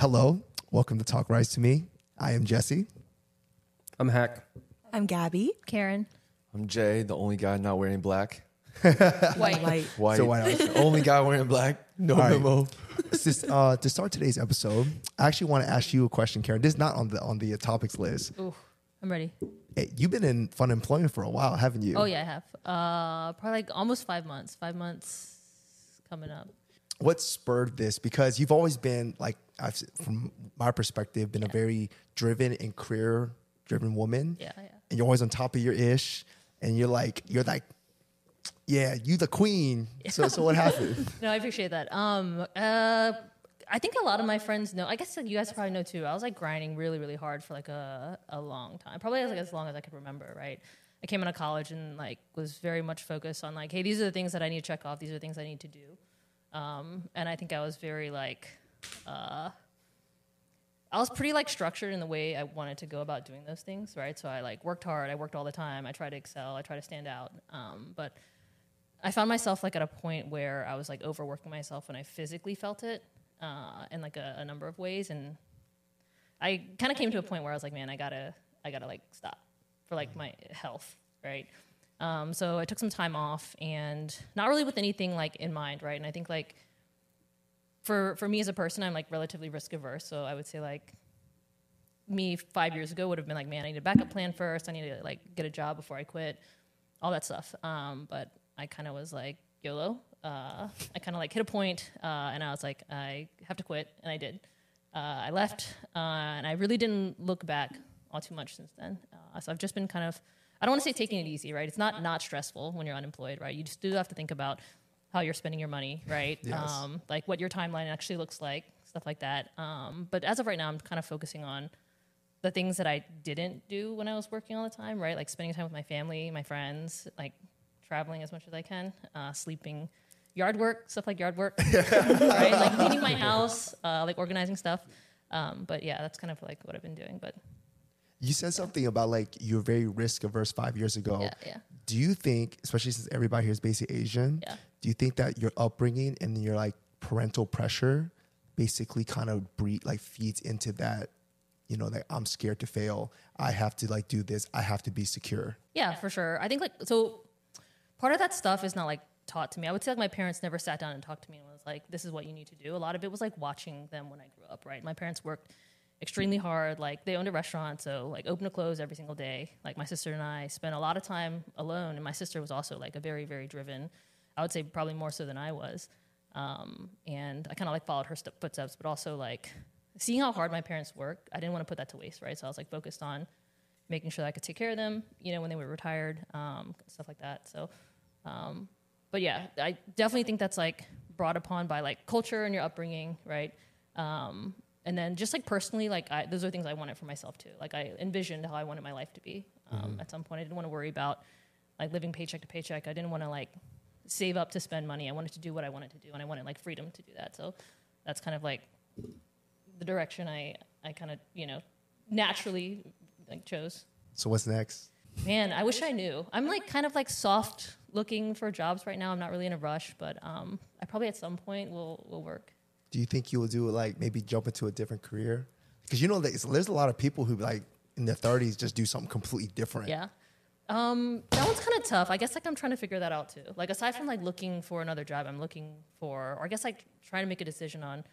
Hello, welcome to Talk Rice to Me. I am Jesse. I'm Hack. I'm Gabby. Karen. I'm Jay, the only guy not wearing black. White. White. White. So white house. only guy wearing black. No All right. memo. Sis- uh, to start today's episode, I actually want to ask you a question, Karen. This is not on the on the topics list. Ooh, I'm ready. Hey, you've been in fun employment for a while, haven't you? Oh yeah, I have. Uh, probably like almost five months. Five months coming up. What spurred this? Because you've always been like, I've, from my perspective, been a very driven and career driven woman. Yeah, yeah. and you're always on top of your ish, and you're like, you're like, yeah, you the queen. So, so what happened? No, I appreciate that. Um, uh, I think a lot of my friends know. I guess like, you guys probably know too. I was like grinding really, really hard for like a, a long time. Probably like as long as I could remember. Right. I came out of college and like was very much focused on like, hey, these are the things that I need to check off. These are the things I need to do. Um, and I think I was very like, uh, I was pretty like structured in the way I wanted to go about doing those things, right? So I like worked hard, I worked all the time, I tried to excel, I tried to stand out. Um, but I found myself like at a point where I was like overworking myself and I physically felt it uh, in like a, a number of ways, and I kind of came to a point where I was like, man, I gotta, I gotta like stop for like my health, right? Um, so I took some time off and not really with anything like in mind, right? And I think like for for me as a person, I'm like relatively risk averse. So I would say like me five years ago would have been like, man, I need a backup plan first. I need to like get a job before I quit, all that stuff. Um, but I kind of was like YOLO. Uh, I kind of like hit a point, uh, and I was like, I have to quit, and I did. Uh, I left, uh, and I really didn't look back all too much since then. Uh, so I've just been kind of, I don't want to say taking it easy, right? It's not not stressful when you're unemployed, right? You just do have to think about how you're spending your money, right? Yes. Um, like what your timeline actually looks like, stuff like that. Um, but as of right now, I'm kind of focusing on the things that I didn't do when I was working all the time, right? Like spending time with my family, my friends, like traveling as much as I can, uh, sleeping, yard work, stuff like yard work, right? Like cleaning my house, uh, like organizing stuff. Um, but yeah, that's kind of like what I've been doing. But You said something about like you're very risk averse five years ago. Yeah, yeah. Do you think, especially since everybody here is basically Asian, Yeah. do you think that your upbringing and your like parental pressure basically kind of breed like feeds into that, you know, like I'm scared to fail. I have to like do this. I have to be secure. Yeah, for sure. I think like so part of that stuff is not like taught to me. I would say like my parents never sat down and talked to me and was like, this is what you need to do. A lot of it was like watching them when I grew up, right? My parents worked extremely hard. Like they owned a restaurant, so like open to close every single day. Like my sister and I spent a lot of time alone, and my sister was also like a very, very driven. I would say probably more so than I was. Um, and I kind of like followed her st- footsteps, but also like seeing how hard my parents work, I didn't want to put that to waste, right? So I was like focused on making sure that I could take care of them, you know, when they were retired, um, stuff like that. So, um, but yeah, I definitely think that's like brought upon by like culture and your upbringing, right? Um, and then just like personally, like I, those are things I wanted for myself too. Like I envisioned how I wanted my life to be. Um, At some point, I didn't want to worry about like living paycheck to paycheck. I didn't want to like save up to spend money. I wanted to do what I wanted to do, and I wanted like freedom to do that. So that's kind of like the direction I I kind of you know naturally like chose. So what's next? Man, I wish I knew. I'm like kind of like soft looking for jobs right now. I'm not really in a rush, but um, I probably at some point will will work. Do you think you will do like maybe jump into a different career? Because you know there's, there's a lot of people who like in their 30s just do something completely different. Yeah. Um, that one's kind of tough. I guess like I'm trying to figure that out too. Like aside from like looking for another job, I'm looking for, or I guess like trying to make a decision on,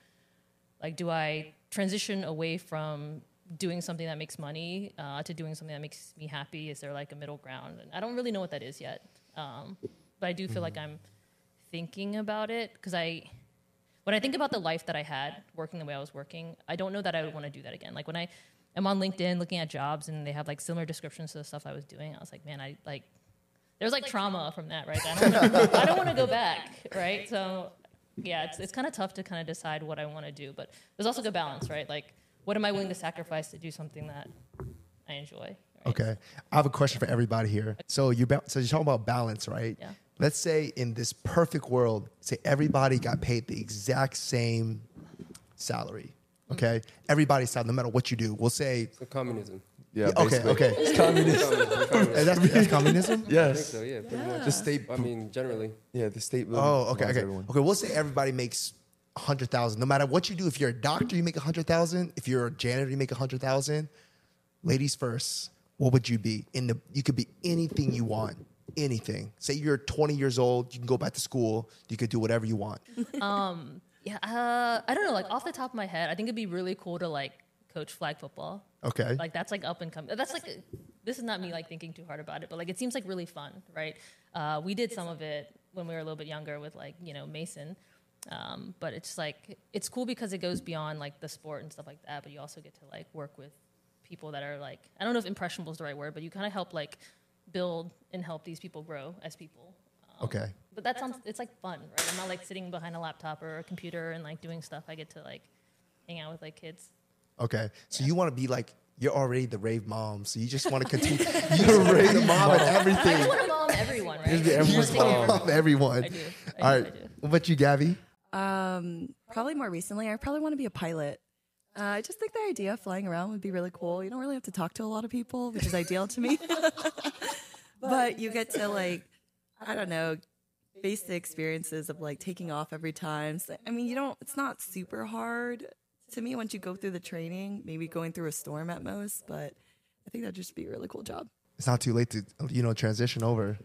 like, do I transition away from doing something that makes money uh, to doing something that makes me happy? Is there like a middle ground? And I don't really know what that is yet. Um, but I do feel like I'm thinking about it because I, when I think about the life that I had working the way I was working, I don't know that I would want to do that again. Like when I am on LinkedIn looking at jobs and they have like similar descriptions to the stuff I was doing, I was like, man, I like, there's like trauma from that, right? I don't wanna, I don't want to go back, right? So yeah, it's, it's kind of tough to kind of decide what I want to do, but there's also good balance, right? Like, what am I willing to sacrifice to do something that I enjoy? Right? Okay. I have a question for everybody here. So you ba- so you're talking about balance, right? Yeah. Let's say in this perfect world, say everybody got paid the exact same salary. Hmm. Okay. Everybody's salary, no matter what you do. We'll say So communism. Yeah. okay, okay. It's communism. And that's, that's communism? I think Yes. so, yeah, pretty much. The state. I mean, generally. Yeah, the state. Oh, okay, okay. everyone. Okay, we'll say everybody makes hundred thousand. No matter what you do, if you're a doctor, you make a hundred thousand. If you're a janitor, you make a hundred thousand. Ladies first. What would you be? In the you could be anything you want. Anything. Say you're 20 years old, you can go back to school, you could do whatever you want. Um, Yeah, uh, I don't know. Like off the top of my head, I think it'd be really cool to like coach flag football. Okay. Like that's like up and coming. That's like this is not me like thinking too hard about it, but like it seems like really fun, right? Uh, we did some of it when we were a little bit younger with like you know Mason, um, but it's like it's cool because it goes beyond like the sport and stuff like that. But you also get to like work with people that are like I don't know if impressionable is the right word, but you kind of help like build and help these people grow as people. Um, Okay. But that sounds it's like fun, right? I'm not like sitting behind a laptop or a computer and like doing stuff. I get to like hang out with like kids. Okay. So you want to be like you're already the rave mom, so you just want to continue. you just rave the mom and I everything. just want to mom everyone, right? Just be I everyone's You just want mom. to mom everyone. I do. I All do, right. I do. What about you, Gabby? Um, probably more recently, I probably want to be a pilot. Uh, I just think the idea of flying around would be really cool. You don't really have to talk to a lot of people, which is ideal to me. but you get to like, I don't know, face the experiences of like taking off every time. So, I mean, you don't. It's not super hard to me once you go through the training. Maybe going through a storm at most, but I think that'd just be a really cool job. It's not too late to you know transition over.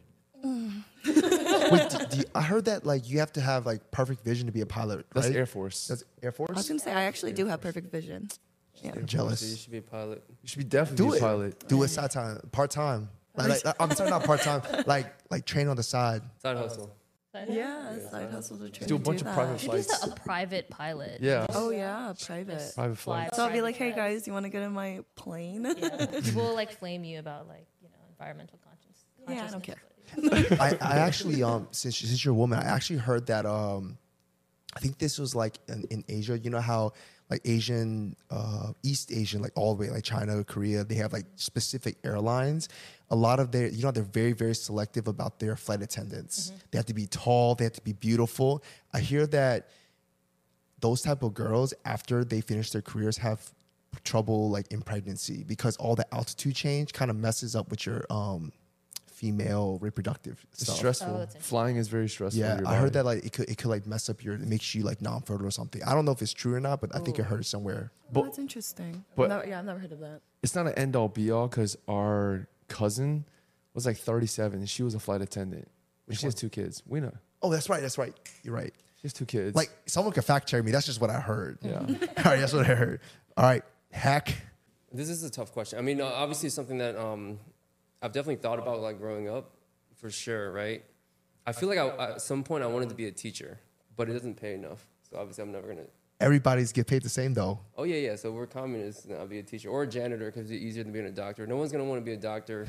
Wait, do, do you, I heard that like you have to have like perfect vision to be a pilot. That's right? Air Force. That's Air Force. I was gonna say I actually do have perfect vision. Yeah. I'm So you jealous. should be a pilot. you should be definitely Do be it. pilot. Do it side time, part time. Like, like, I'm sorry, not part time. Like like train on the side. Side hustle. Yeah, side hustle to train. Do a to bunch of that. private Should be flights. a private pilot. Yeah. Oh yeah, private. Private Fly. flights. So I'll be like, hey guys, you want to get in my plane? Yeah. People will like flame you about like you know environmental conscience. Yeah, I don't care. I, I actually um since since you're a woman, I actually heard that um I think this was like in, in Asia. You know how like Asian, uh, East Asian, like all the way like China, Korea, they have like specific airlines. A lot of their, you know, they're very very selective about their flight attendants. They have to be tall. They have to be beautiful. I hear that those type of girls after they finish their careers have trouble like in pregnancy because all the altitude change kind of messes up with your um female reproductive It's stuff. stressful. Oh, that's interesting. Flying is very stressful. Yeah, I heard that like it could it could like mess up your it makes you like non-fertile or something. I don't know if it's true or not, but I think I heard it somewhere. But- That's interesting. but- No- yeah, I've never heard of that. It's not an end all be all because our cousin was like 37 and she was a flight attendant. And she has two kids. We know. Oh, that's right, that's right. You're right. She has two kids. Like someone could fact check me. That's just what I heard. yeah. All right, that's what I heard. All right, hack. This is a tough question. I mean, uh, obviously, it's something that um, I've definitely thought about, like growing up, for sure. Right? I feel like I, at some point I wanted to be a teacher, but it doesn't pay enough. So obviously, I'm never gonna. Everybody's get paid the same though. Oh yeah, yeah. So we're communists, and I'll be a teacher or a janitor because it's easier than being a doctor. No one's gonna want to be a doctor.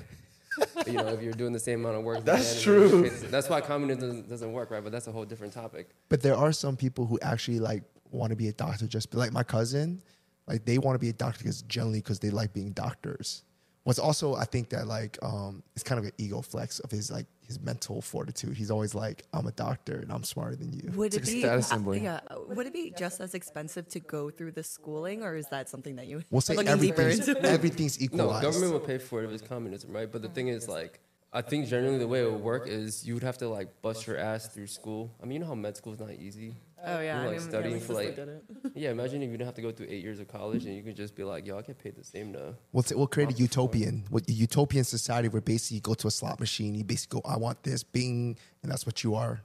you know, if you're doing the same amount of work. That's janitor, true. That's why communism doesn't, doesn't work, right? But that's a whole different topic. But there are some people who actually like want to be a doctor just like my cousin, like they want to be a doctor because generally because they like being doctors. What's also I think that like um it's kind of an ego flex of his like his mental fortitude. He's always like I'm a doctor and I'm smarter than you. Would It's it like be status uh, yeah? Would it be just as expensive to go through the schooling, or is that something that you? We'll say looking deeper everything's into? everything's No, government will pay for it if it's communism, right? But the thing is, like, I think generally the way it would work is you would have to like bust your ass through school. I mean, you know how med school is not easy. Oh yeah, You're, I like, mean, studying yeah, for, my like- sister did it. Yeah, imagine if you didn't have to go through eight years of college and you could just be like, yo, I get paid the same to. We'll, t- we'll create a utopian, what a utopian society where basically you go to a slot machine, you basically go, I want this, bing, and that's what you are.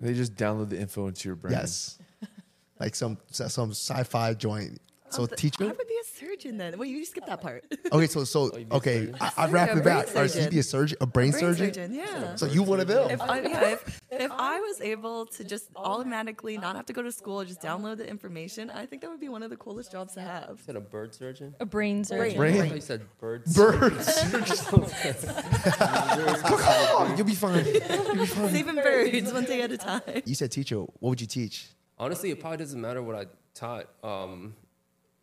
They just download the info into your brain. Yes, like some some sci-fi joint. So th- teacher, I would be a surgeon then. Well, you skipped that part. okay, so so Oh, you'd be a okay. I, I wrap it back. All right, so you'd be a surgeon, a brain, Brain surgeon. surgeon, yeah. So you one of them. If I, yeah, if, if I was able to just automatically not have to go to school, just download the information, I think that would be one of the coolest jobs to have. You said a bird surgeon? A brain surgeon. Brain. I you said birds. Birds. You'll be fine. You'll be fine. Saving birds one day at a time. You said teacher. What would you teach? Honestly, it probably doesn't matter what I taught. Um,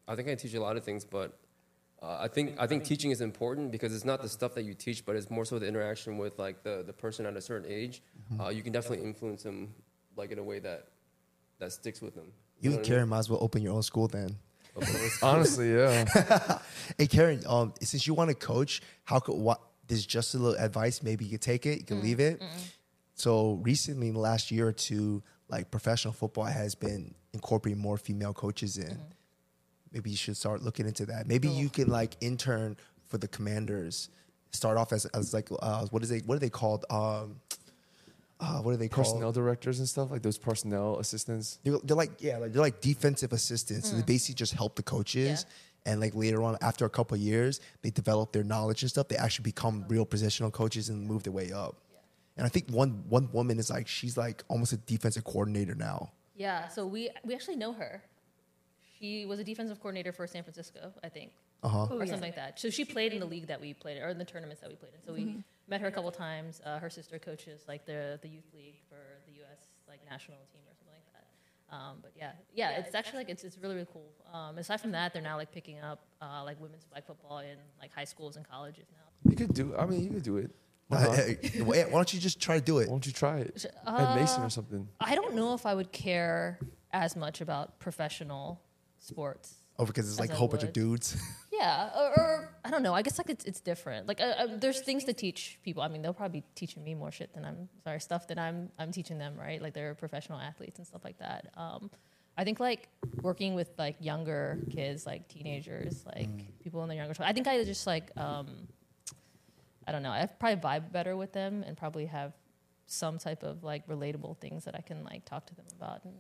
I think I teach a lot of things, but uh, I think I think teaching is important because it's not the stuff that you teach, but it's more so the interaction with like the, the person at a certain age. Uh, you can definitely influence them like in a way that that sticks with them. You know and what I mean? Karen might as well open your own school then. Honestly, yeah. Hey Karen, um, since you want to coach, how could what? There's just a little advice. Maybe you could take it. You can leave it. So recently, in the last year or two, like professional football has been incorporating more female coaches in. Maybe you should start looking into that. Maybe you can like intern for the commanders. Start off as, as like uh, what is they what are they called? Um, uh, what are they personnel called? directors and stuff like those personnel assistants. They're, they're like yeah, like, they're like defensive assistants. Mm. So they basically just help the coaches. And like later on, after a couple of years, they develop their knowledge and stuff. They actually become real positional coaches and move their way up. And I think one one woman is like she's like almost a defensive coordinator now. Yeah, so we we actually know her. She was a defensive coordinator for San Francisco, I think, Uh huh. or something like that. So she played in the league that we played in, or in the tournaments that we played in. So we met her a couple times. Uh, her sister coaches like the the youth league for the U.S. like national team or something like that. Um, but yeah, yeah, it's actually like it's it's really really cool. Um, aside from that, they're now like picking up uh, like women's flag football in like high schools and colleges now. You could do. I mean, you could do it. Why, not? Hey, why why don't you just try to do it? Why don't you try it Uh, at Mason or something? I don't know if I would care as much about professional sports. Oh, because it's like a whole bunch of dudes. Yeah, or, or I don't know. I guess like it's it's different. Like uh, uh, there's things to teach people. I mean, they'll probably be teaching me more shit than I'm sorry stuff that I'm I'm teaching them. Right, like they're professional athletes and stuff like that. Um, I think like working with like younger kids, like teenagers, like people in their younger. I think I just like um, I don't know. I probably vibe better with them and probably have some type of like relatable things that I can like talk to them about. And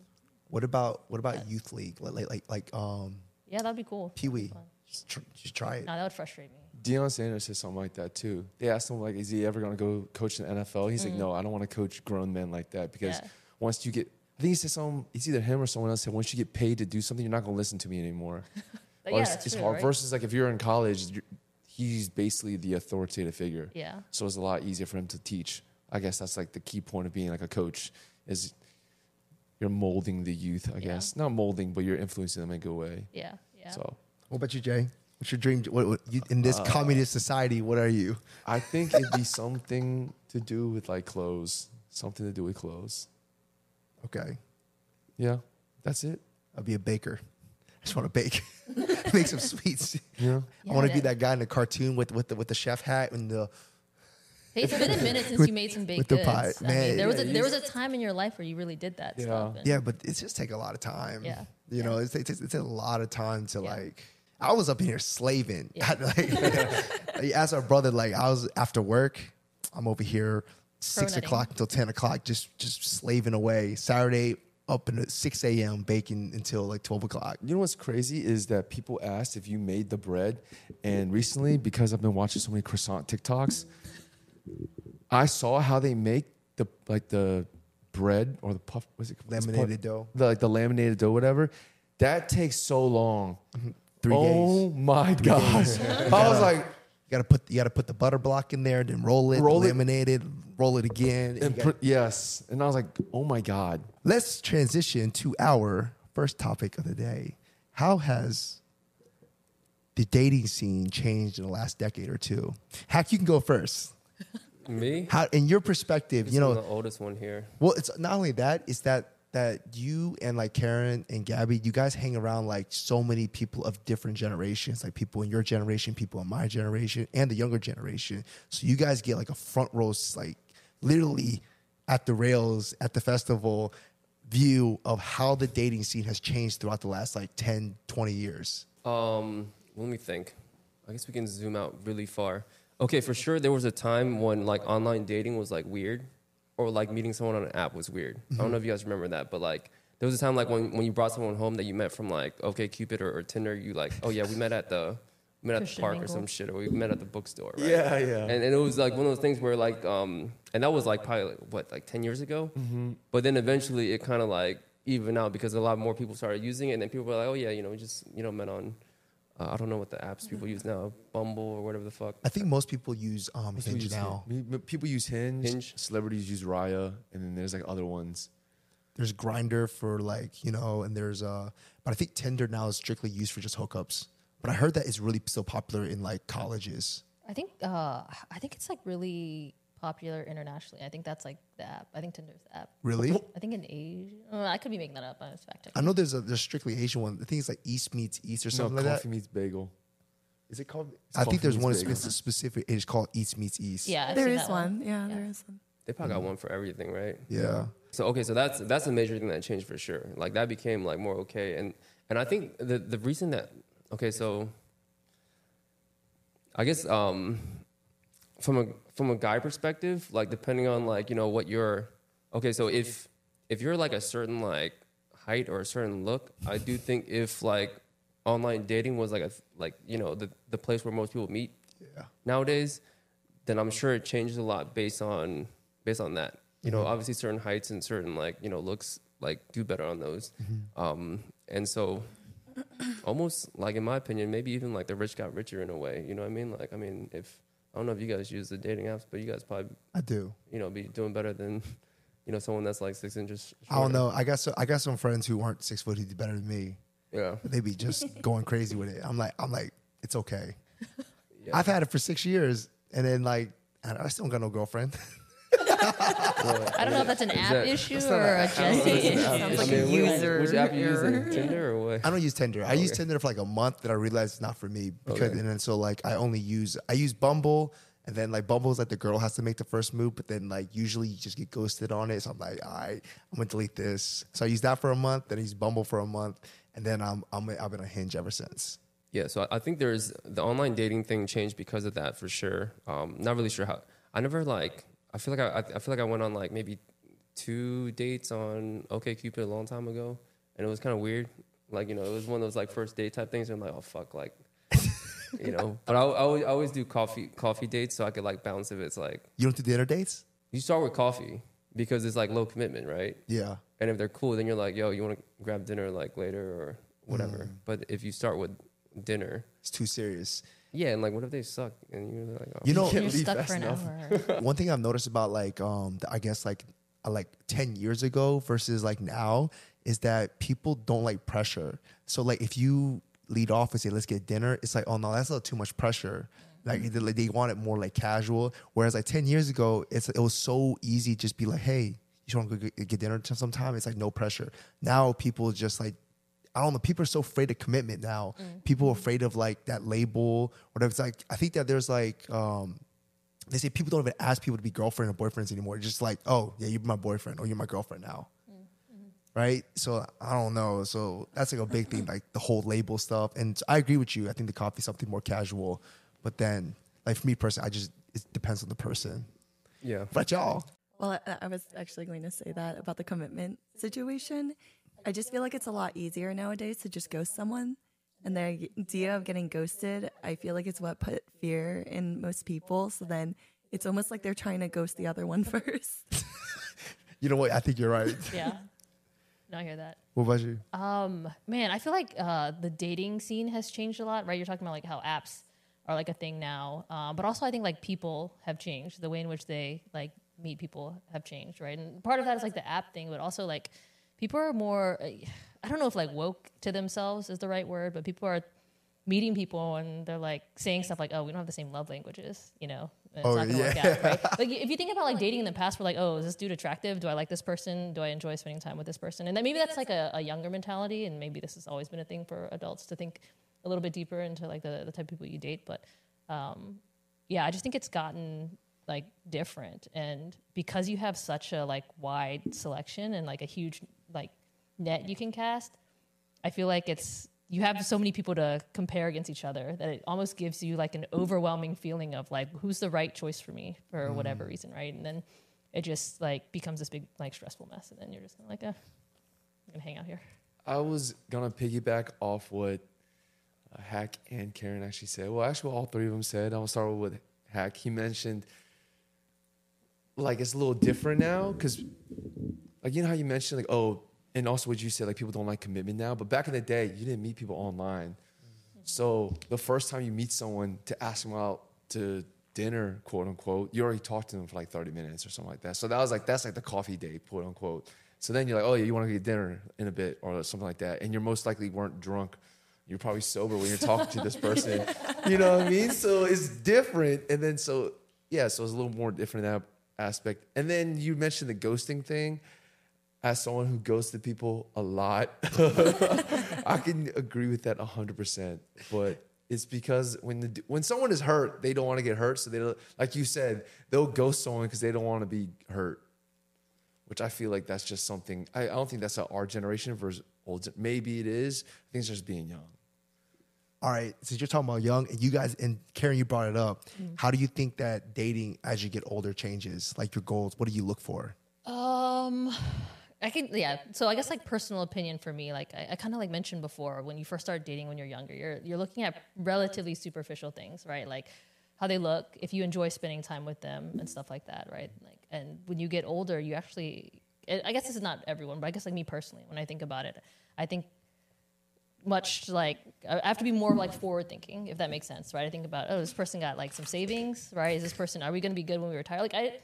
What about what about youth league? Like like like, like um yeah, that'd be cool. Pee Wee. Just, tr- just try it. No, that would frustrate me. Deion Sanders said something like that too. They asked him like, "Is he ever going to go coach in the NFL?" He's like, "No, I don't want to coach grown men like that because Mm. Yeah. once you get, I think he said something. It's either him or someone else said, once you get paid to do something, you're not going to listen to me anymore. But yeah, it's, that's it's true, hard. right? Versus like if you're in college, you're, he's basically the authoritative figure. Yeah. So it's a lot easier for him to teach. I guess that's like the key point of being like a coach is you're molding the youth. I Yeah. guess not molding, but you're influencing them in a good way. Yeah, yeah. So What about you, Jay? What's your dream? What, what you, in this uh, communist society? What are you? I think it'd be something to do with like clothes. Something to do with clothes. Okay, Yeah, that's it. I'll be a baker. I just want to bake, make some sweets. Yeah. I want to be that- that guy in the cartoon with with the with the chef hat and the. Hey, it's been a minute since With- you made some baked with the goods. pie. I mean, there was a there was a time in your life where you really did that Yeah. stuff. Yeah, but it just take a lot of time. Yeah. you know, it's it's, it's a lot of time to Yeah. like. I was up in here slaving. Yeah. like, as our brother, like I was after work. I'm over here six nutting. o'clock until ten o'clock, just just slaving away. Saturday up in at six a.m. baking until like twelve o'clock. You know what's crazy is that people asked if you made the bread, and recently because I've been watching so many croissant TikToks, I saw how they make the like the bread or the puff. What's it Laminated dough. The, like the laminated dough, whatever. That takes so long. Mm-hmm. Three oh days. Oh my gosh! I was like, You gotta put you gotta put the butter block in there, then roll it, Roll it. laminate it, roll it again. and and gotta- put, yes, and I was like, oh my god. Let's transition to our first topic of the day. How has the dating scene changed in the last decade or two? Hack, you can go first. Me? How, in your perspective, This you know, the oldest one here. well, it's not only that, it's that that you and like Karen and Gabby, you guys hang around like so many people of different generations, like people in your generation, people in my generation, and the younger generation. So you guys get like a front row, like literally at the rails at the festival view of how the dating scene has changed throughout the last like 10, 20 years. Um, let me think. I guess we can zoom out really far. Okay, for sure, there was a time when like online dating was like weird, or like meeting someone on an app was weird. I don't know if you guys remember that, but like there was a time like when, when you brought someone home that you met from like OK Cupid or, or Tinder, you like, oh yeah, we met at the we met at the Christian park or some shit, or we met at the bookstore. Right? Yeah, yeah. And, and it was like one of those things where like um and that was like probably like, what like 10 years ago but then eventually it kind of like evened out because a lot more people started using it and then people were like oh yeah you know we just you know met on uh, i don't know what the apps people use now bumble or whatever the fuck I think most people use um, People Hinge use now. Hin- People use Hinge, Hinge. Celebrities use Raya, and then there's like other ones. There's Grindr for like you know, and there's uh, but I think Tinder now is strictly used for just hookups. But I heard that it's really still popular in like colleges. I think uh, I think it's like really popular internationally. I think that's like the app. I think Tinder's the app. Really? I think in Asia, uh, I could be making that up. I was fact I know there's a there's strictly Asian one. I think it's like East meets East or No, something like coffee that. meets bagel. Is it called? It's I think there's one Bagel. that's specific. It's called East meets East. Yeah, I've There seen is that one. Yeah, Yeah. there is one. they probably got one for everything, right? Yeah. So okay, so that's that's a major thing that changed for sure. Like that became like more okay, and and I think the the reason that okay, so I guess um from a from a guy perspective, like depending on like you know what you're okay, so if if you're like a certain like height or a certain look, I do think if like online dating was like a like you know the the place where most people meet Yeah. nowadays, then I'm sure it changes a lot based on based on that. You know, obviously certain heights and certain like you know looks like do better on those, um, and so almost like in my opinion, maybe even like the rich got richer in a way. You know what I mean? Like I mean, if I don't know if you guys use the dating apps, but you guys probably I do. you know be doing better than you know someone that's like six inches. I don't know. I got so I got some friends who aren't six foot who do better than me. Yeah, But they be just going crazy with it. I'm like, I'm like, it's okay. Yeah. I've had it for six years, and then like, I I still don't got no girlfriend. I don't know if that's an app that- issue not or a app. Jesse issue. Sounds I like a user. Which app you using? Tinder or what? I don't use Tinder. I used Tinder for like a month, then I realized it's not for me. Because Okay. and then so like I only use I use Bumble, and then like Bumble is like the girl has to make the first move, but then like usually you just get ghosted on it. So I'm like, all right, I'm gonna delete this. So I used that for a month, then I used Bumble for a month, and then I'm I'm I've been on Hinge ever since. Yeah, so I I think there's the online dating thing changed because of that for sure. Um, not really sure how. I never like. I feel like I, I feel like I went on like maybe two dates on OK Cupid a long time ago, and it was kind of weird. Like you know, it was one of those like first date type things. And I'm like, oh fuck, like, you know. But I, I, always, I always do coffee coffee dates so I could like bounce if it's like You don't do dinner dates? you start with coffee because it's like low commitment, right? Yeah. And if they're cool, then you're like, yo, you want to grab dinner like later or whatever. Mm. But if you start with dinner, It's too serious. Yeah, and like, what if they suck? And you're like, oh. You know, You're leave stuck fast for an enough. hour. one thing I've noticed about like um the- I guess like uh, like 10 years ago versus like now is that people don't like pressure. So like if you lead off and say let's get dinner, it's like oh no, that's a little too much pressure. Like they, like, they want it more like casual. Whereas like 10 years ago, it's it was so easy just be like, hey, you want to go get, get dinner to sometime? It's like no pressure. Now people just like I don't know. People are so afraid of commitment now. People are afraid of like that label. Or it's like I think that there's like um, they say people don't even ask people to be girlfriend or boyfriends anymore. It's just like, oh yeah, you're my boyfriend or you're my girlfriend now, right? So I don't know. So that's like a big thing, like the whole label stuff. And I agree with you. I think the coffee is something more casual, but then like for me personally, I just it depends on the person. yeah. But y'all, Well, I, I was actually going to say that about the commitment situation. I just feel like it's a lot easier nowadays to just ghost someone. And the idea of getting ghosted, I feel like it's what put fear in most people. So then it's almost like they're trying to ghost the other one first. you know what? I think you're right. yeah. No, I hear that. what about you? Um, man, I feel like uh, the dating scene has changed a lot, right? You're talking about like how apps are like a thing now, um, but also I think like people have changed. The way in which they like meet people have changed, right? And part of that is like the app thing, but also like people are more. I don't know if like woke to themselves is the right word, but people are meeting people and they're like saying stuff like, "Oh, we don't have the same love languages," you know. It's Oh, not gonna work yeah. out, right? Like if you think about like dating in the past, we're like, oh, is this dude attractive? Do I like this person? Do I enjoy spending time with this person? And then maybe that's like a, a younger mentality, and maybe this has always been a thing for adults to think a little bit deeper into like the, the type of people you date. But um, yeah, I just think it's gotten like different, and because you have such a like wide selection and like a huge like net you can cast, I feel like it's you have so many people to compare against each other that it almost gives you like an overwhelming feeling of like who's the right choice for me for whatever reason, right? And then it just like becomes this big like stressful mess, and then you're just kinda like, uh, I'm gonna hang out here. I was gonna piggyback off what uh, Hack and Karen actually said. Well, actually, all three of them said. I'll start with Hack. He mentioned like it's a little different now because, like, you know how you mentioned like, oh, and also what you said, like people don't like commitment now. But back in the day, you didn't meet people online. So the first time you meet someone to ask them out to dinner, quote unquote, you already talked to them for like 30 minutes or something like that. So that was like that's like the coffee date, quote unquote. So then you're like, oh yeah, you want to get dinner in a bit or something like that, and you're most likely weren't drunk. You're probably sober when you're talking to this person. You know what I mean? So it's different, and then so yeah, so it's a little more different that aspect. And then you mentioned the ghosting thing. As someone who ghosted people a lot, I can agree with that 100%. But It's because when the when someone is hurt, they don't want to get hurt. So they like you said, they'll ghost someone because they don't want to be hurt. Which I feel like that's just something. I, I don't think that's our generation versus old. Maybe it is. I think it's just being young. All right, since you're talking about young, and you guys and Karen, you brought it up. How do you think that dating as you get older changes? Like your goals, what do you look for? Um, I can yeah. So I guess like personal opinion for me, like I, I kind of like mentioned before, when you first start dating when you're younger, you're you're looking at relatively superficial things, right? Like how they look, if you enjoy spending time with them and stuff like that, right? Like and when you get older, you actually I I guess this is not everyone, but I guess like me personally, when I think about it, I think much like I have to be more like forward thinking, if that makes sense, right? I think about oh, this person got like some savings, right? Is this person are we going to be good when we retire? Like I,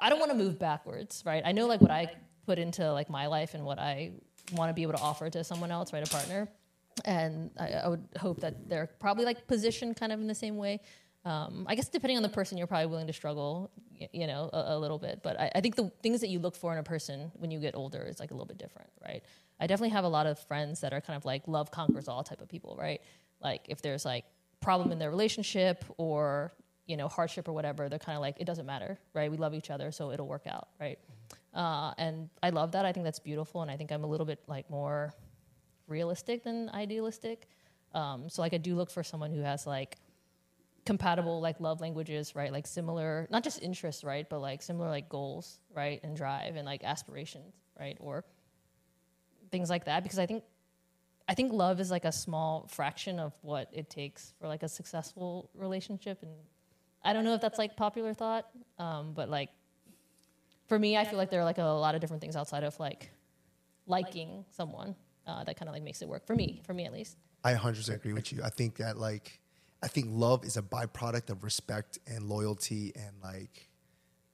I don't want to move backwards, right? I know like what I put into like my life and what I want to be able to offer to someone else, right? A partner, and I, I would hope that they're probably like positioned kind of in the same way. Um, I guess depending on the person, you're probably willing to struggle, you know, a, a little bit. But I, I think the things that you look for in a person when you get older is like a little bit different, right? I definitely have a lot of friends that are kind of like love conquers all type of people, right? Like if there's like problem in their relationship or you know hardship or whatever, they're kind of like it doesn't matter, right? We love each other, so it'll work out, right? Uh, and I love that. I think that's beautiful, and I think I'm a little bit like more realistic than idealistic. Um, so like I do look for someone who has like compatible like love languages, right? Like similar, not just interests, right? But like similar like goals, right? And drive and like aspirations, right? Or things like that. Because I think I think love is like a small fraction of what it takes for like a successful relationship. And I don't know if that's like popular thought, um, but like for me, I feel like there are like a lot of different things outside of like liking someone uh, that kind of like makes it work for me, for me at least. I 100% agree with you. I think that like I think love is a byproduct of respect and loyalty and like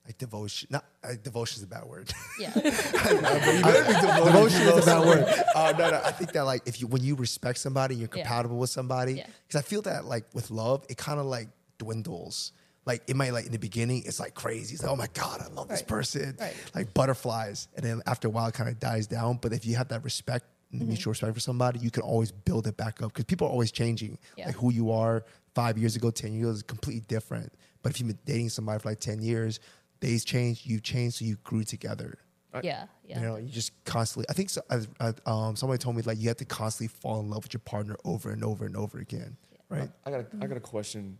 like devotion. Not uh, devotion is a bad word. Yeah. I, I, I, devotion is a bad word. Uh, no, no. I think that like if you when you respect somebody, you're Yeah. compatible with somebody. Yeah. Because I feel that like with love, it kind of like dwindles. Like it might like in the beginning, it's like crazy. It's like, oh my god, I love this person. Right. Like butterflies, and then after a while, it kind of dies down. But if you have that respect. And Mm-hmm. mutual respect for somebody, you can always build it back up because people are always changing. Yeah. Like who you are five years ago, ten years ago is completely different. But if you've been dating somebody for like ten years, days changed, you've changed, so you grew together. yeah. Yeah. You know, you just constantly. I think so, as, uh, um, somebody told me like you have to constantly fall in love with your partner over and over and over again, right? I got a, I got a question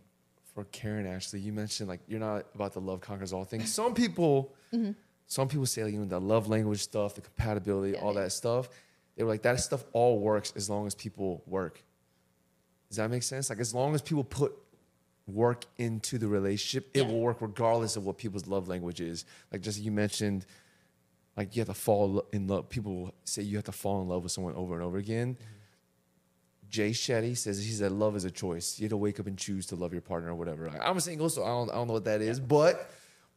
for Karen. Actually, you mentioned like you're not about the love conquers all thing. Some people, some people say like, you know the love language stuff, the compatibility, Yeah, all yeah. that stuff. They were like that stuff all works as long as people work. Does that make sense? Like as long as people put work into the relationship, it Yeah. will work regardless of what people's love language is. Like just you mentioned, like you have to fall in love. People say you have to fall in love with someone over and over again. Mm-hmm. Jay Shetty says he said love is a choice. You have to wake up and choose to love your partner or whatever. Like, I'm a single, so I don't, I don't know what that is, but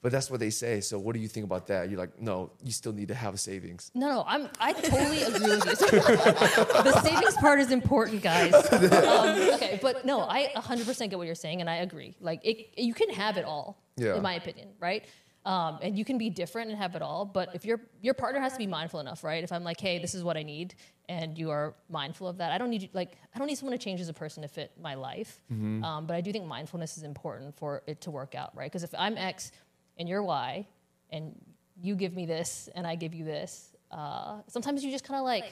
but that's what they say. So what do you think about that? You're like, no, you still need to have a savings. No, no, I'm. I totally agree with you. the savings part is important, guys. Um, okay, but no, I 100% get what you're saying, and I agree. Like, it, you can have it all, Yeah. in my opinion, right? Um, and you can be different and have it all, but if your your partner has to be mindful enough, right? If I'm like, hey, this is what I need, and you are mindful of that, I don't need like I don't need someone to change as a person to fit my life. Um, but I do think mindfulness is important for it to work out, right? Because if I'm X and you're Y, and you give me this and I give you this, uh, sometimes you just kind of like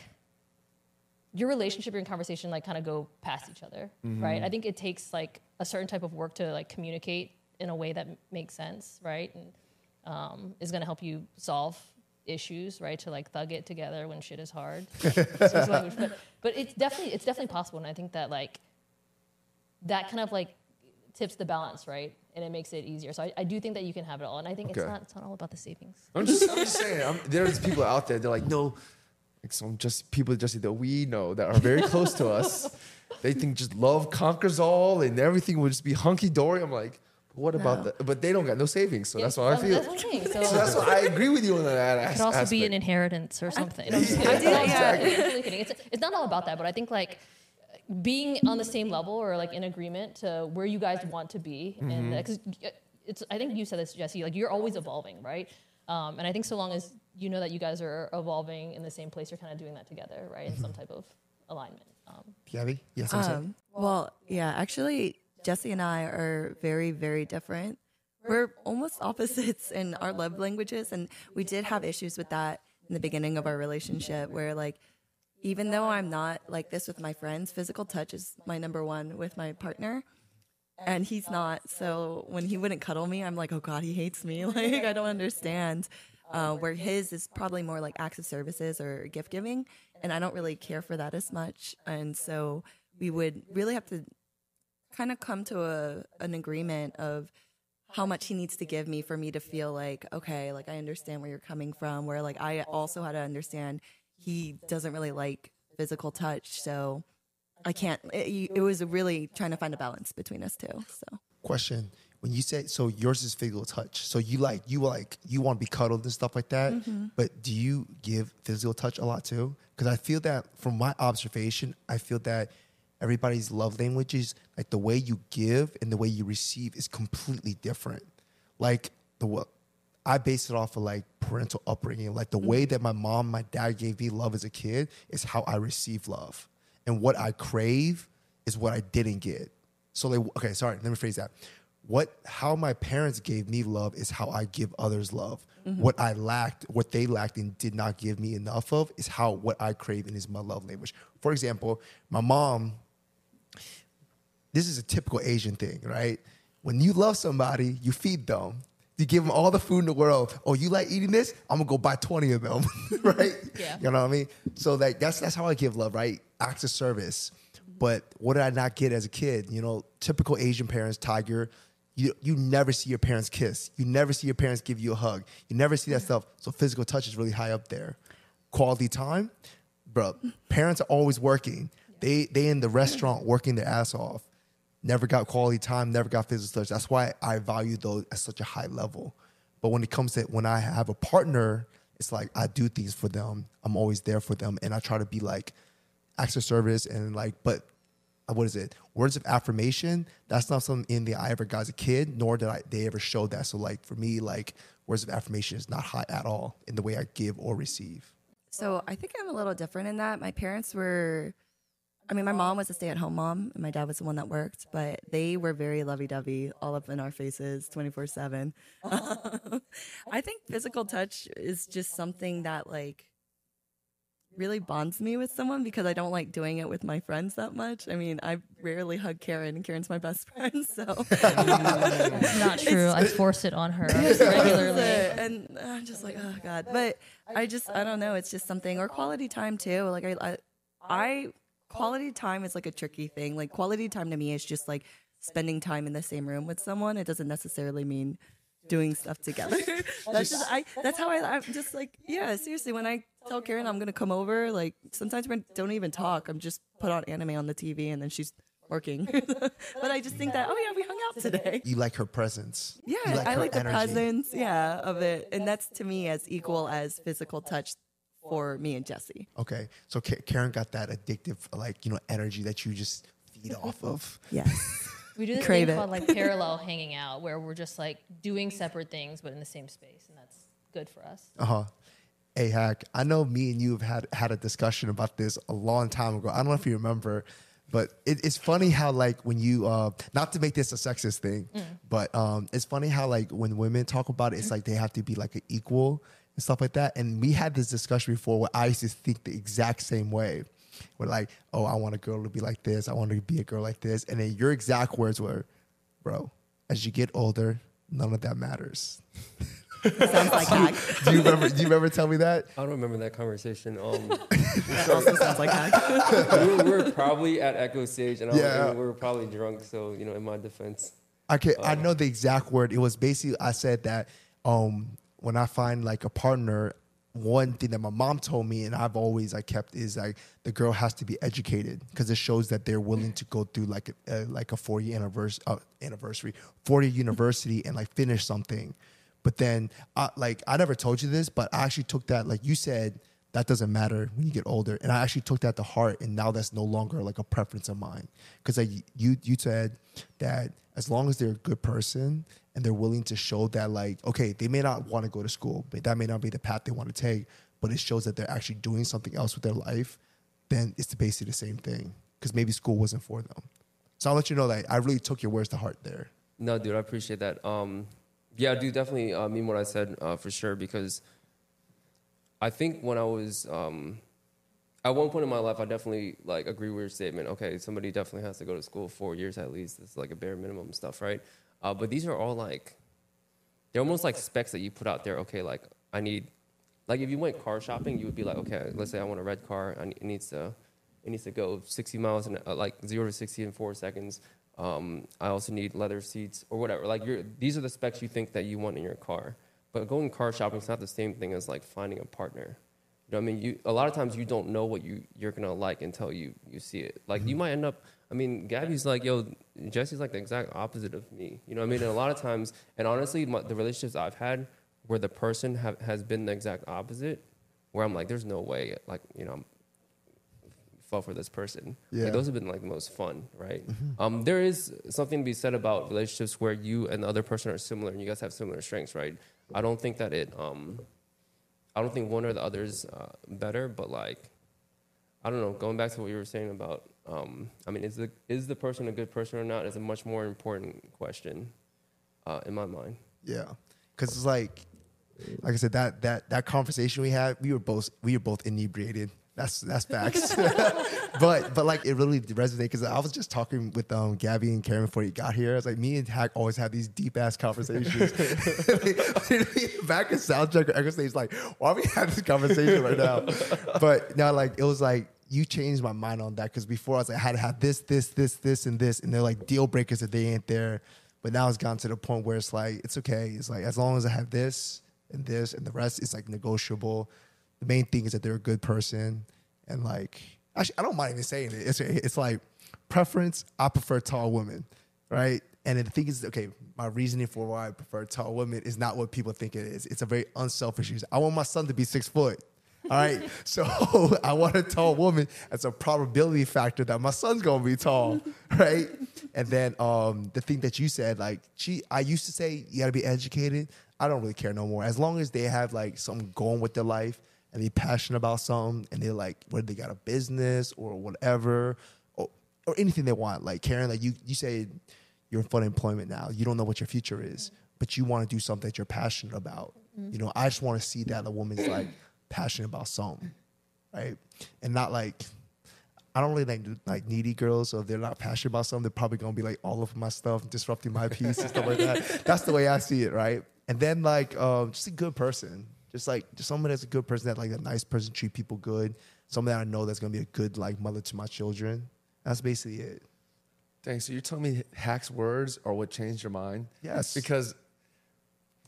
your relationship, your conversation, like kind of go past each other, right? I think it takes like a certain type of work to like communicate in a way that m- makes sense, right? And um, is going to help you solve issues, right? To like thug it together when shit is hard. But but it's definitely it's definitely possible, and I think that like that kind of like tips the balance, right? And it makes it easier. So I, I do think that you can have it all, and I think it's not it's not all about the savings. I'm just, I'm just saying. I'm, there's people out there. They're like, no, like some just people just that we know that are very close to us. They think just love conquers all and everything will just be hunky dory. I'm like, what about No. that? But they don't got no savings, so Yeah, that's what I feel. That's. So, So that's what I agree with you on that. it could also be an inheritance or something. I'm just Yeah, kidding. Yeah. totally- kidding. It's, it's not all about that, but I think like being on the same level or like in agreement to where you guys want to be, and because it's I think you said this, Jesse. Like you're always evolving, right? Um, and I think so long as you know that you guys are evolving in the same place, you're kind of doing that together, right? In some type of alignment. Um, Gabby, yes, I'm saying. Um, Well, yeah, actually, Jesse and I are very, very different. We're almost opposites in our love languages, and we did have issues with that in the beginning of our relationship, where like, even though I'm not like this with my friends, physical touch is my number one with my partner, and he's not. So when he wouldn't cuddle me, I'm like, oh god, he hates me. Like I don't understand. Uh, where his is probably more like acts of services or gift giving, and I don't really care for that as much, and so we would really have to kind of come to a an agreement of how much he needs to give me for me to feel like okay like i understand where you're coming from where like i also had to understand he doesn't really like physical touch so i can't it, it was really trying to find a balance between us two so Question: When you say so, yours is physical touch. So you like you like you want to be cuddled and stuff like that. Mm-hmm. But do you give physical touch a lot too? Because I feel that from my observation, I feel that everybody's love languages, like the way you give and the way you receive, is completely different. Like the what I base it off of like parental upbringing. Like the mm-hmm. way that my mom, my dad gave me love as a kid is how I receive love, and what I crave is what I didn't get. So like, okay, sorry, let me phrase that. What how my parents gave me love is how I give others love. Mm-hmm. What I lacked, what they lacked and did not give me enough of is how what I crave and is my love language. For example, my mom this is a typical Asian thing, right? When you love somebody, you feed them. You give them all the food in the world. Oh, you like eating this? I'm gonna go buy 20 of them, right? Yeah. You know what I mean? So like that's that's how I give love, right? Acts of service. But what did I not get as a kid? You know, typical Asian parents, Tiger. You you never see your parents kiss. You never see your parents give you a hug. You never see that stuff. So physical touch is really high up there. Quality time, bro. Parents are always working. They they in the restaurant working their ass off never got quality time, never got physical touch. That's why I value those at such a high level. But when it comes to when I have a partner, it's like I do things for them. I'm always there for them, and I try to be like acts of service and like. But uh, what is it? Words of affirmation. That's not something in the I ever got as a kid, nor did I they ever show that. So like for me, like words of affirmation is not high at all in the way I give or receive. So I think I'm a little different in that. My parents were, I mean, my mom was a stay at home mom, and my dad was the one that worked, but they were very lovey dovey, all up in our faces 24 7. I think physical touch is just something that, like, really bonds me with someone because I don't like doing it with my friends that much. I mean, I rarely hug Karen, and Karen's my best friend, so. Not true. I force it on her regularly. and uh, I'm just like, oh god. But I just, I don't know. It's just something, or quality time too. Like I, I, I, quality time is like a tricky thing. Like quality time to me is just like spending time in the same room with someone. It doesn't necessarily mean doing stuff together. that's just, I. That's how I. I'm just like, yeah. Seriously, when I tell Karen I'm gonna come over, like sometimes we don't even talk. I'm just put on anime on the TV, and then she's working. but I just think that, oh yeah, we hung out today. You like her presence. Yeah, You I her like the energy. presence, yeah, of it, and that's to me as equal as physical touch for me and Jesse. Okay, so Ka- Karen got that addictive, like you know, energy that you just feed off of. Yes. We do this Crave thing it. called like parallel hanging out, where we're just like doing separate things but in the same space, and that's good for us. Uh huh. Hey, hack. I know me and you have had had a discussion about this a long time ago. I don't know if you remember, but it, it's funny how like when you uh not to make this a sexist thing, but um it's funny how like when women talk about it, it's like they have to be like an equal and stuff like that. And we had this discussion before where I used to think the exact same way. Where like, oh, I want a girl to be like this. I want to be a girl like this. And then your exact words were, bro, as you get older, none of that matters. Sounds like hack. Do you remember? do you remember telling me that? I don't remember that conversation. Um, also sounds like hack. we, were, we were probably at Echo Stage, and, I was, Yeah. and we were probably drunk. So you know, in my defense, I can I know the exact word. It was basically I said that um when I find like a partner, one thing that my mom told me and I've always I kept is like the girl has to be educated because it shows that they're willing to go through like a, like a four year anniversary uh, anniversary university and like finish something. But then uh, like I never told you this, but I actually took that like you said that doesn't matter when you get older. And I actually took that to heart, and now that's no longer like a preference of mine. Because like, you you said that as long as they're a good person and they're willing to show that like okay, they may not want to go to school, but that may not be the path they want to take, but it shows that they're actually doing something else with their life. Then it's basically the same thing. Because maybe school wasn't for them. So I'll let you know that I really took your words to heart there. No, dude, I appreciate that. Um, yeah, I do definitely uh, mean what I said uh, for sure because I think when I was um, at one point in my life, I definitely like agree with your statement. Okay, somebody definitely has to go to school four years at least. It's like a bare minimum stuff, right? Uh, but these are all like they're almost like specs that you put out there. Okay, like I need like if you went car shopping, you would be like, okay, let's say I want a red car. I need, it needs to it needs to go 60 miles and uh, like zero to 60 in four seconds. Um, I also need leather seats or whatever. Like you're, these are the specs you think that you want in your car. But going car shopping is not the same thing as like finding a partner. You know what I mean? You, a lot of times you don't know what you, you're gonna like until you, you see it. Like you might end up, I mean, Gabby's like, yo, Jesse's like the exact opposite of me. You know what I mean? And a lot of times, and honestly, my, the relationships I've had where the person have, has been the exact opposite, where I'm like, there's no way, like, you know, I'm, fall for this person. Yeah. Like, those have been like the most fun, right? Um, there is something to be said about relationships where you and the other person are similar and you guys have similar strengths, right? I don't think that it, um, I don't think one or the other's uh, better, but like, I don't know. Going back to what you were saying about, um, I mean, is the is the person a good person or not is a much more important question uh, in my mind. Yeah, because it's like, like I said, that that that conversation we had, we were both we were both inebriated. That's that's facts. but but like it really resonated because I was just talking with um Gabby and Karen before you got here. I was like, me and Hack always have these deep ass conversations. Back in soundcheck or Echo Stage, like, why are we having this conversation right now? But now like it was like you changed my mind on that because before I was like, I had to have this, this, this, this, and this, and they're like deal breakers if they ain't there. But now it's gotten to the point where it's like it's okay. It's like as long as I have this and this and the rest, it's like negotiable. The main thing is that they're a good person, and like actually, I don't mind even saying it. It's it's like preference. I prefer tall women, right? And the thing is, okay, my reasoning for why I prefer tall women is not what people think it is. It's a very unselfish reason. I want my son to be six foot. All right. So I want a tall woman as a probability factor that my son's gonna be tall. Right. And then um the thing that you said, like she I used to say you gotta be educated. I don't really care no more. As long as they have like something going with their life and they're passionate about something and they're like whether they got a business or whatever or, or anything they want. Like Karen, like you you say you're in full employment now. You don't know what your future is, but you want to do something that you're passionate about. You know, I just want to see that a woman's like passionate about something, right? And not like I don't really like like needy girls. So if they're not passionate about something, they're probably gonna be like all of my stuff, disrupting my peace and stuff like that. That's the way I see it, right? And then like um, just a good person, just like just someone that's a good person, that like a nice person, treat people good. Someone that I know that's gonna be a good like mother to my children. That's basically it. Dang, so you're telling me Hack's words are what changed your mind? Yes. Because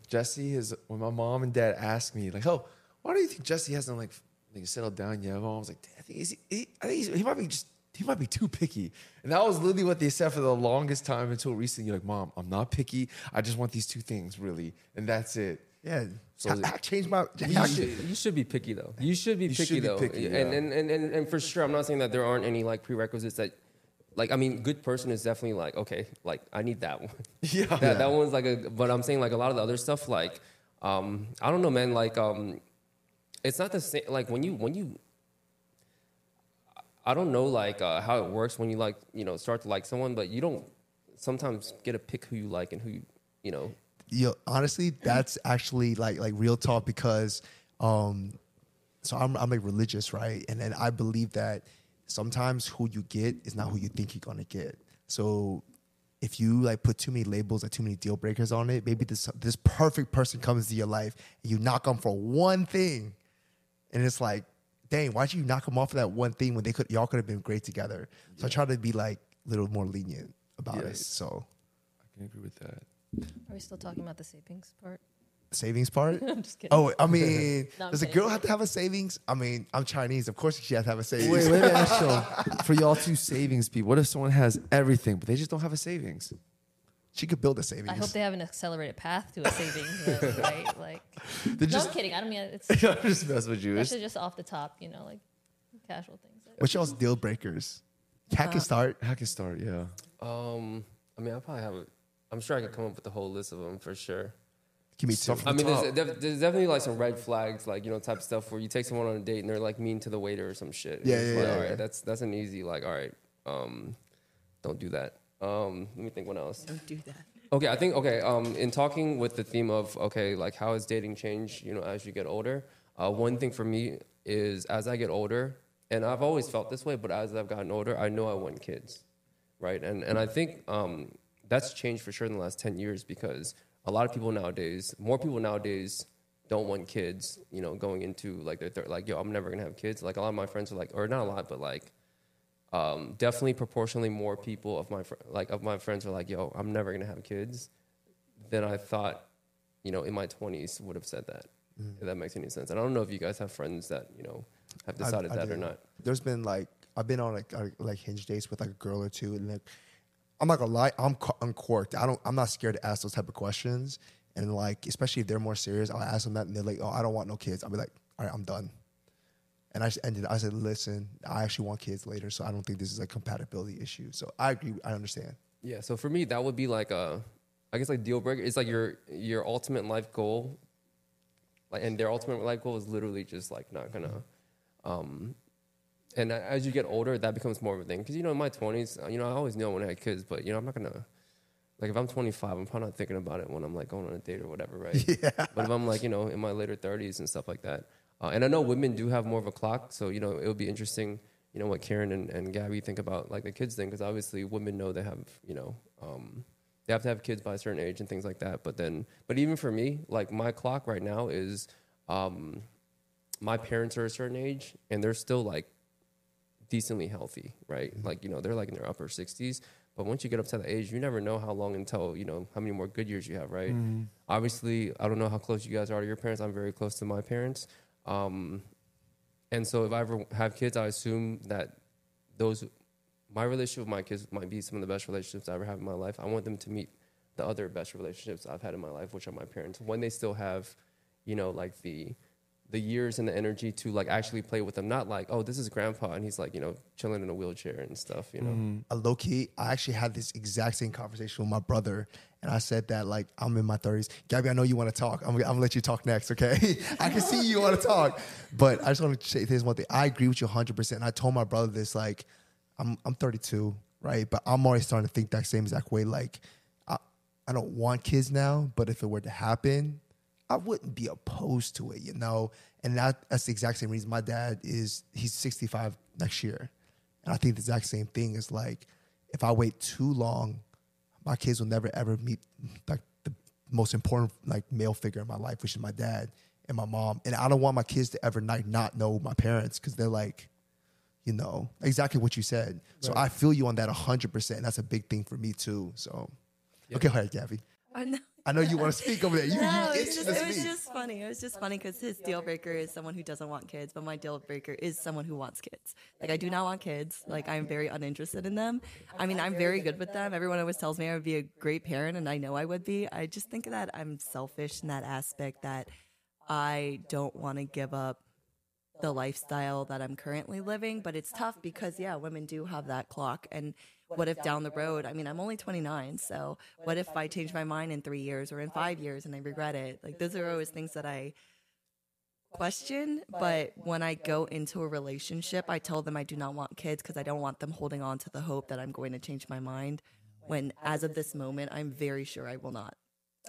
Jesse is when my mom and dad asked me, like, oh, why do you think Jesse hasn't like, like settled down yet? My mom was like, I think, he's, he, I think he's, he might be just he might be too picky. And that was literally what they said for the longest time until recently. You're like, Mom, I'm not picky. I just want these two things, really. And that's it. Yeah. So I, I changed my. You should, you should be picky though. You should be You picky should be though. picky, and, yeah. and, and, and and for sure, I'm not saying that there aren't any like prerequisites that, like I mean, good person is definitely like okay, like I need that one. Yeah. that, that one's like a. But I'm saying like a lot of the other stuff, like um, I don't know, man. Like um, it's not the same. Like when you when you. I don't know like uh, how it works when you like you know start to like someone, but you don't sometimes get to pick who you like and who you you know Yo, honestly, that's actually like like real talk because um so I'm I'm like religious, right? And then I believe that sometimes who you get is not who you think you're gonna get. So if you like put too many labels or too many deal breakers on it, maybe this this perfect person comes to your life and you knock them for one thing, and it's like, dang, why'd you knock them off for that one thing when they could y'all could have been great together? So I try to be like a little more lenient about it. So I can agree with that. Are we still talking about the savings part? savings part. I'm just kidding. Oh, I mean, No, I'm does a girl have to have a savings? I mean, I'm Chinese. Of course, she has to have a savings. Wait, let me ask you for y'all two savings people. What if someone has everything but they just don't have a savings? She could build a savings. I hope they have an accelerated path to a savings, right? Like, They're no, just I'm kidding. I don't mean it's I'm just messing with you. that's just off the top, you know, like casual things. What's y'all's deal breakers? Cat can start. I can start, yeah. Um, I mean, I probably have. A, I'm sure I could come up with a whole list of them for sure. Give me two. I mean, top. there's, def- there's definitely like some red flags, like you know, type of stuff where you take someone on a date and they're like mean to the waiter or some shit. And Yeah, yeah, like, yeah, all right, yeah. that's that's an easy like, all right, um, don't do that. Um, let me think. What else? Don't do that. Okay, I think okay. Um, in talking with the theme of okay, like how has dating changed? You know, as you get older. Uh, one thing for me is as I get older, and I've always felt this way, but as I've gotten older, I know I want kids, right? And and I think um, that's changed for sure in the last ten years because a lot of people nowadays, more people nowadays, don't want kids. You know, going into like their third, like yo, I'm never gonna have kids. Like a lot of my friends are like, or not a lot, but like um, definitely proportionally more people of my fr- like of my friends are like, "Yo, I'm never gonna have kids," than I thought. You know, in my 20s, would have said that. If that makes any sense. And I don't know if you guys have friends that you know have decided I that or not. There's been like I've been on like uh, like hinge dates with like a girl or two, and like I'm not gonna lie, I'm co- uncorked. I don't. I'm not scared to ask those type of questions, and like especially if they're more serious, I'll ask them that, and they're like, "Oh, I don't want no kids." I'll be like, "All right, I'm done." And I ended. I said, "Listen, I actually want kids later, so I don't think this is a compatibility issue." So I agree. I understand. Yeah. So for me, that would be like a, I guess like deal breaker. It's like your your ultimate life goal. Like, and their ultimate life goal is literally just like not gonna. Um, and as you get older, that becomes more of a thing. Because you know, in my twenties, you know, I always knew I wanted to have kids, but you know, I'm not gonna. Like if I'm 25, I'm probably not thinking about it when I'm like going on a date or whatever, right? Yeah. But if I'm like, you know, in my later 30s and stuff like that, uh, and I know women do have more of a clock, so you know, it would be interesting, you know, what Karen and, and Gabby think about like the kids thing, because obviously women know they have, you know, um, they have to have kids by a certain age and things like that. But then, but even for me, like my clock right now is, um, my parents are a certain age and they're still like decently healthy, right? Like, you know, they're like in their upper 60s. But once you get up to that age, you never know how long until, you know, how many more good years you have, right? Obviously, I don't know how close you guys are to your parents. I'm very close to my parents. Um, and so if I ever have kids, I assume that those, my relationship with my kids might be some of the best relationships I ever have in my life. I want them to meet the other best relationships I've had in my life, which are my parents, when they still have, you know, like the, the years and the energy to like actually play with them. Not like, oh, this is grandpa and he's like, you know, chilling in a wheelchair and stuff, you know. a low key, I actually had this exact same conversation with my brother, and I said that like I'm in my 30s. Gabby, I know you want to talk. I'm, I'm gonna let you talk next, okay? I can see you want to talk, but I just want to say this one thing. I agree with you 100. percent And I told my brother this like I'm I'm 32, right? But I'm already starting to think that same exact way. Like I I don't want kids now, but if it were to happen, I wouldn't be opposed to it, you know. And that, that's the exact same reason my dad is he's 65 next year, and I think the exact same thing is like if I wait too long, my kids will never ever meet like the most important like male figure in my life, which is my dad and my mom. And I don't want my kids to ever like not know my parents because they're like, you know, exactly what you said. So I feel you on that 100. percent That's a big thing for me too. So okay, all right, ahead, Gabby. I know. I know you want to speak over there. You, No, you it's itching just, it was just funny. It was just funny because his deal breaker is someone who doesn't want kids, but my deal breaker is someone who wants kids. Like I do not want kids. Like I'm very uninterested in them. I mean, I'm very good with them. Everyone always tells me I would be a great parent, and I know I would be. I just think that I'm selfish in that aspect that I don't want to give up the lifestyle that I'm currently living, but it's tough because yeah, women do have that clock. And what if down the road, I mean, I'm only 29, so what if I change my mind in 3 years or in 5 years and I regret it? Like those are always things that I question, but when I go into a relationship, I tell them I do not want kids because I don't want them holding on to the hope that I'm going to change my mind when as of this moment, I'm very sure I will not.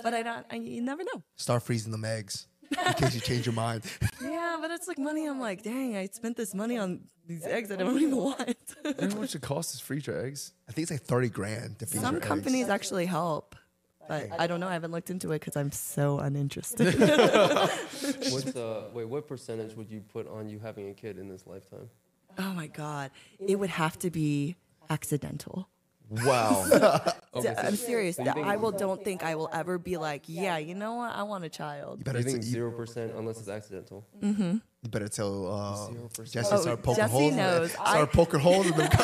But I don't I, you never know. Start freezing them eggs in case you change your mind. Yeah, but it's like money. I'm like, dang, I spent this money on these eggs that I don't even want. You know how much it costs to freeze your eggs? I think it's like 30 grand to freeze Some your eggs. companies actually help, but I don't know. I haven't looked into it because I'm so uninterested. What's uh wait, what percentage would you put on you having a kid in this lifetime? oh my god, it would have to be accidental. Wow. Okay, so- I'm serious. so I will. Don't think I will ever be like, yeah, you know what? I want a child. You So better, you think t- zero percent unless it's accidental? Mm-hmm. you better tell uh, 0%. Jesse Oh, start poking Jesse holes. in knows. it. I- Start poking holes in them.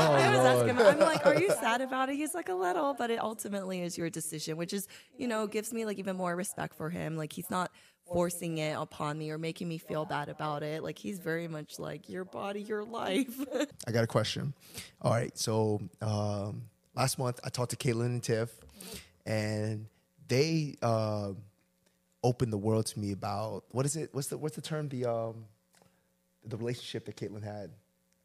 I was asking him, I'm like, are you sad about it? He's like, a little, but it ultimately is your decision, which is, you know, gives me like even more respect for him. Like he's not forcing it upon me or making me feel bad about it. Like he's very much like your body, your life. I got a question. All right, so um, last month I talked to Caitlin and Tiff, and they uh, opened the world to me about what is it? What's the what's the term? The um, the relationship that Caitlin had.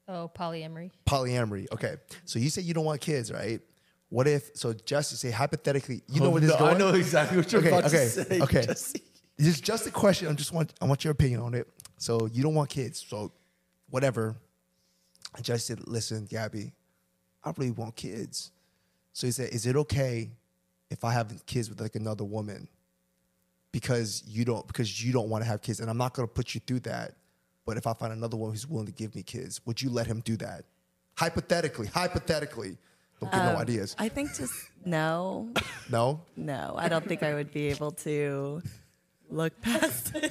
Oh, polyamory. Polyamory. Okay. So you say you don't want kids, right? What if so Jesse say hypothetically, you know Oh, where this no, is going? I know exactly what you're okay, about okay, to say. Okay. Jesse. It's just a question. I just want I want your opinion on it. So you don't want kids. So whatever. I just said, listen, Gabby, I really want kids. So he said, Is it okay if I have kids with like another woman? Because you don't because you don't want to have kids. And I'm not gonna put you through that. But if I find another woman who's willing to give me kids, would you let him do that? Hypothetically, hypothetically. Don't give no um, ideas. I think just no, No? no. I don't think I would be able to look past.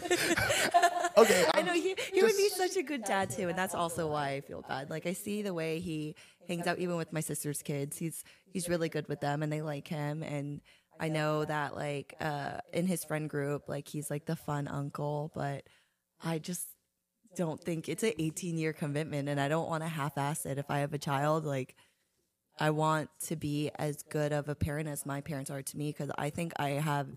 Okay. I I'm- know he, he would be such a good dad too, and that's also why I feel bad. Like I see the way he hangs out, even with my sister's kids. He's he's really good with them, and they like him. And I know that like uh, in his friend group, like he's like the fun uncle. But I just don't think it's an 18 year commitment, and I don't want to half ass it. If I have a child, like I want to be as good of a parent as my parents are to me, because I think I have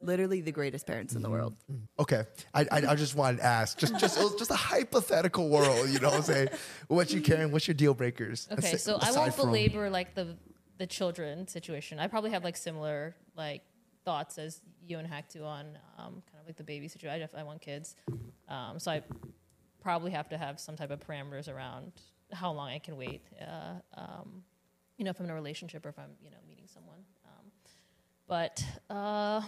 literally the greatest parents in the world. Okay, I, I I just wanted to ask, just just it was just a hypothetical world, you know what I'm saying? What you Karen? What's your deal breakers? Okay, As- so I won't from- belabor like the the children situation. I probably have like similar like thoughts as you and Hack do on um, kind of like the baby situation. I definitely want kids, um, so I probably have to have some type of parameters around how long I can wait. Uh, um, you know, if I'm in a relationship or if I'm you know meeting someone. Um, but uh,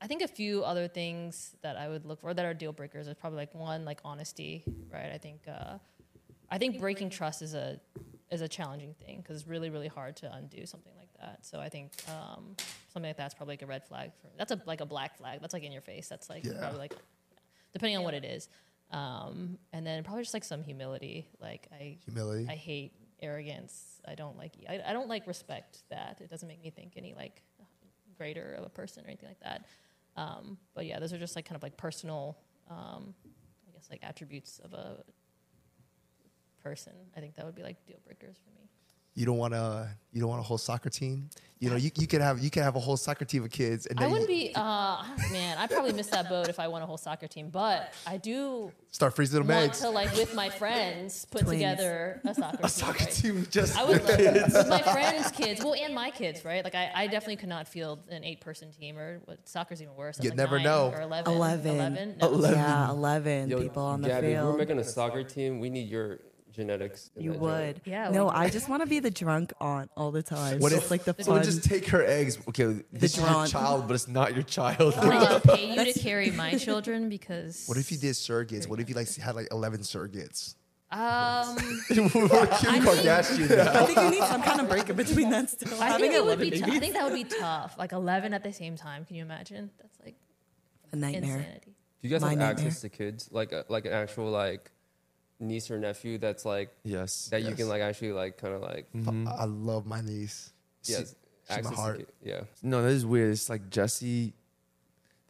I think a few other things that I would look for that are deal breakers is probably like one like honesty, right? I think uh, I think breaking trust is a is a challenging thing because it's really really hard to undo something like that. So I think um, something like that's probably like a red flag for that's a like a black flag. That's like in your face. That's like Yeah. probably like depending on what it is. Um, and then probably just like some humility. Like I Humility. I hate arrogance. I don't like I, I don't like respect that. It doesn't make me think any like greater of a person or anything like that. Um, but yeah, those are just like kind of like personal, um, I guess like attributes of a person. I think that would be like deal breakers for me. You don't want to. You don't want a whole soccer team. You know, you, you could have you could have a whole soccer team of kids, and I wouldn't you be, uh, man, I probably miss that boat if I won a whole soccer team. But I do start freezing them want eggs. to like with my friends put Twins. together a soccer A team. soccer right? team just I would love with my friends' kids, well, and my kids, right? Like I, I definitely could not field an eight-person team, or what soccer's even worse. You like never know. Or 11. 11. 11? No. Yeah, 11 Yo, people on the Gabby, if field. we're making a soccer team, we need your genetics. in You would. joint. Yeah, No, like- I just want to be the drunk aunt all the time. What so if- it's like the So fun. just take her eggs. Okay, this is your child, but it's not your child. I'm gonna pay you to carry my children because. What if you did surrogates? What if you like had like eleven surrogates? Um, Kim Kardashian. I think you need some kind of break in between that still. I Having think it would be. T- I think that would be tough. Like 11 at the same time. Can you imagine? That's like a nightmare. insanity. Do you guys My have nightmare. access to kids, like a, like an actual like niece or nephew that's like Yes. that you can like actually like kind of like mm-hmm. I love my niece. yes my access to heart. ki- yeah. No, that is weird. It's like Jesse.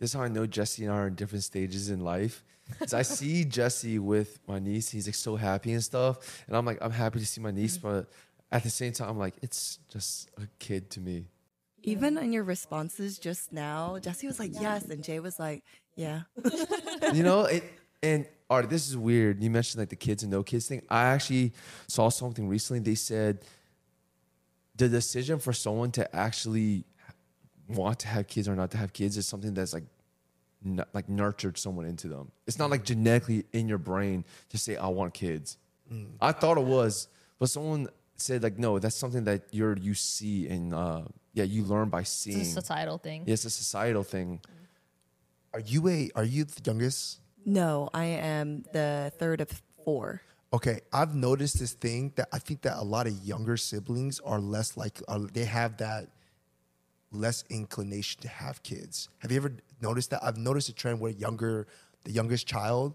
This is how I know Jesse and I are in different stages in life. 'Cause I see Jesse with my niece. He's like so happy and stuff, and I'm like, I'm happy to see my niece, but at the same time, I'm like, it's just a kid to me. Even in your responses just now, Jesse was like, yes. And Jay was like, yeah. you know, it, and Art, this is weird. You mentioned like the kids and no kids thing. I actually saw something recently. They said the decision for someone to actually want to have kids or not to have kids is something that's like n- like nurtured someone into them. It's not like genetically in your brain to say I want kids. I thought it was, but someone said like no, that's something that you're you see and uh, yeah, you learn by seeing. It's a societal thing. Yeah, it's a societal thing. Are you a? Are you the youngest? No, I am the third of four. Okay, I've noticed this thing that I think that a lot of younger siblings are less like uh, they have that less inclination to have kids. Have you ever noticed that? I've noticed a trend where younger, the youngest child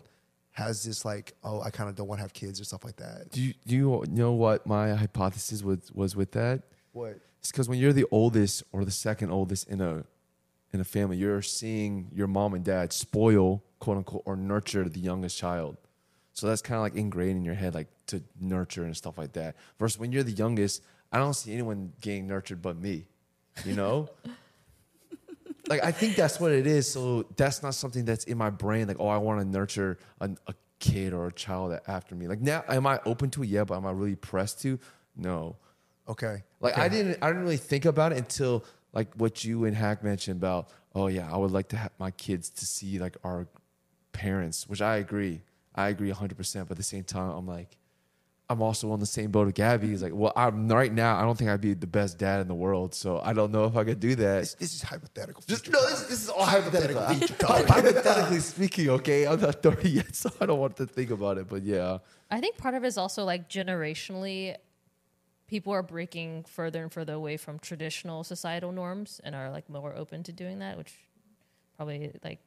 has this like, oh, I kind of don't want to have kids or stuff like that. Do you, do you know what my hypothesis was, was with that? What? It's because when you're the oldest or the second oldest in a in a family, you're seeing your mom and dad spoil, quote unquote, or nurture the youngest child. So that's kind of like ingrained in your head, like to nurture and stuff like that. Versus when you're the youngest, I don't see anyone getting nurtured but me. You know? like I think that's what it is. So that's not something that's in my brain. Like, oh, I want to nurture a, a kid or a child after me. Like now, am I open to it? Yeah, but am I really pressed to? No. Okay. Like okay. I didn't, I didn't really think about it until like what you and Hack mentioned about. Oh yeah, I would like to have my kids to see like our parents, which I agree. I agree 100. percent But at the same time, I'm like, I'm also on the same boat with Gabby. He's like, well, I'm right now. I don't think I'd be the best dad in the world, so I don't know if I could do that. This, this is hypothetical. Just no, this, this is all hypothetical. future talk. hypothetically speaking, okay, I'm not 30 yet, so I don't want to think about it. But yeah, I think part of it is also like generationally, people are breaking further and further away from traditional societal norms and are like more open to doing that, which probably like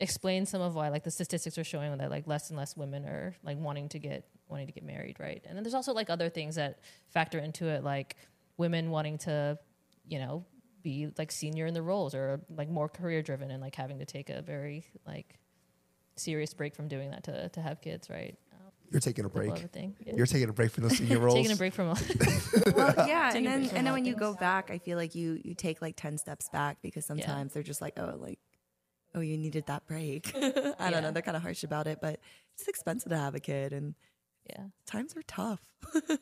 explains some of why like the statistics are showing that like less and less women are like wanting to get wanting to get married, right? And then there's also like other things that factor into it, like women wanting to, you know, be like senior in the roles or like more career driven and like having to take a very like serious break from doing that to to have kids, right? You're taking a break. thing. Yeah. You're taking a break from those senior roles. taking a break from well, yeah, and then and then all when you go back, I feel like you you take like ten steps back because sometimes they're just like, oh, like, oh, you needed that break. I Yeah. don't know. They're kind of harsh about it, but it's expensive to have a kid, and yeah. times are tough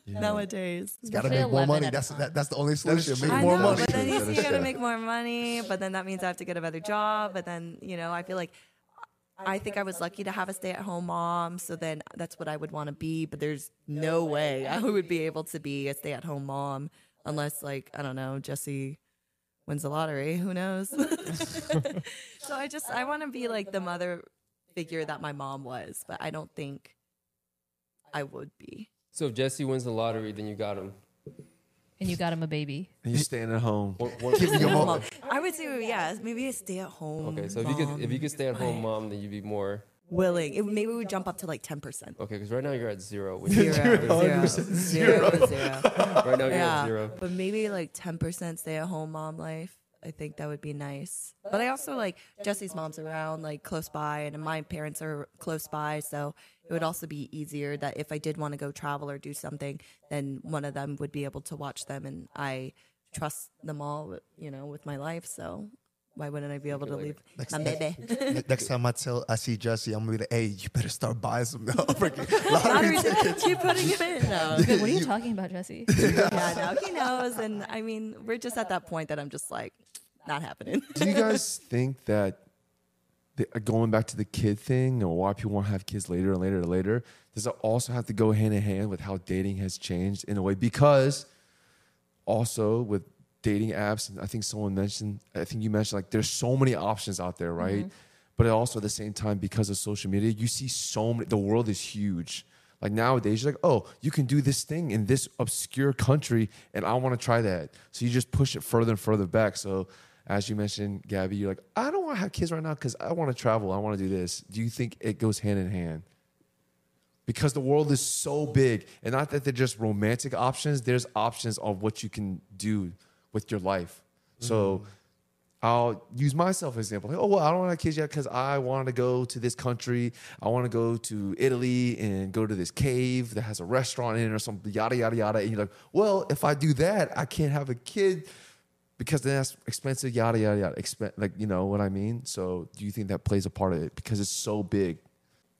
nowadays. You gotta make more money. That's that, that's the only solution. Make I more know, money. but then you That you gotta make more money, but then that means I have to get a better job. But then you know, I feel like I think I was lucky to have a stay-at-home mom, so then that's what I would want to be. But there's no way I would be able to be a stay-at-home mom unless, like, I don't know, Jesse wins the lottery. Who knows? so I just I want to be like the mother figure that my mom was, but I don't think I would be. So if Jesse wins the lottery, then you got him. And you got him a baby. and you're staying at home. One- one- Giving him Mom. up. I would say yeah, maybe a stay-at-home. okay, so if you could if you could stay at home mom, then you'd be more willing, it, maybe we would jump up to like ten percent. okay. Because right now you're at zero. Which Zero, is, zero, zero, zero. right now you're Yeah, at zero. but maybe like ten percent stay-at-home mom life. I think that would be nice. But I also like Jesse's mom's around, like close by, and my parents are close by, so it would also be easier that if I did want to go travel or do something, then one of them would be able to watch them, and I trust them all, you know, with my life. So why wouldn't I be able to leave Next, my next, next time I tell I see Jesse, I'm gonna be like, hey, you better start buying some freaking Lottery lottery tickets, keep putting it in. No. What are you talking about, Jesse? yeah, no, he knows, and I mean, we're just at that point that I'm just like, not happening. Do you guys think that the, uh, going back to the kid thing or why people want to have kids later and later and later, does it also have to go hand in hand with how dating has changed in a way? Because also with dating apps, and I think someone mentioned, I think you mentioned like there's so many options out there, right? Mm-hmm. But also at the same time, because of social media, you see so many, the world is huge. Like nowadays, you're like, oh, you can do this thing in this obscure country, and I want to try that. So you just push it further and further back. So, as you mentioned, Gabby, you're like, I don't want to have kids right now because I want to travel. I want to do this. Do you think it goes hand in hand? Because the world is so big, and not that they're just romantic options. There's options of what you can do with your life. So. I'll use myself as an example. Like, oh, well, I don't want to have kids yet because I want to go to this country. I want to go to Italy and go to this cave that has a restaurant in it or something, yada, yada, yada. And you're like, well, if I do that, I can't have a kid because then that's expensive, yada, yada, yada. Expen- like, you know what I mean? So do you think that plays a part of it because it's so big?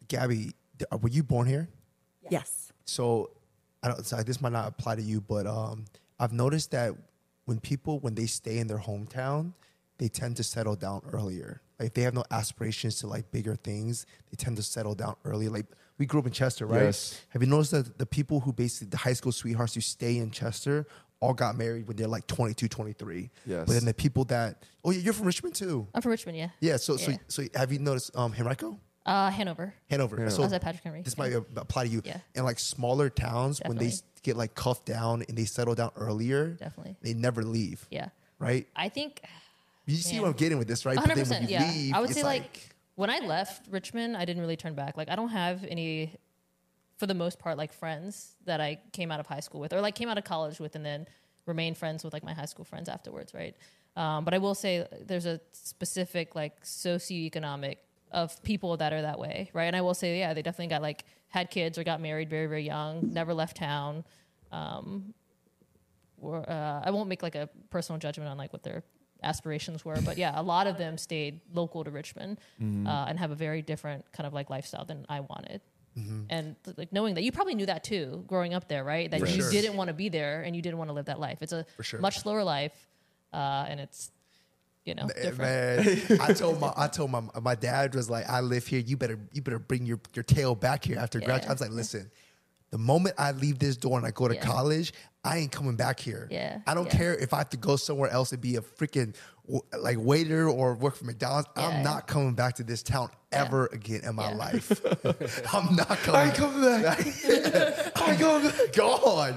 Gabby, were you born here? yes. So I don't. So this might not apply to you, but um, I've noticed that when people when they stay in their hometown, they tend to settle down earlier. Like they have no aspirations to like bigger things, they tend to settle down early. Like we grew up in Chester, right? Yes. Have you noticed that the people who basically the high school sweethearts who stay in Chester all got married when they're like 22, 23. Yes. But then the people that oh yeah, you're from Richmond too. I'm from Richmond, yeah. Yeah. So so Yeah. so have you noticed um Henrico? Uh, Hanover. Hanover. Yeah. So I was at Patrick Henry. this yeah. might apply to you. Yeah. In like smaller towns, when they Definitely. s- get like cuffed down and they settle down earlier, Definitely. they never leave. Yeah. Right? I think You see Man. what I'm getting with this, right? 100%. But then when you yeah. leave, I would it's say like, when I left Richmond, I didn't really turn back. Like I don't have any, for the most part, like friends that I came out of high school with, or like came out of college with, and then remained friends with like my high school friends afterwards, right? Um, but I will say there's a specific like socioeconomic of people that are that way, right? And I will say, yeah, they definitely got like had kids or got married very very young, never left town. Um, or uh, I won't make like a personal judgment on like what their aspirations were. But yeah, a lot of them stayed local to Richmond Mm-hmm. uh, and have a very different kind of like lifestyle than I wanted. Mm-hmm. And like knowing that you probably knew that too, growing up there, right? That For you sure. didn't want to be there and you didn't want to live that life. It's a sure. much slower life, uh, and it's you know different. Man, I told my I told my my dad was like, I live here. You better you better bring your your tail back here after graduation. I was like, listen, the moment I leave this door and I go to Yeah. college, I ain't coming back here. Yeah, I don't yeah. care if I have to go somewhere else and be a freaking like waiter or work for McDonald's. Yeah. I'm not coming back to this town ever again in my Yeah. life. I'm not coming. I ain't coming back. I go gone.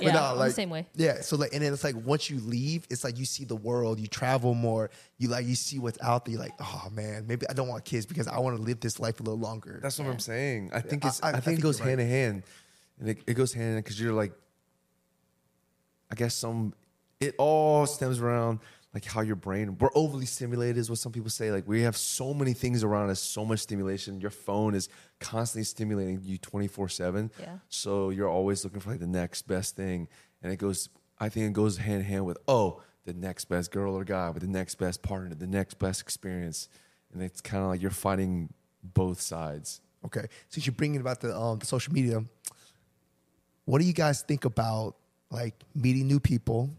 Yeah, I'm the same way. Yeah. So like, and then it's like once you leave, it's like you see the world, you travel more, you like you see what's out there. You're like, oh man, maybe I don't want kids because I want to live this life a little longer. That's what I'm saying. I think it's. I- I, I think, think it goes you're right. hand in hand, and it, it goes hand in hand because you're like. I guess some. It all stems around like how your brain. We're overly stimulated, is what some people say. Like we have so many things around us, so much stimulation. Your phone is constantly stimulating you 24 seven. Yeah. So you're always looking for like the next best thing, and it goes. I think it goes hand in hand with oh the next best girl or guy with the next best partner, the next best experience, and it's kind of like you're fighting both sides. Okay. Since you're bringing about the um the social media, what do you guys think about like meeting new people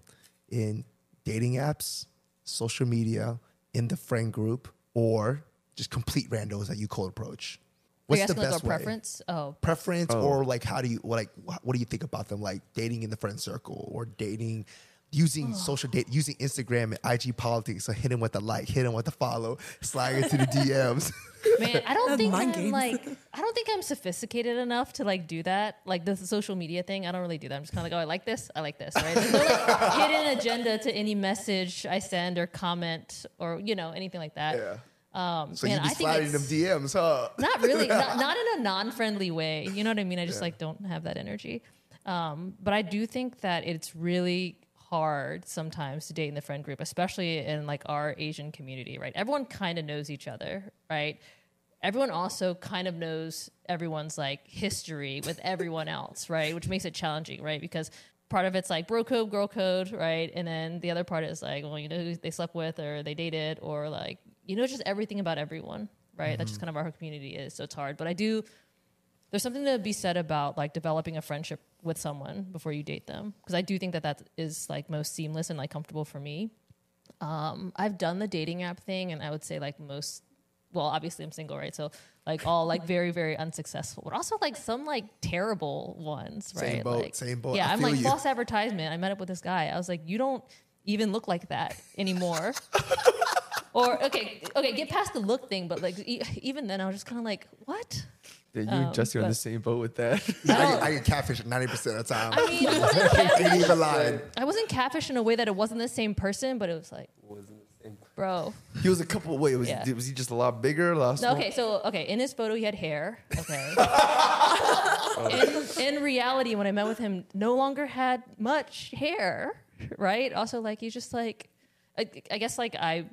in dating apps, social media, in the friend group, or just complete randos that you cold approach? Are you What's the asking like best way? preference? Oh, preference Oh. or like how do you what like what do you think about them like dating in the friend circle or dating using social date using Instagram and IG politics so hit him with a like hit him with a follow slide into the DMs Man, I don't think Mind I'm games. like I don't think I'm sophisticated enough to like do that. Like the social media thing, I don't really do that. I'm just kind of like, oh, I like this, I like this, right? There's no like, hidden agenda to any message I send or comment or you know anything like that. yeah Um, so man, you be I think sliding them it's- DMs huh not really, not, not in a non-friendly way. You know what I mean? I just like don't have that energy. Um, but I do think that it's really hard sometimes to date in the friend group, especially in like our Asian community, right? Everyone kind of knows each other, right? Everyone also kind of knows everyone's like history with everyone else, right? Which makes it challenging, right? Because part of it's like bro code, girl code, right? And then the other part is like, well, you know who they slept with or they dated or like, you know, just everything about everyone, right? That's just mm-hmm. kind of our community is. So it's hard. But I do, there's something to be said about like developing a friendship with someone before you date them. Because I do think that that is like most seamless and like comfortable for me. Um, I've done the dating app thing and I would say like most, well, obviously I'm single, right? So like all like very, very unsuccessful, but also like some like terrible ones, right? Same boat, like, same boat. Yeah, I I'm like you. false advertisement. I met up with this guy. I was like, you don't even look like that anymore. or okay, okay, get past the look thing, but like e- even then, I was just kind of like, what? Yeah, you Um, and Jesse are in the same boat with that. I, get, I get catfish 90% of the time I mean, I wasn't, ain't even lying I wasn't catfish in a way that it wasn't the same person, but it was like, Wasn't the same. bro. he was a couple. Wait, was, Yeah. was he just a lot bigger? A lot No, okay, so okay, in his photo he had hair. Okay. in, in reality, when I met with him, no longer had much hair. Right. Also, like he's just like, I, I guess like I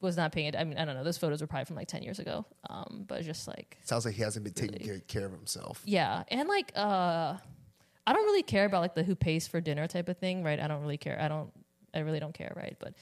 was not paying it. I mean, I don't know. Those photos were probably from like ten years ago. Um, but just like sounds like he hasn't been taking care, care of himself yeah, and like uh, I don't really care about like the who pays for dinner type of thing, right? I don't really care. I don't. I really don't care, right? But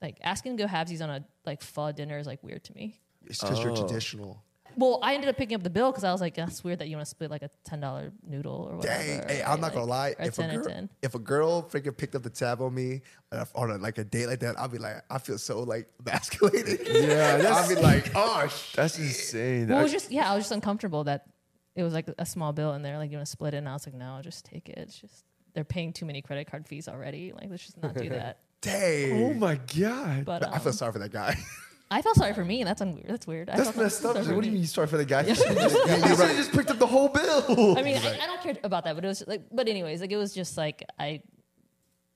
like asking to go halvesies on a like pho dinner is like weird to me. it's because you're Oh. traditional Well, I ended up picking up the bill because I was like, that's weird that you want to split like a ten dollar noodle or whatever. Dang, hey, I'm not Like, gonna lie. or If a, 10 and girl, 10. if a girl freaking picked up the tab on me uh, on a, like a date like that, I'll be like, I feel so like emasculated. Yeah, I'll that's- be like, oh, sh- That's insane. Well, I- was just yeah, I was just uncomfortable that it was like a small bill and they're like, you want to split it? And I was like, no, I'll just take it. It's just they're paying too many credit card fees already. Like, let's just not do that. dang. oh my god, But I feel um, sorry for that guy. I felt sorry for me, and that's un- that's weird. I that's felt messed up. sorry for What do you me. mean you sorry for the guy? You should just, you should've just picked up the whole bill. I mean, I, I don't care about that, but it was like, but anyways, like it was just like I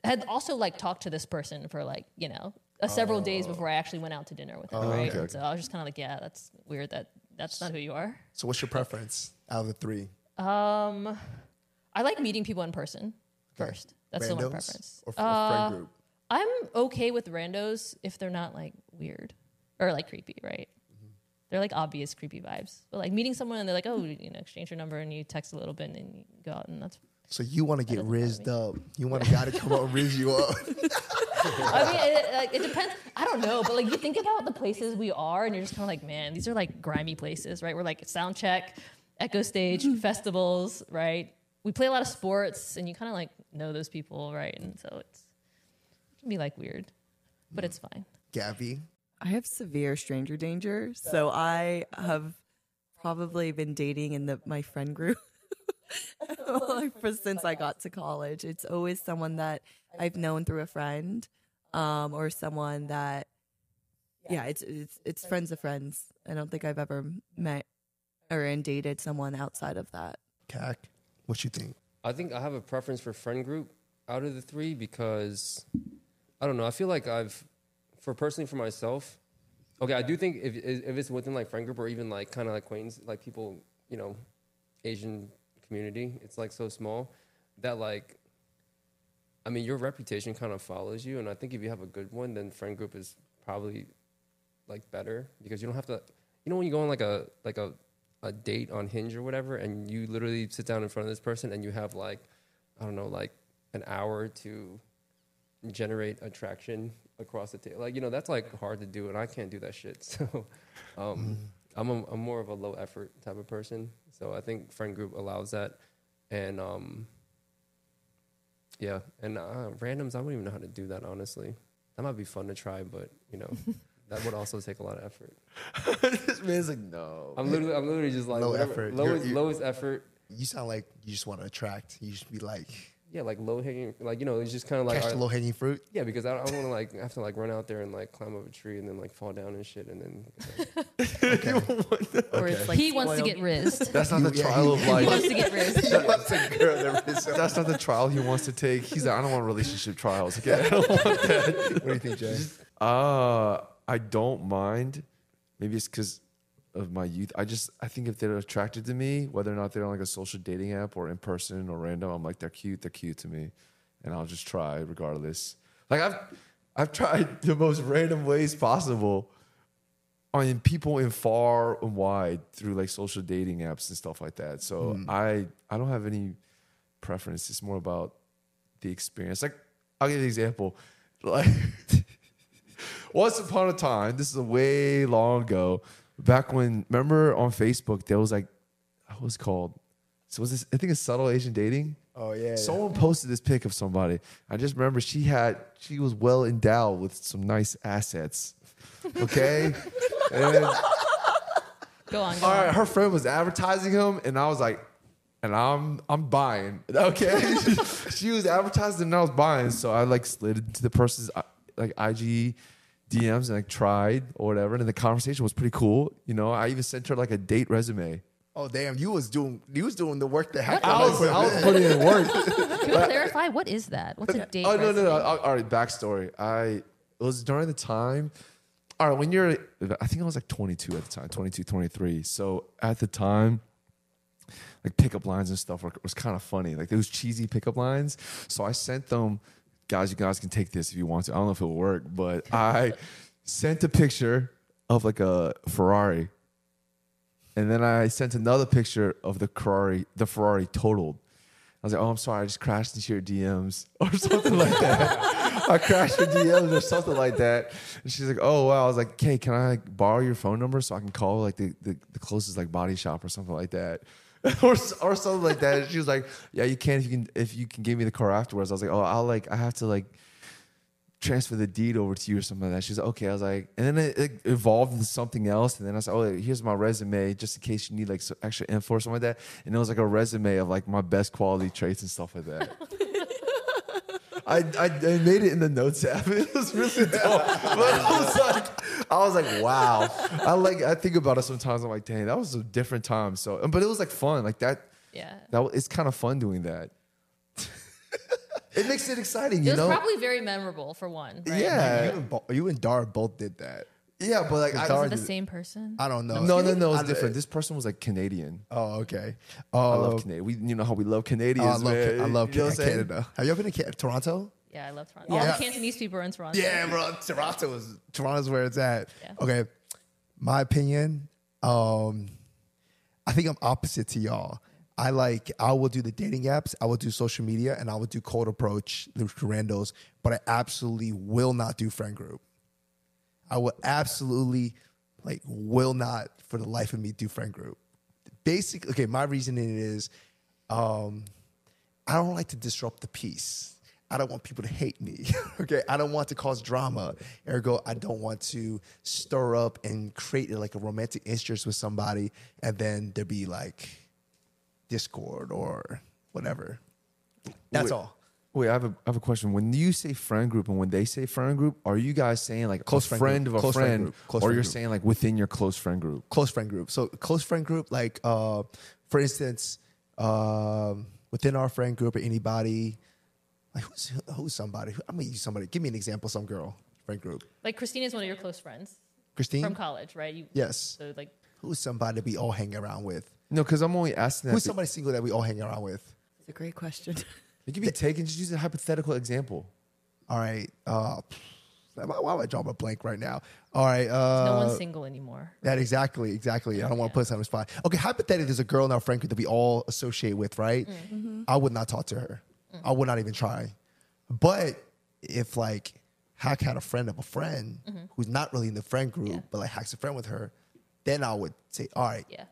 had also like talked to this person for like you know uh, several days before I actually went out to dinner with him, right? Oh. okay, And okay. So I was just kind of like, yeah, that's weird. That that's not who you are. so, what's your preference out of the three? Um, I like meeting people in person Okay. first. That's the Randos one preference. or, or Uh, friend group? I'm okay with randos if they're not like weird or like creepy, right? Mm-hmm. They're like obvious creepy vibes. But like meeting someone and they're like, oh, you know, exchange your number and you text a little bit and you go out and that's So you want to get rizzed up? You want a guy to come up and rizz you up? I mean, it, like, it depends. I don't know, but like you think about the places we are, and you're just kind of like, man, these are like grimy places, right? We're like sound check, echo stage, festivals, right? We play a lot of sports, and you kind of like know those people, right? And so it's it can be like weird, but it's fine. Gabby. I have severe stranger danger, so I have probably been dating in the my friend group like, for since I got to college. It's always someone that I've known through a friend, um, or someone that, yeah, it's it's it's friends of friends. I don't think I've ever met or dated someone outside of that. Cac. What you think? I think I have a preference for friend group out of the three because I don't know. I feel like I've, for personally for myself, okay, I do think if if it's within like friend group or even like kind of like acquaintance, like people, you know, Asian community, it's like so small that like, I mean, your reputation kind of follows you, and I think if you have a good one, then friend group is probably like better because you don't have to, you know, when you go on like a like a a date on Hinge or whatever, and you literally sit down in front of this person and you have like, I don't know, like an hour to generate attraction across the table. Like, you know, that's like hard to do, and I can't do that shit. So, um, I'm, a, I'm more of a low effort type of person. So I think friend group allows that, and um, yeah, and uh, randoms, I don't even know how to do that honestly. That might be fun to try, but you know, that would also take a lot of effort. this man's like, no. I'm literally, I'm literally just like Low whatever- effort. lowest, You're- you're- lowest effort. You sound like you just want to attract. You should be like Yeah, like low hanging, like you know, it's just kind of like catch the low hanging fruit. yeah, because I, I want to like have to like run out there and like climb up a tree and then like fall down and shit and then Or it's like he wants to get rizzed. That's not the Yeah, trial of life. he life. wants to get rizzed. That's that is- That's not the trial he wants to take. He's like, I don't want relationship trials. Okay, I don't want that. What do you think, Jay? Uh, I don't mind. Maybe it's because of my youth. I just I think if they're attracted to me, whether or not they're on like a social dating app or in person or random, I'm like they're cute. They're cute to me, and I'll just try regardless. Like I've I've tried the most random ways possible. on mean, people in far and wide through like social dating apps and stuff like that. So hmm. I I don't have any preference. It's more about the experience. Like I'll give you an example. Like once upon a time, this is a way long ago, back when remember on Facebook there was like what was it called? So was this I think it's subtle Asian dating? Oh yeah. Someone posted this pic of somebody. I just remember she had she was well endowed with some nice assets. Okay? and Go on, go all on. her friend was advertising him, and I was like, and I'm I'm buying. Okay, she was advertising, and I was buying. So I like slid into the person's uh, like IG DMs and like tried or whatever, and the conversation was pretty cool. You know, I even sent her like a date resume. oh damn, you was doing you was doing the work that happened. I was, I was putting in work. Can we clarify what is that? What's a date? Oh no, no, no. resume? All all right, backstory. I it was during the time. All right, when you're, I think I was like 22 at the time, 22, 23. So at the time, like pickup lines and stuff were, was kind of funny. Like those cheesy pickup lines. So I sent them, guys, you guys can take this if you want to. I don't know if it'll work, but I sent a picture of like a Ferrari. And then I sent another picture of the Ferrari, the Ferrari totaled. I was like, oh, I'm sorry, I just crashed into your DMs or something like that. I crashed your DMs or something like that. And she's like, oh, wow. I was like, okay, can I like, borrow your phone number so I can call like the, the, the closest like body shop or something like that? or, or something like that. And she was like, yeah, you can if you can if you can give me the car afterwards. I was like, oh, I'll like I have to like transfer the deed over to you or something like that. She's like, okay. I was like, and then it, it evolved into something else. And then I was like, oh, here's my resume just in case you need like extra info or something like that. And it was like a resume of like my best quality traits and stuff like that. I, I, I made it in the notes app. It was really dumb. But I was like, I was like, wow. I like I think about it sometimes. I'm like, dang, that was a different time. So, but it was like fun. Like that. Yeah. That it's kind of fun doing that. it makes it exciting, It you was know. probably very memorable for one. Right? Yeah. You and, Bo- you and Dar both did that. Yeah, but like I, Dar Was it the same person? I don't know. no, no, no, I it's different. This person was like Canadian. Oh, okay. Oh, I Oh, love Canadian. We, you know how we love oh, Canadians, I love, man. Ca- I love You know Ca- what I'm saying? Canada. Have you ever been to Ca- Toronto? Yeah, I love Toronto. Yeah. All the Cantonese people are in Toronto. Yeah, bro. Toronto is Toronto's where it's at. Yeah. Okay. My opinion, um, I think I'm opposite to y'all. I like I will do the dating apps, I will do social media, and I will do cold approach the randos, but I absolutely will not do friend group. I will absolutely like will not for the life of me do friend group. Basically, okay, my reasoning is um I don't like to disrupt the peace. I don't want people to hate me. okay. I don't want to cause drama. Ergo, I don't want to stir up and create like a romantic interest with somebody and then there be like discord or whatever. That's Wait. all. Wait, I have a I have a question. When you say friend group and when they say friend group, are you guys saying like Close a friend friend, of a Close friend friend. Close or friend you're group. saying like within your close friend group? Close friend group. So close friend group, like uh, for instance, um, within our friend group or anybody, like who's who's somebody? I'm gonna use somebody. Give me an example. Some girl friend group. Like Christine is one of your close friends Christine. from college, right? You, yes. So like, Who's somebody we all hang around with? No, because I'm only asking that. Who's somebody single that we all hang around with? It's a great question. It could be taken. Just use a hypothetical example. All right. Uh, why, why would I draw a blank right now? All right. Uh, no one's single anymore. That exactly, exactly. I don't want to put us on the spot. Okay, hypothetically, there's a girl in our friend group that we all associate with, right? Mm. Mm-hmm. Mm-hmm. I would not talk to her. Mm. I would not even try. But if like Hack had a friend of a friend mm-hmm. who's not really in the friend group, Yeah. but like Hack's a friend with her, then I would say, all right, Yeah.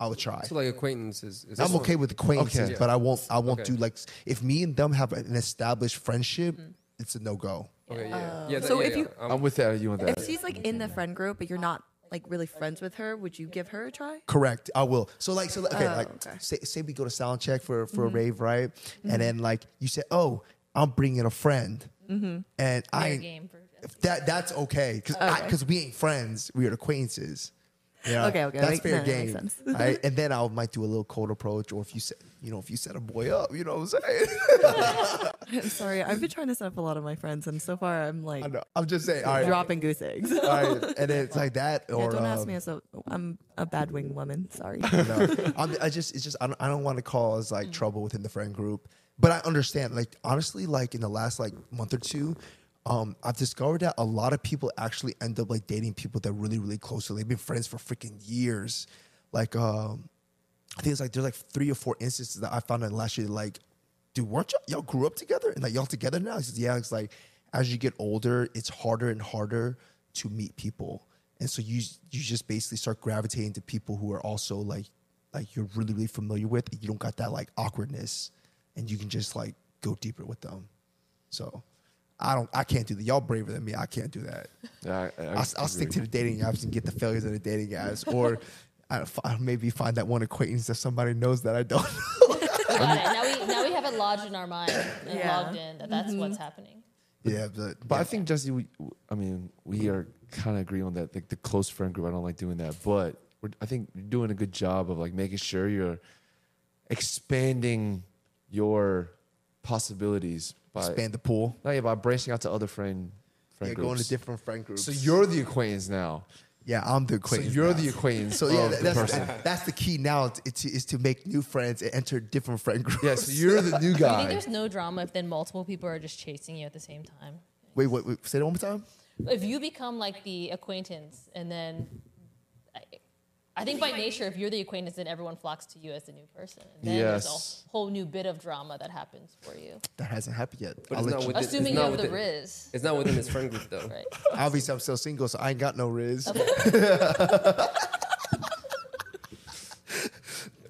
I would try. So like acquaintances. Is I'm okay one? with acquaintances, Okay. but I won't. I won't Okay. do like if me and them have an established friendship. Mm-hmm. It's a no go. Okay, yeah. yeah that- So yeah, if you- yeah. Um, I'm with that. You want that? if she's like in the friend group, but you're not like really friends with her, would you give her a try? Correct. I will. So like so okay, Oh, like okay. say say we go to sound check for for Mm-hmm. a rave, right? And then like you said, oh, I'm bringing a friend, and I Fair ain't- game for that that's okay because Okay. because we ain't friends, we are acquaintances. Yeah, Okay, okay, that's make- fair no, game. right? And then I might do a little cold approach, or if you set you know if you set a boy up, you know what I'm saying? I'm sorry, I've been trying to set up a lot of my friends, and so far I'm like I know. I'm just saying. All right, dropping goose eggs. all right, and it's like that, Yeah, or don't ask um, me as a I'm a bad wing woman. Sorry. no, I'm, I just it's just I don't, I don't want to cause like trouble within the friend group, but I understand. Like honestly, like in the last like month or two, um, I've discovered that a lot of people actually end up like dating people that really really close to. They've been friends for freaking years. Like um, I think it's like there's like three or four instances that I found out last year. Like, dude, weren't y'all, y'all grew up together and like y'all together now? He says, yeah. It's like as you get older, it's harder and harder to meet people, and so you you just basically start gravitating to people who are also like like you're really really familiar with. You don't got that like awkwardness, and you can just like go deeper with them. So. I don't. I can't do that. Y'all braver than me. I can't do that. Yeah, I, I I'll, I'll stick to the dating apps and get the failures of the dating apps, or I, I'll maybe find that one acquaintance that somebody knows that I don't. Got it. Now we now we have it lodged in our mind and Yeah. logged in that that's mm-hmm. what's happening. yeah, but, But I think Jesse, we, I mean, we are kind of agree on that. Like the close friend group, I don't like doing that, but we're, I think you're doing a good job of like making sure you're expanding your possibilities by expand the pool. no, yeah, by branching out to other friend friend Yeah, groups. going to different friend groups. so you're the acquaintance now. yeah, I'm the acquaintance. So acquaintance. you're now. the acquaintance. So yeah, of that- the that's person. that's the key now to, to, is to make new friends and enter different friend groups. Yeah, so you're the new guy. you think there's no drama if then multiple people are just chasing you at the same time? Wait, wait, wait, say that one more time. If you become like the acquaintance and then I, I think by nature, if you're the acquaintance, then everyone flocks to you as the new person. And then Yes. there's a whole new bit of drama that happens for you. That hasn't happened yet. But I'll it's let not you- with- It's- Assuming it's you not have the within- Riz, It's not within his friend group though. right? Obviously, I'm still single, so I ain't got no riz. But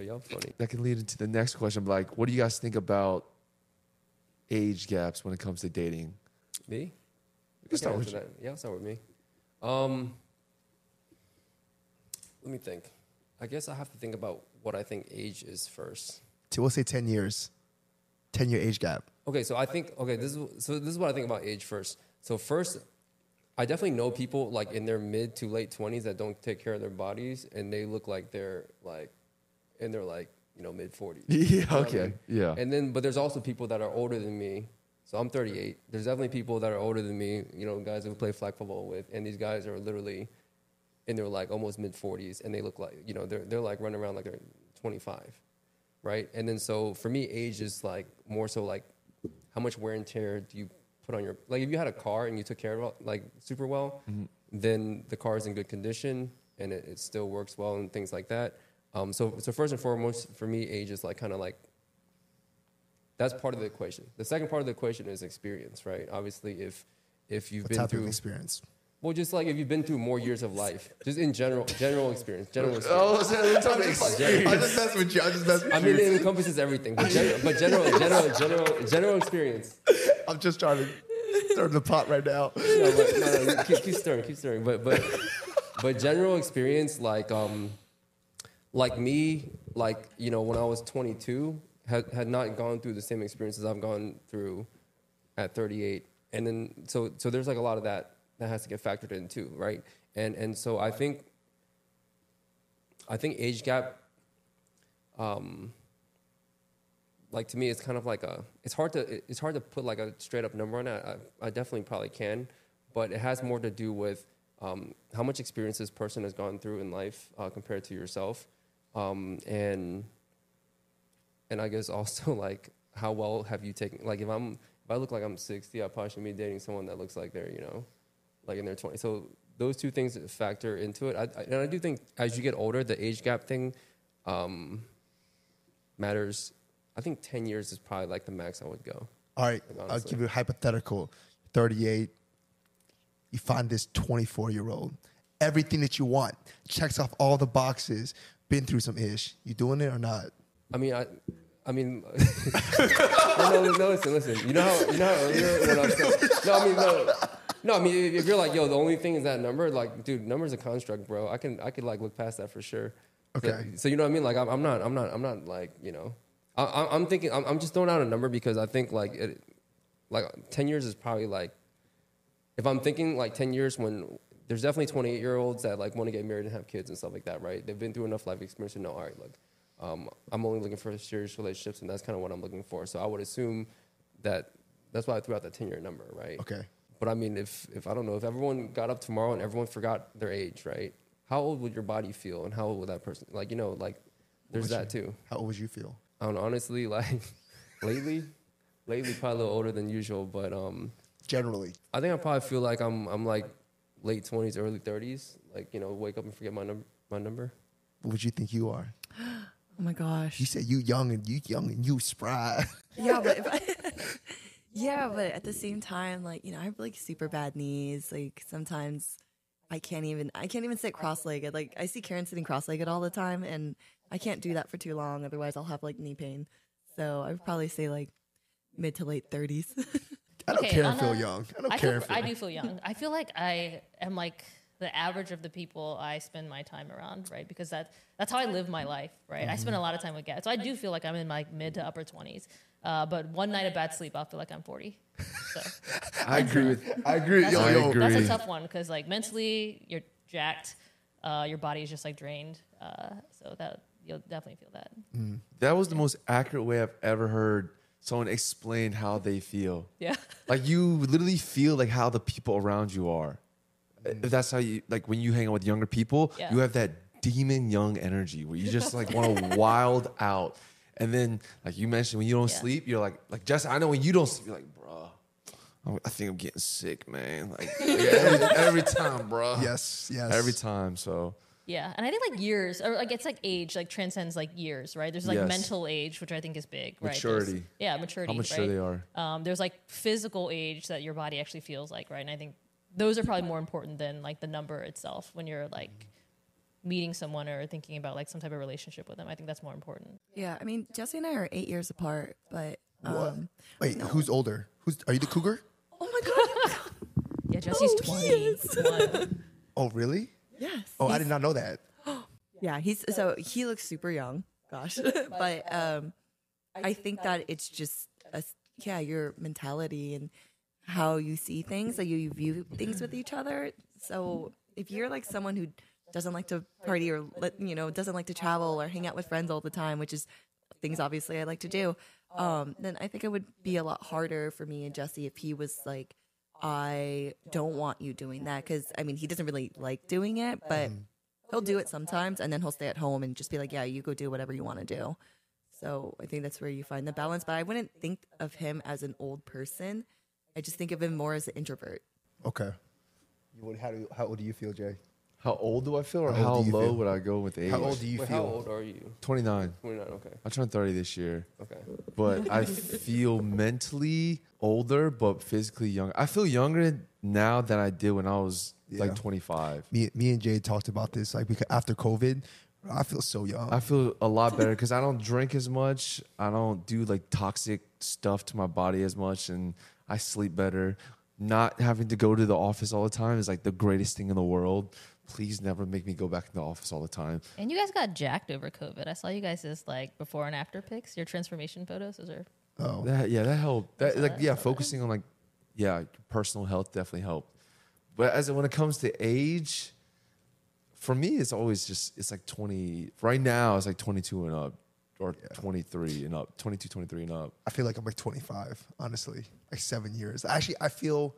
y'all funny. that can lead into the next question. Like, what do you guys think about age gaps when it comes to dating? Me? We can start Yeah, with answer that. Yeah, start with me. Um, let me think. I guess I have to think about what I think age is first. So we'll say ten years, ten year age gap. Okay, so I think okay, this is so this is what I think about age first. So first, I definitely know people like in their mid to late twenties that don't take care of their bodies, and they look like they're like and they're like you know mid forties. Yeah, okay, yeah. And then, but there's also people that are older than me. So I'm 38. There's definitely people that are older than me. You know, guys that we play flag football with, and these guys are literally in their like almost mid 40s, and they look like you know they're they're like running around like they're 25, right? And then so for me, age is like more so like how much wear and tear do you put on your like if you had a car and you took care of it like super well, then the car is in good condition and it, it still works well and things like that. Um, so so first and foremost, for me, age is like kind of like that's part of the equation. The second part of the equation is experience, right? Obviously, if if you've What been through experience? Well, just like if you've been through more years of life, just in general, general experience, general experience. Oh, I'm just messing with you. I'm just messing with you. I mean, it encompasses everything, but, gen- but general, general, general, general experience. I'm just trying to stir the pot right now. No, but, no, no, keep, keep stirring, keep stirring. But but but general experience, like um, like me, like you know, when I was 22, had had not gone through the same experiences I've gone through at 38, and then so so there's like a lot of that that has to get factored in too, right? And and so I think I think age gap. Um, like to me, it's kind of like a. It's hard to it's hard to put like a straight up number on it. I, I definitely probably can, but it has more to do with um, how much experience this person has gone through in life uh, compared to yourself, um, and and I guess also like how well have you taken? Like if I'm if I look like I'm 60, I probably should be dating someone that looks like they're you know, like in their 20s. So those two things factor into it. I, I, and I do think as you get older, the age gap thing um, matters. I think 10 years is probably like the max I would go. All right, Like, I'll give you a hypothetical. 38, you find this 24 year old. Everything that you want, checks off all the boxes, been through some ish. You doing it or not? I mean, I, I mean, no, no, listen, listen. You know how, you know how earlier when I was saying, no, I mean, no, no, I mean, if you're like, yo, the only thing is that number, like, dude, number's a construct, bro. I can, I could like look past that for sure. Okay. So, so you know what I mean? Like, I'm, I'm not, I'm not, I'm not like, you know, I, I'm thinking, I'm, I'm just throwing out a number because I think like, it, like, 10 years is probably like, if I'm thinking like 10 years when there's definitely 28 year olds that like want to get married and have kids and stuff like that, right? They've been through enough life experience to know, all right, look, um, I'm only looking for serious relationships and that's kind of what I'm looking for. So I would assume that that's why I threw out that 10 year number, right? Okay. But I mean, if, if I don't know, if everyone got up tomorrow and everyone forgot their age, right? How old would your body feel and how old would that person, like, you know, like there's that your- too. How old would you feel? I don't know, honestly, like lately, lately probably a little older than usual, but um, Generally. I think I probably feel like I'm I'm like late twenties, early thirties. Like you know, wake up and forget my number. My number. What would you think you are? Oh my gosh. You said you young and you young and you spry. yeah, but if I, yeah, but at the same time, like you know, I have like super bad knees. Like sometimes I can't even I can't even sit cross-legged. Like I see Karen sitting cross-legged all the time, and I can't do that for too long. Otherwise, I'll have like knee pain. So I would probably say like mid to late thirties. I don't Okay, care on and feel young. I don't I, care feel, and I do feel young. I feel like I am like the average of the people I spend my time around, right? Because that that's how I live my life, right? I spend a mm-hmm. lot of time with guys, so I do feel like I'm in my mid to upper twenties. Uh, but one night of bad sleep, I'll feel like I'm 40. So I agree with. I agree. that's, Yo, I yo. agree. that's a tough one because like mentally you're jacked, uh, your body is just like drained. Uh, so that you'll definitely feel that. That was the most accurate way I've ever heard someone explain how they feel. Yeah. Like you literally feel like how the people around you are. If that's how you like when you hang out with younger people, Yeah. you have that demon young energy where you just like want to wild out. And then like you mentioned when you don't Yeah. sleep, you're like like Jess, I know when you don't sleep, you're like, bruh, I'm- think I'm getting sick, man. Like, like, every, every time, bruh. Yes, yes. Every time. So Yeah, and I think like years, or like it's like age, like transcends like years, right? There's like Yes. mental age, which I think is big, right? There's- Maturity. yeah, maturity. how mature right? they are. Um, there's like physical age that your body actually feels like, right? And I think those are probably more important than like the number itself when you're like meeting someone or thinking about like some type of relationship with them. I think that's more important. yeah, I mean Jesse and I are eight years apart, but um, Wait, who's older? Who's are you the cougar? oh my god, Yeah, Jesse's Oh, he 21. Oh, really? yes. Oh, I did not know that. Yeah, he's so he looks super young. Gosh, but um, I think that it's just a, yeah your mentality and how you see things, like you, you view things with each other. So if you're like someone who doesn't like to party or you know doesn't like to travel or hang out with friends all the time, which is things obviously I like to do, um, then I think it would be a lot harder for me and Jesse if he was like. I don't want you doing that because I mean he doesn't really like doing it, but he'll do it sometimes and then he'll stay at home and just be like, yeah, you go do whatever you want to do. So I think that's where you find the balance. But I wouldn't think of him as an old person. I just think of him more as an introvert. Okay. You would, how do you, how old do you feel, Jay? How old do I feel, or How how, old do you low feel? would I go with age? How old do you Wait, feel? how old are you? 29. 29. Okay. I turned 30 this year, Okay. but I feel mentally older, but physically younger. I feel younger now than I did when I was Yeah. like 25. Me, me and Jay talked about this. Like because after COVID, I feel so young. I feel a lot better because I don't drink as much. I don't do like toxic stuff to my body as much, and I sleep better. Not having to go to the office all the time is like the greatest thing in the world. Please never make me go back in the office all the time. And you guys got jacked over COVID. I saw you guys as like before and after pics. Your transformation photos. Those are oh, That yeah, that helped. That like that, yeah, focusing on like yeah, personal health definitely helped. But as when it comes to age, for me it's always just it's like 20 right now it's like 22 and up or 23 and up, 22 23 and up. I feel like I'm like 25. Honestly, like seven years. Actually, I feel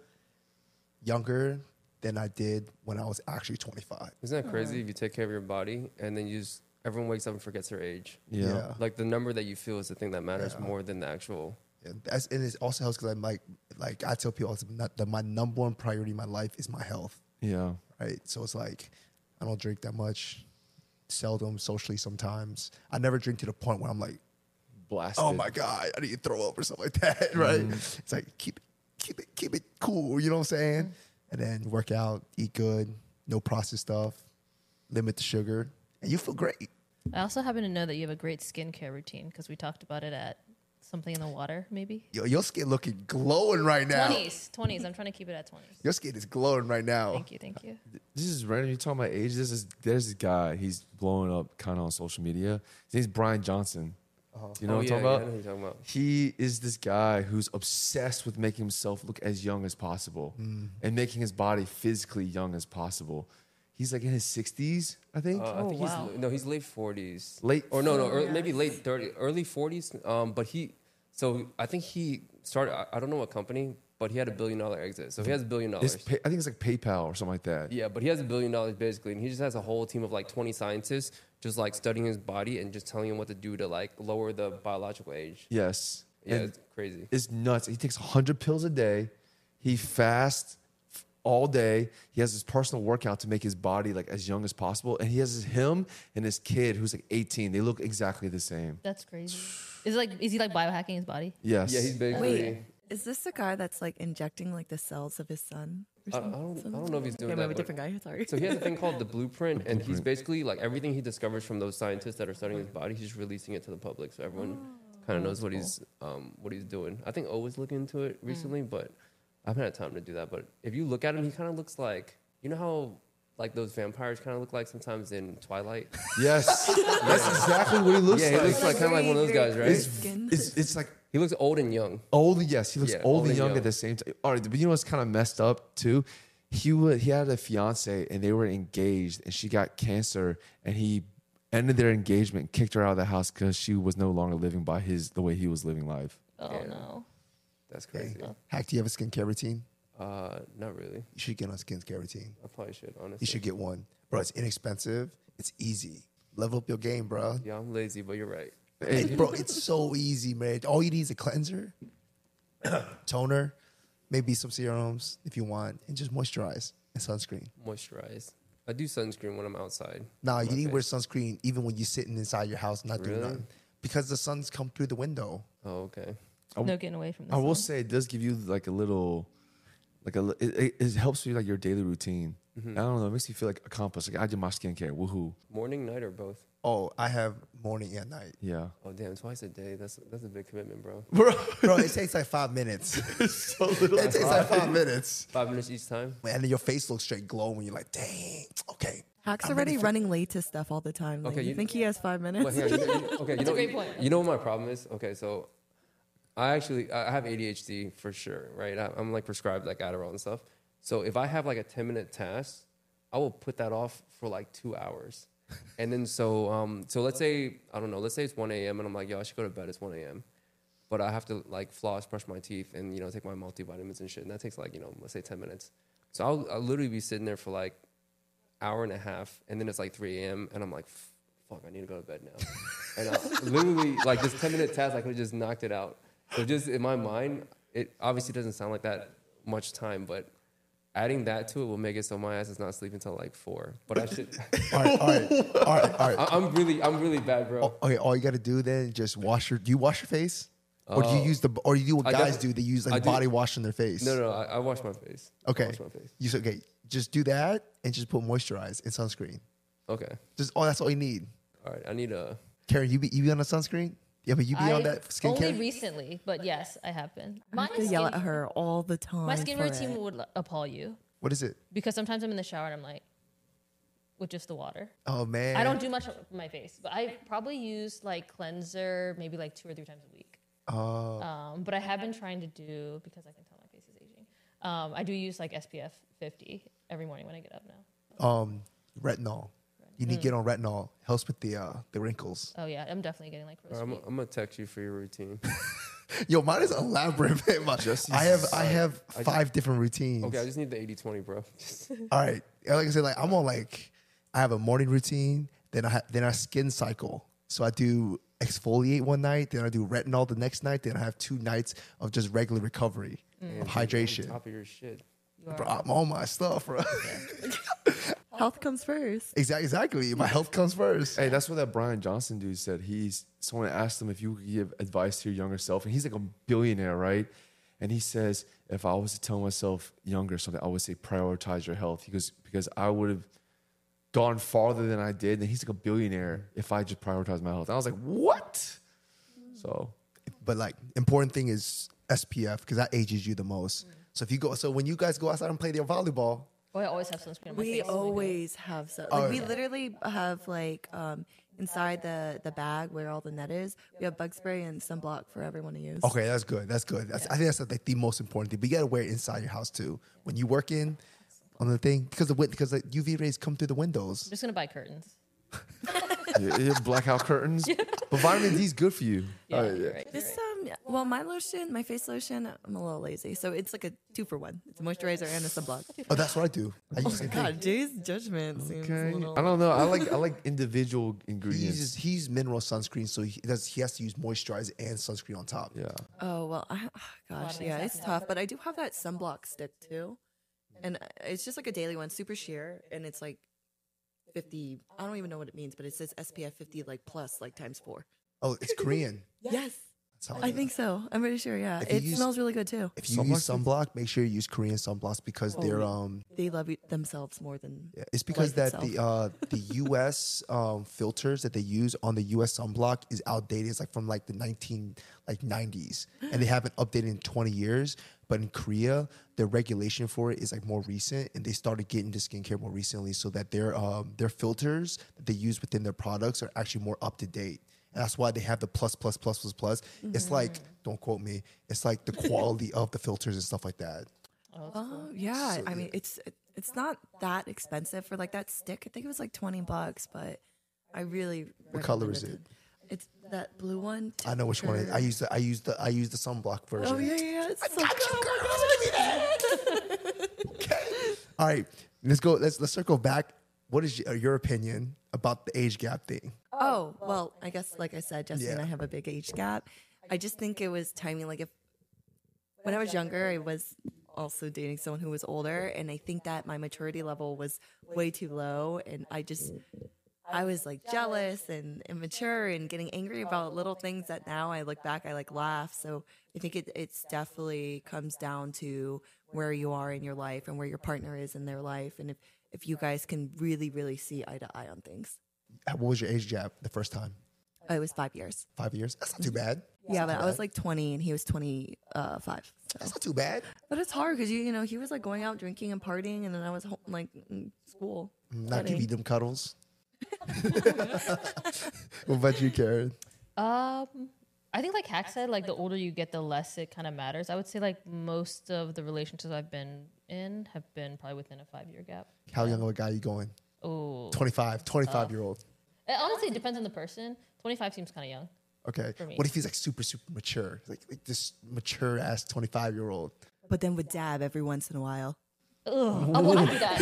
younger than I did when I was actually 25. Isn't that crazy if you take care of your body and then you just, everyone wakes up and forgets their age? Yeah. Yeah. Like the number that you feel is the thing that matters Yeah. more than the actual. Yeah, that's, and it also helps because I'm like, like I tell people all the time that my number one priority in my life is my health. Yeah. right? So it's like I don't drink that much, seldom, socially sometimes. I never drink to the point where I'm like, Blasted. oh my god, I need to throw up or something like that, right? Mm. It's like keep it, keep it, keep it cool. You know what I'm saying? And then work out, eat good, no processed stuff, limit the sugar, and you feel great. I also happen to know that you have a great skincare routine because we talked about it at something in the water, maybe. Yo, your skin looking glowing right now. Twenties, twenties. I'm trying to keep it at twenties. Your skin is glowing right now. Thank you, thank you. This is random. You talking about age? This is there's this guy. He's blowing up kind of on social media. His name's Brian Johnson. You know oh, what yeah, I'm talking about? I know who you're talking about. He is this guy who's obsessed with making himself look as young as possible and making his body physically young as possible. He's like in his 60s, I think. Uh, I Oh, think wow. he's no, he's late forties. Late or no, no, Oh, early, yeah. maybe late thirty, early forties. Um, but he, so I think he started. I, I don't know what company, but he had a billion dollar exit. So he has a billion dollars. Pay, I think it's like PayPal or something like that. Yeah, but he has a billion dollars basically, and he just has a whole team of like twenty scientists just like studying his body and just telling him what to do to like lower the biological age. Yes. Yeah, And it's crazy. it's nuts. He takes 100 pills a day. He fasts all day. He has his personal workout to make his body like as young as possible. And he has him and his kid who's like 18. They look exactly the same. That's crazy. Is it like is he like biohacking his body? Yes. Yeah, he's basically. Wait, is this the guy that's like injecting like the cells of his son? I, I don't. I don't know if he's doing Okay, that. maybe a different guy. Sorry. So he has a thing called the blueprint, and he's basically like everything he discovers from those scientists that are studying his body, he's just releasing it to the public, so everyone kind of knows what he's um, what he's doing. I think O was looking into it recently, but I haven't had time to do that. But if you look at him, he kind of looks like you know how like those vampires kind of look like sometimes in Twilight. Yes. That's exactly what he looks like. yeah, he looks like kind of like one of those guys, right? it's, it's, it's like he looks old and young. old. Yes. He looks Yeah, old, old and and young, young. at the same time. All right. But you know what's kind of messed up too? He would, he had a fiance and they were engaged and she got cancer and he ended their engagement, kicked her out of the house because she was no longer living by his the way he was living life. Oh Yeah. no. That's Hey, crazy. Hack, do you have a skincare routine? Uh, not really. You should get on a skincare routine. I probably should honestly. You should get one, bro. It's inexpensive. It's easy. Level up your game, bro. Yeah, I'm lazy, but you're right. Hey, bro, it's so easy, man. All you need is a cleanser, toner, maybe some serums if you want, and just moisturize and sunscreen. Moisturize. I do sunscreen when I'm outside. Nah, you need to wear sunscreen even when you're sitting inside your house not doing Really? nothing. Because the sun's come through the window. Oh, okay. I- No getting away from the I will say it does give you like a little, like a li- it, it, it helps you like your daily routine. Mm-hmm. I don't know. It makes me feel like accomplished. Like I do my skincare. Woohoo! Morning, night, or both? Oh, I have morning and night. Yeah. Oh, damn, twice a day. That's that's a big commitment, bro. Bro, bro it takes like five minutes. so little. it takes like five minutes. Five minutes each time. And then your face looks straight glow when you're like, dang, okay. Hack's I'm already ready for- running late to stuff all the time. Like, Okay, you, you- think he has five minutes? Well, hang on, you you- okay, you know, a great you- point. You know what my problem is? Okay, so I actually I have ADHD for sure, right? I, I'm like prescribed like Adderall and stuff. So if I have like a 10 minute task, I will put that off for like two hours. And then so um so let's say I don't know, let's say it's 1 a.m. and I'm like, yo, I should go to bed. It's 1 a.m. But I have to like floss, brush my teeth, and you know take my multivitamins and shit. And that takes like you know let's say 10 minutes. So I'll, I'll literally be sitting there for like hour and a half, and then it's like 3 a.m. and I'm like, fuck, I need to go to bed now. and I literally like this 10 minute task, I could have just knocked it out. So just in my mind, it obviously doesn't sound like that much time, but adding that to it will make it so my ass is not sleeping until like four. But I should. All right, all right, all right, all right. I- I'm really, I'm really bad, bro. Oh, okay, all you got to do then just wash your. Do you wash your face, or do you Oh. use the, or you do what I guys got- do? They use I like do- body wash on their face. No, no, no I, I wash my face. I Okay, wash my face. you okay. Just do that and just put moisturize and sunscreen. Okay. Just oh, that's all you need. All right. I need a. Karen, you be you be on a sunscreen? Yeah, but you be on that skincare. Only recently, but yes, I have been. I My have to yell at her all the time. My skin for routine it. would appall you what is it? because sometimes I'm in the shower and I'm like, with just the water. Oh man, I don't do much with my face, but I probably use like cleanser maybe like two or three times a week. Oh, Um, but I have been trying to do because I can tell my face is aging. Um, I do use like SPF 50 every morning when I get up now. um, retinol. You need to get on retinol. Helps with the uh the wrinkles. Oh yeah, I'm definitely getting like rose right, I'm, feet. I'm gonna text you for your routine. Yo, mine is elaborate. Man. My- Just I have use- I have I- five different routines. Okay, I just need the 80-20, bro. All right. Like I said, like I'm on like I have a morning routine, then I ha- then I skin cycle. So I do exfoliate one night, then I do retinol the next night, then I have two nights of just regular recovery Man, of dude, you're on hydration. Top of your shit. You are- Bro, I'm on my stuff, bro. Health comes first. exactly, exactly. My health comes first. Hey, that's what that Brian Johnson dude said. He's someone asked him if you could give advice to your younger self, and he's like a billionaire, right? And he says, if I was to tell myself younger something, I would say prioritize your health. He goes because I would have gone farther than I did. And he's like a billionaire if I just prioritize my health. And I was like, what? So But like important thing is SPF because that ages you the most. So if you go, so when you guys go outside and play their volleyball, Oh, I always have sunscreen on my We face. always have so. Like Oh, we yeah. literally have like um inside the the bag where all the net is. We have bug spray and sunblock for everyone to use. okay, that's good. That's good. That's, I think that's like the most important thing. But you gotta wear it inside your house too. When you work in on the thing, because the win- because the UV rays come through the windows. I'm just gonna buy curtains. yeah, yeah, blackout curtains. But vitamin D is good for you. Yeah, Oh, you're yeah. right, you're right. Um well my lotion, my face lotion, I'm a little lazy. So it's like a two for one. It's a moisturizer and a sunblock. Oh, that's what I do. I use the same thing. God, Jay's judgment seems a Okay. little I don't know. I like I like individual He ingredients. uses he's mineral sunscreen, so he does he has to use moisturizer and sunscreen on top. yeah. Oh well, I, oh, gosh, yeah, it's tough. But I do have that sunblock stick too, and uh, it's just like a daily one, super sheer, and it's like fifty. I don't even know what it means, but it says SPF fifty, like plus, like times four. Oh, it's Korean. Yes, That's how I think so. I'm pretty sure. Yeah, If you it use- smells really good too. If you use Sunblock? sunblock, make sure you use Korean sunblocks because they're um They love it themselves more than. yeah, it's because Life that the uh the US um filters that they use on the US sunblock is outdated. It's like from like the 19 like 90s and they haven't updated in 20 years. But in Korea, the regulation for it is like more recent and they started getting into skincare more recently so that their um their filters that they use within their products are actually more up to date. And that's why they have the plus plus plus plus plus. It's mm-hmm. like don't quote me. It's like the quality of the filters and stuff like that. Oh yeah, I mean it's it's not that expensive for like that stick. I think it was like twenty bucks, but I really. What color is to- it? It's that blue one. I know which one. It is. I use the I use the I use the sunblock oh, version. Oh yeah, yeah, yeah. It's so good. All right, let's go. Let's let's circle back. What is your, your opinion about the age gap thing? Oh, oh well, I guess like I said, Justin and I have a big age gap. I just think it was timing. Like if when I was younger, I was also dating someone who was older, and I think that my maturity level was way too low, and I just I was like jealous and immature and getting angry about little things that now I look back, I like laugh. So I think it it's definitely comes down to where you are in your life and where your partner is in their life, and if if you guys can really really see eye to eye on things. What was your age gap the first time? Oh, it was five years. Five years. That's not too bad. Yeah, but not I was like 20 and he was 25. So. That's not too bad. But it's hard because you you know he was like going out drinking and partying, and then I was home, like in school. Not giving studying. them cuddles. what about you, Karen? Um, I think like Hack said, like the older you get, the less it kind of matters. I would say like most of the relationships I've been in have been probably within a five year gap. How young of a guy are you going? Oh, 25, 25 Uh. year old. Honestly, it honestly depends on the person. Twenty five seems kind of young. Okay. for me. What if he's like super, super mature? Like, like this mature ass 25 year old. But then would dab every once in a while. Ugh. Oh, well, I do that.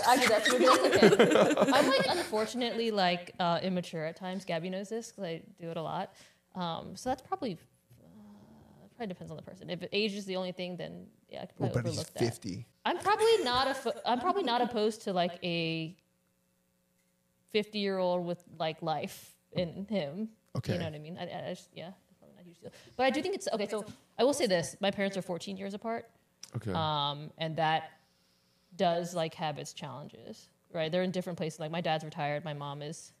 I do that. So maybe that's okay. I'm like unfortunately like uh, immature at times. Gabby knows this because I do it a lot. Um, so that's probably uh, probably depends on the person. If age is the only thing, then yeah, I could probably he's overlook that. fifty? I'm probably not a. fo- I'm probably not opposed to like a fifty year old with like life in him. Okay. You know what I mean? I, I just, yeah, probably not a huge deal. But I do think it's okay. So I will say this: my parents are 14 years apart, Okay. um, and that does like have its challenges. Right? They're in different places. Like my dad's retired. My mom is.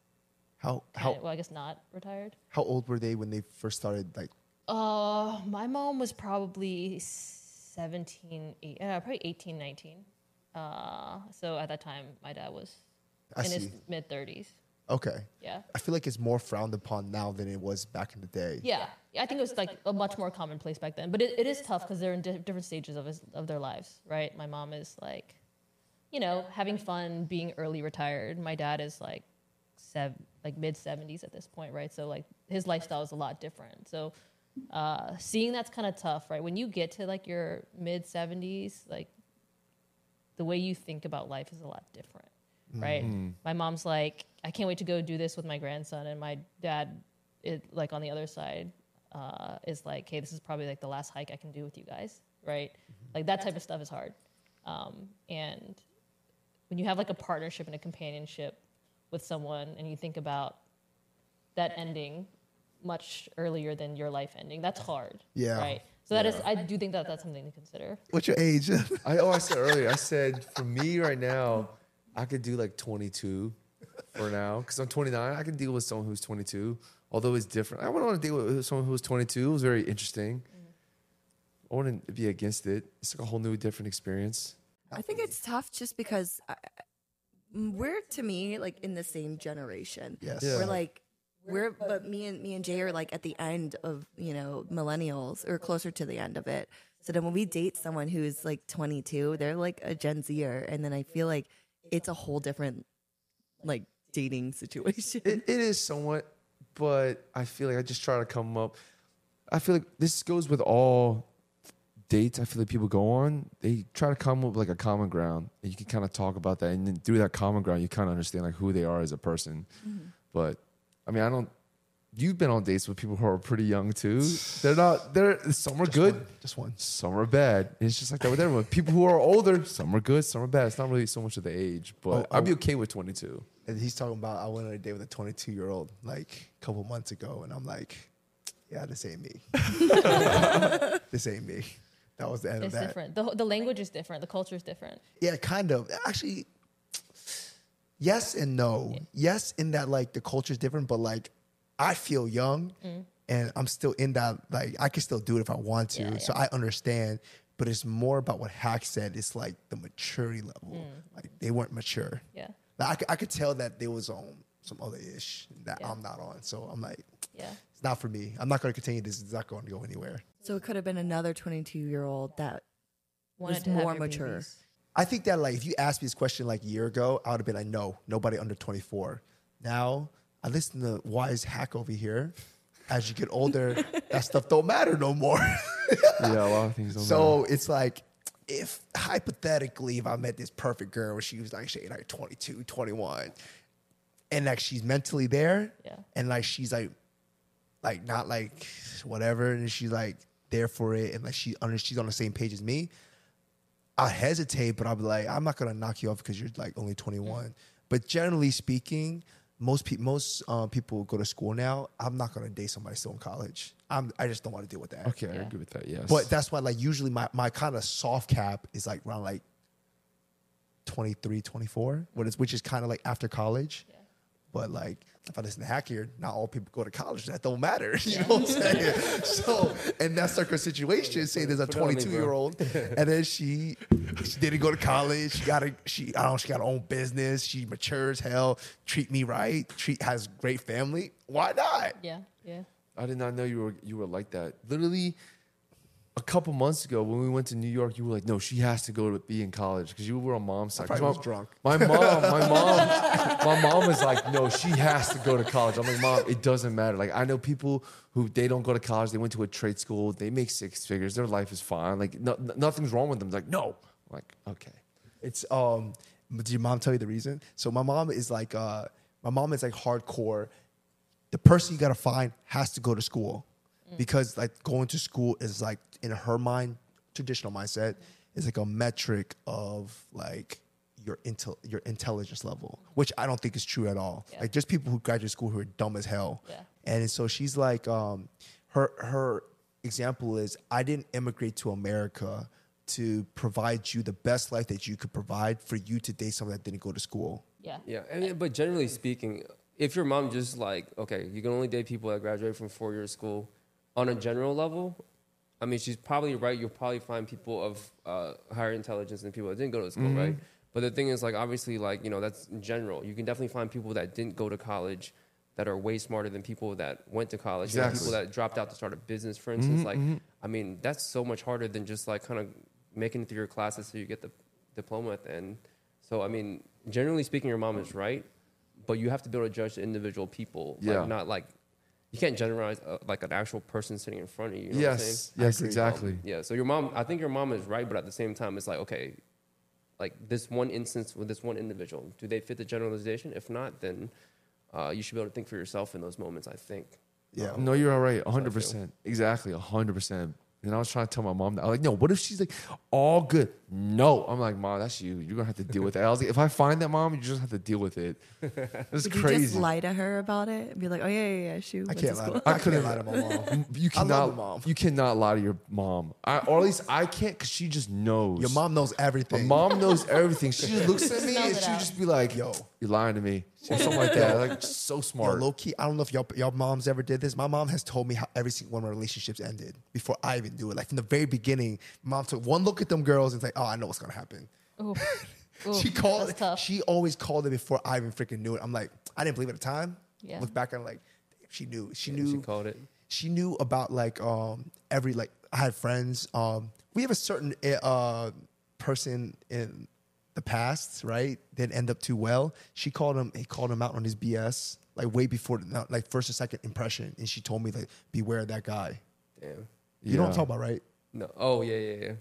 How How, well, I guess not retired. how old were they when they first started? Like Uh, my mom was probably 17, eight, uh, probably 18, 19. Uh, so at that time, my dad was I in his mid 30s. Okay, Yeah. I feel like it's more frowned upon now than it was back in the day. Yeah. I think it was like a much more commonplace back then. But it, it is tough because they're in di- different stages of, his, of their lives, right? My mom is like, you know, having fun, being early retired. My dad is like, sev- like mid 70s at this point, right? So like his lifestyle is a lot different. So uh, seeing that's kind of tough, right? When you get to like your mid 70s, like the way you think about life is a lot different, right? My mom's like, I can't wait to go do this with my grandson, and my dad, it, like on the other side, uh, is like, hey, this is probably like the last hike I can do with you guys, right? Like that type of stuff is hard, um, and when you have like a partnership and a companionship with someone, and you think about that ending much earlier than your life ending, that's hard, Yeah. right? So that is, I do think that that's something to consider. What's your age? I oh I said earlier. I said for me right now, I could do like 22 for now because I'm 29. I can deal with someone who's 22, although it's different. I wouldn't want to deal with someone who's 22. It was very interesting. Mm-hmm. I wouldn't be against it. It's like a whole new, different experience. I think it's tough just because I, I- we're to me like in the same generation. yes. Yeah. We're like we're but me and me and Jay are like at the end of you know millennials or closer to the end of it. So then when we date someone who's like 22, they're like a Gen Zer, and then I feel like it's a whole different like dating situation. It, it is somewhat, but I feel like I just try to come up. I feel like this goes with all dates. I feel like people go on, they try to come up with like a common ground, and you can kind of talk about that, and then through that common ground, you kind of understand like who they are as a person. Mm-hmm. But I mean, I don't. You've been on dates with people who are pretty young too. They're not. They're some are good, One, just one. some are bad. It's just like that with everyone. People who are older, some are good, some are bad. It's not really so much of the age, but Oh, I'd be oh. okay with 22. And he's talking about I went on a date with a 22 year old like a couple months ago, and I'm like, yeah, this ain't me. this ain't me. That was the end It's of that. different. The, the language is different. The culture is different. Yeah, kind of. Actually, yes and no. Yes, in that like the culture is different, but like I feel young Mm. and I'm still in that like I can still do it if I want to. Yeah, So I understand. But it's more about what Hack said. It's like the maturity level. Mm. Like they weren't mature. Yeah. Like, I, could- I could tell that there was on some other ish that Yeah. I'm not on. So I'm like, Yeah. It's not for me. I'm not going to continue this. It's not going to go anywhere. So it could have been another 22 year old that Wanted Was more mature. babies. I think that like if you asked me this question like a year ago, I would have been like, no, nobody under 24. Now I listen to wise hack over here. As you get older, that stuff don't matter no more. Yeah, a lot of things. Don't so it's like, if hypothetically, if I met this perfect girl, she was like, say like 22, 21, and like she's mentally there, Yeah. and like she's like, like not like whatever, and she's like there for it, and like she under she's on the same page as me. I hesitate, but I'll be like, I'm not gonna knock you off because you're like only 21. But generally speaking, most people most uh, people go to school now. I'm not gonna date somebody still in college. I'm I just don't want to deal with that. Okay, I agree with that. Yes, But that's why like usually my, my kind of soft cap is like around like 23, 24, what is which is kind of like after college. Yeah. But like if I listen to Hack here, not all people go to college. That don't matter. You know what I'm saying? so and that's like her situation. Say there's a Put it on me, 22 bro. year old, and then she she didn't go to college. She got a she I don't know, she got her own business. She mature as hell. Treat me right. Treat has great family. Why not? Yeah. Yeah. I did not know you were you were like that. Literally, a couple months ago when we went to New York, you were like, "No, she has to go to be in college" because you were on mom's side. 'Cause probably was my- drunk. My mom, my mom, my mom was like, "No, she has to go to college." I'm like, "Mom, it doesn't matter." Like I know people who they don't go to college. They went to a trade school. They make six figures. Their life is fine. Like no, nothing's wrong with them. It's like no. I'm like okay. It's um. Did your mom tell you the reason? So my mom is like uh. My mom is like hardcore. The person you gotta find has to go to school. Because like going to school is like in her mind, traditional mindset is like a metric of like your intel your intelligence level, which I don't think is true at all. Yeah. Like just people who graduate school who are dumb as hell. Yeah. And so she's like, um, her her example is, I didn't immigrate to America to provide you the best life that you could provide for you to date someone that didn't go to school. Yeah. Yeah, I mean, but generally speaking, if your mom just like, okay, you can only date people that graduate from four years school, on a general level, I mean, she's probably right. You'll probably find people of uh, higher intelligence than people that didn't go to school, right? Mm-hmm. But the thing is, like, obviously, like, you know, that's in general. You can definitely find people that didn't go to college that are way smarter than people that went to college. You know, Exactly. people that dropped out to start a business, for instance. Mm-hmm, like, mm-hmm. I mean, that's so much harder than just like kind of making it through your classes so you get the diploma at the end. So, I mean, generally speaking, your mom is right, but you have to be able to judge the individual people, Yeah. like not like you can't generalize uh, like an actual person sitting in front of you. you know what I'm saying? yes, yes, agree. exactly. Yeah. So your mom, I think your mom is right, but at the same time, it's like okay, like this one instance with this one individual, do they fit the generalization? If not, then uh, you should be able to think for yourself in those moments. I think. Yeah. No, you're all right. 100%. Exactly. 100%. And I was trying to tell my mom that. I was like, no, what if she's like all good? No. I'm like, mom, that's you. You're going to have to deal with it. I was like, if I find that mom, you just have to deal with it. It's Would you crazy. just lie to her about it and be like, "Oh yeah, yeah, yeah, she I went can't to lie. school." To, I couldn't lie to my mom. you I love cannot, mom. You cannot lie to your mom. I, or at least I can't because she just knows. Your mom knows My everything. mom knows everything. She just looks at me Smells and it she out. just be like, Yo. You're lying to me. Or something like that. Like, so Yo, smart. low key, I don't know if y'all, y'all moms ever did this. My mom has told me how every single one of my relationships ended before I even do it. Like from the very beginning, mom took one look at them girls and it's like, oh, I know what's gonna happen. Ooh. she called. that's tough. She always called it before I even freaking knew it. I'm like, I didn't believe it at the time. Yeah. Look back on it like, she knew. She Yeah, knew. She called it. she knew about like um every like I had friends. Um, we have a certain uh person in the past, right? Didn't end up too well. She called him. He called him out on his BS, like way before, the- like first or second impression, and she told me like, beware of that guy. Damn. You know what I'm talking about, right? No. Oh yeah, yeah, yeah.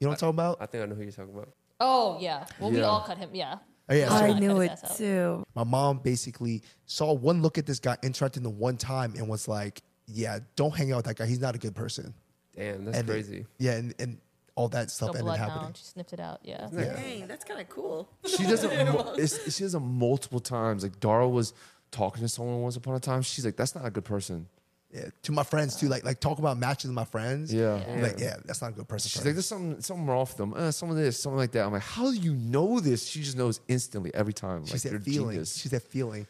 You know what I'm talking about? I think I know who you're talking about. Oh yeah. Well, we all cut him. Yeah. Oh, yeah, so I knew it his ass out. too. my mom basically saw one look at this guy, interacted the one time, and was like, "Yeah, don't hang out with that guy. He's not a good person." Damn, that's and crazy. yeah, and, and all that stuff Go ended happening. bloodhound. She sniffed it out. Yeah. Yeah. Dang, that's kind of cool. She does it. Mo- it's, she does it multiple times. Like Dara was talking to someone once upon a time. She's like, "That's not a good person." Yeah, to my friends too. Like like talk about matches with my friends. Yeah. I'm like yeah, that's not a good person. She's for like, "There's something, something wrong with them. Uh, some of this, something like that." I'm like, "How do you know this?" She just knows instantly every time. She's like, that feeling. genius. She's that feeling.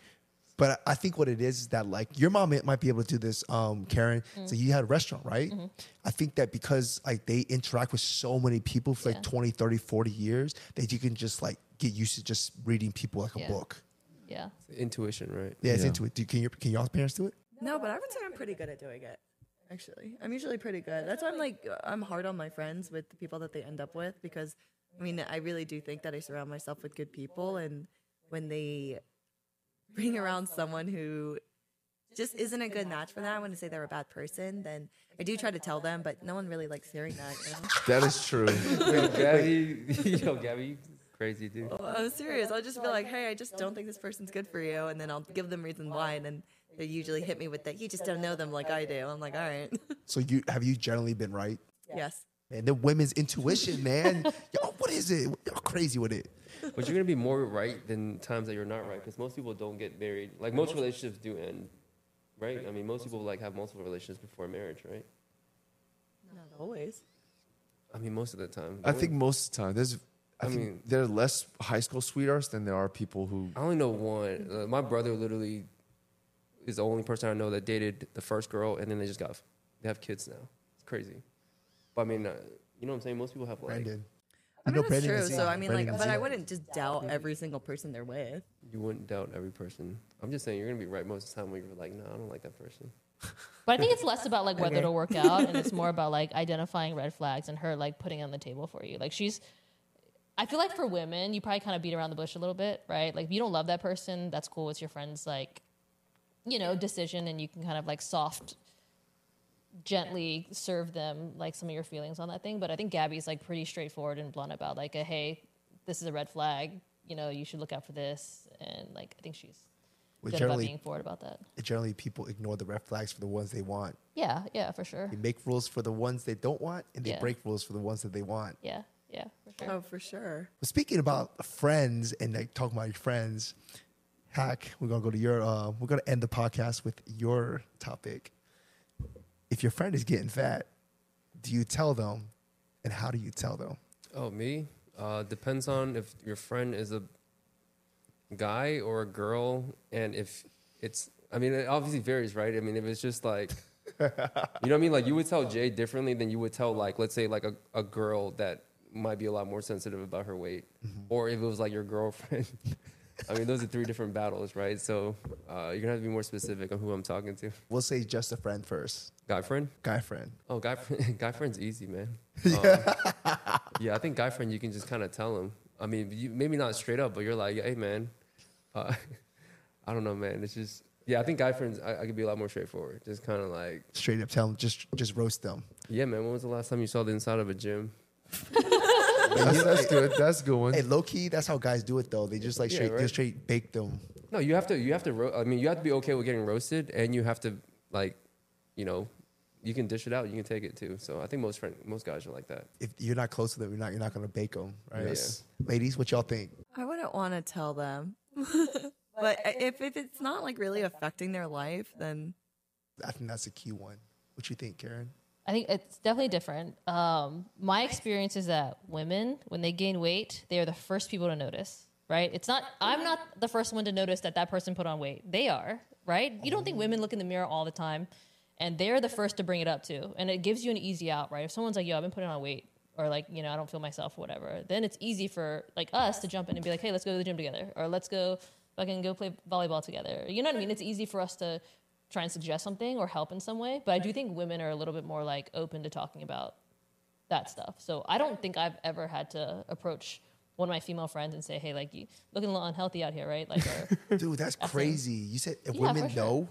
But I think what it is is that like your mom might be able to do this, um, Karen. Mm. So you had a restaurant, right? Mm-hmm. I think that because like they interact with so many people for like Yeah. 20, 30, 40 years, that you can just like get used to just reading people like a Yeah. book. Yeah. Intuition, right? Yeah, it's Yeah. into it. Do, can your can y'all's parents do it? No, but I would say I'm pretty good at doing it. Actually, I'm usually pretty good. That's why I'm like I'm hard on my friends with the people that they end up with because I mean I really do think that I surround myself with good people, and when they bring around someone who just isn't a good match for that, I want to say they're a bad person. Then I do try to tell them, but no one really likes hearing that. You know? That is true. Wait, Gabby, yo, Gabby, crazy dude. Well, I'm serious. I'll just be like, hey, I just don't think this person's good for you, and then I'll give them reasons why, and then they usually hit me with that. You just don't know them like I do. I'm like, all right, So you have you generally been right? yes. And the women's intuition, man. Yo, what is it? Y'all crazy with it. But you're gonna be more right than times that you're not right, because most people don't get married. Like most relationships do end, right? I mean, most people like have multiple relationships before marriage, right? Not always. I mean, most of the time. I think most of the time, there's. I, I think mean- there are less high school sweethearts than there are people who. I only know one. Uh, my brother literally is the only person I know that dated the first girl, and then they just got they have kids now. It's crazy. But I mean, uh, you know what I'm saying? Most people have like Brandon. I You mean, know that's true. So I mean, like, but I wouldn't just doubt every single person they're with. you wouldn't doubt every person. I'm just saying you're gonna be right most of the time when you're like, no, I don't like that person. But I think it's less about like whether Okay. it'll work out, and it's more about like identifying red flags and her like putting it on the table for you. Like she's, I feel like for women, you probably kind of beat around the bush a little bit, right? Like if you don't love that person, that's cool. It's your friend's like, you know, decision, and you can kind of like soft, gently serve them like some of your feelings on that thing. But I think Gabby's like pretty straightforward and blunt about like, a, hey, this is a red flag. You know, you should look out for this, and like I think she's Well, good about being forward about that. Generally, people ignore the red flags for the ones they want. Yeah, yeah, for sure. They make rules for the ones they don't want, and they Yeah. break rules for the ones that they want. Yeah, yeah, for sure. Oh, for sure. But speaking about friends and like talking about your friends, hack. We're gonna go to your. Uh, we're gonna end the podcast with your topic. If your friend is getting fat, do you tell them, and how do you tell them? Oh, me? Uh, depends on if your friend is a guy or a girl, and if it's. I mean, it obviously varies, right? I mean, if it's just like, you know what I mean? Like you would tell Jay differently than you would tell like, let's say like a, a girl that might be a lot more sensitive about her weight, or if it was like your girlfriend. I mean, those are three different battles, right? So uh, you're gonna have to be more specific on who I'm talking to. We'll say just a friend first. Guy friend? Guy friend. Oh, guy friend, guy friend's easy, man. Yeah, yeah. I think guy friend you can just kind of tell him. I mean, you, maybe not straight up, but you're like, hey, man. Uh, I don't know, man. It's just yeah. I think guy friends I, I could be a lot more straightforward. Just kind of like, Straight up tell them. Just just roast them. yeah, man. When was the last time you saw the inside of a gym? That's, that's good. That's a good one. Hey, low key, that's how guys do it though. They just like Yeah, straight, right. just straight bake them. No, you have to. You have to. Ro- I mean, you have to be okay with getting roasted, and you have to like, you know, you can dish it out. You can take it too. So I think most friend, most guys are like that. If you're not close to them, you're not you're not gonna bake them, right? Yes. Ladies, what y'all think? I wouldn't want to tell them. but if, if it's not like really affecting their life, then I think that's a key one. What you think, Karen? I think it's definitely different. Um, my experience is that women, when they gain weight, they are the first people to notice. Right? It's not. I'm not the first one to notice that that person put on weight. They are. Right? You don't think women look in the mirror all the time, and they're the first to bring it up too. And it gives you an easy out. Right? If someone's like, "Yo, I've been putting on weight," or like, you know, I don't feel myself, whatever, then it's easy for like us to jump in and be like, "Hey, let's go to the gym together," or "Let's go fucking go play volleyball together." You know what I mean? It's easy for us to try and suggest something or help in some way. But I do think women are a little bit more like open to talking about that stuff. So I don't think I've ever had to approach one of my female friends and say, "Hey, like you looking a little unhealthy out here, right?" Like, or Dude, that's crazy. You said Yeah, women sure. know,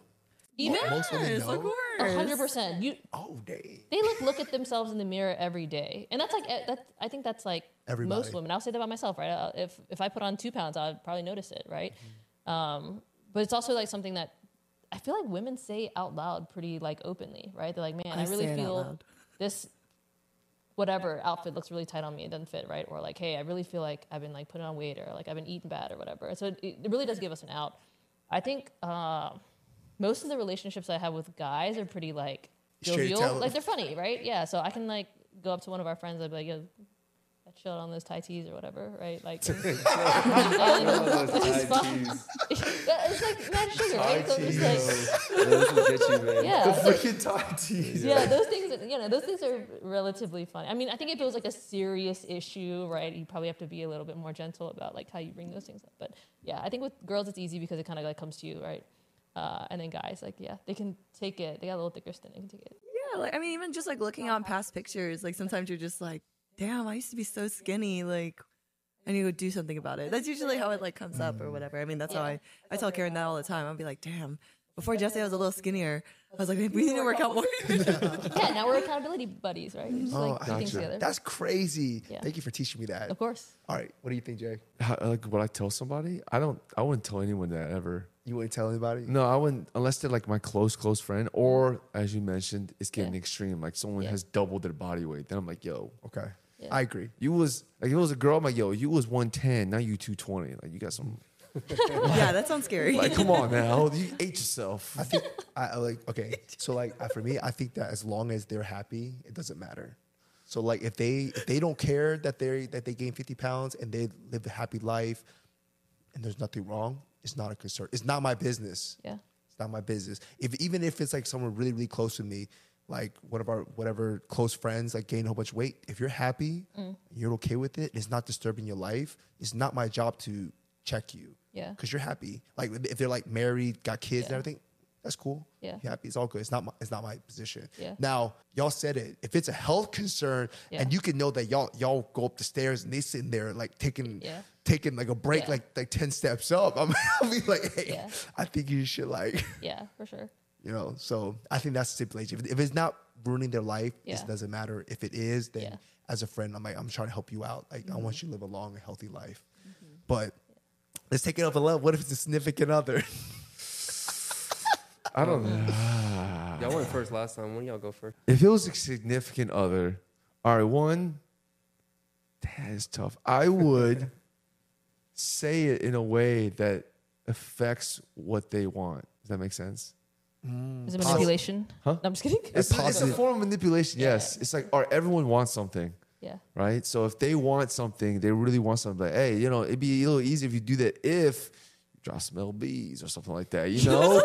even most women Yes, of know. course. a hundred percent. You Oh, dang. they look look at themselves in the mirror every day, and that's like that. I think that's like Everybody. most women. I'll say that about myself, right? If if I put on two pounds, I'd probably notice it, right? Mm-hmm. Um, but it's also like something that I feel like women say out loud pretty like openly, right? They're like, "Man, I, I really say it out feel this." Whatever outfit looks really tight on me, it doesn't fit, right? Or like, hey, I really feel like I've been like putting on weight, or like I've been eating bad, or whatever. So it, it really does give us an out. I think uh, most of the relationships I have with guys are pretty like Straight jovial, like they're funny, right? Yeah, so I can like go up to one of our friends and be like, "Yo, I chilled on those Thai teas or whatever, right?" Like, and, it's fun. Yeah, it's like mad sugar, right? So it's like, Yeah, this will get you, man. yeah, it's like- Freaking Thai teas. yeah, those things, you know, those things are relatively fun. I mean, I think if it was like a serious issue, right, you probably have to be a little bit more gentle about like how you bring those things up. But yeah, I think with girls it's easy because it kind of like comes to you, right? Uh, and then guys, like yeah, they can take it. They got a little thicker skin. They can take it. yeah, like I mean, even just like looking on past pictures, like sometimes you're just like, damn, I used to be so skinny. Like, I need to do something about it. That's usually how it like comes up or mm. whatever. I mean, that's how I I tell Karen that all the time. I'll be like, damn. Before Jesse, I was a little skinnier. I was like, we need to work out more. Yeah, now we're accountability buddies, right? You just like do things oh, gotcha. together. That's crazy. Yeah. Thank you for teaching me that. of course. All right, what do you think, Jay? How, uh, like what I tell somebody, I don't. I wouldn't tell anyone that ever. You wouldn't tell anybody? No, I wouldn't unless they're like my close, close friend, or mm. as you mentioned, it's getting Yeah. extreme. Like someone Yeah. has doubled their body weight. Then I'm like, yo, Okay, Yeah. I agree. you was like if it was a girl. I'm like, yo, you was 110, now you 220. Like you got some. yeah, that sounds scary. Like come on now, you ate yourself. I think I I like okay. So like for me, I think that as long as they're happy, it doesn't matter. So like if they if they don't care that they that they gain fifty pounds and they live a happy life, and there's nothing wrong, it's not a concern. It's not my business. Yeah. It's not my business. If even if it's like someone really really close to me, like one of our whatever close friends like gain a whole bunch of weight, if you're happy, mm. you're okay with it, it's not disturbing your life. It's not my job to check you. Yeah. Because you're happy. Like if they're like married, got kids and everything, that's cool. Yeah. You're happy. It's all good. It's not my it's not my position. Yeah. Now, y'all said it. If it's a health concern Yeah. and you can know that y'all y'all go up the stairs and they sitting there like taking Yeah. taking like a break Yeah. like like 10 steps up, I'm I'll be like, hey, Yeah. I think you should like Yeah, for sure. You know, so I think that's the stipulation. If, if it's not ruining their life, Yeah. it doesn't matter. If it is, then Yeah. Mm-hmm. as a friend, I'm like, I'm trying to help you out. Like, I want you to live a long and healthy life. But let's take it up a level. What if it's a significant other? I don't know. Y'all went first last time. When y'all go first? If it was a significant other, all right, one, that is tough. I would say it in a way that affects what they want. Does that make sense? Mm, is it manipulation? Huh? No, I'm just kidding. It's, it's a form of manipulation, Yeah. yes. It's like, all right, everyone wants something, yeah. right? So if they want something, they really want something, like, hey, you know, it'd be a little easy if you do that if you drop some LBs or something like that, you know?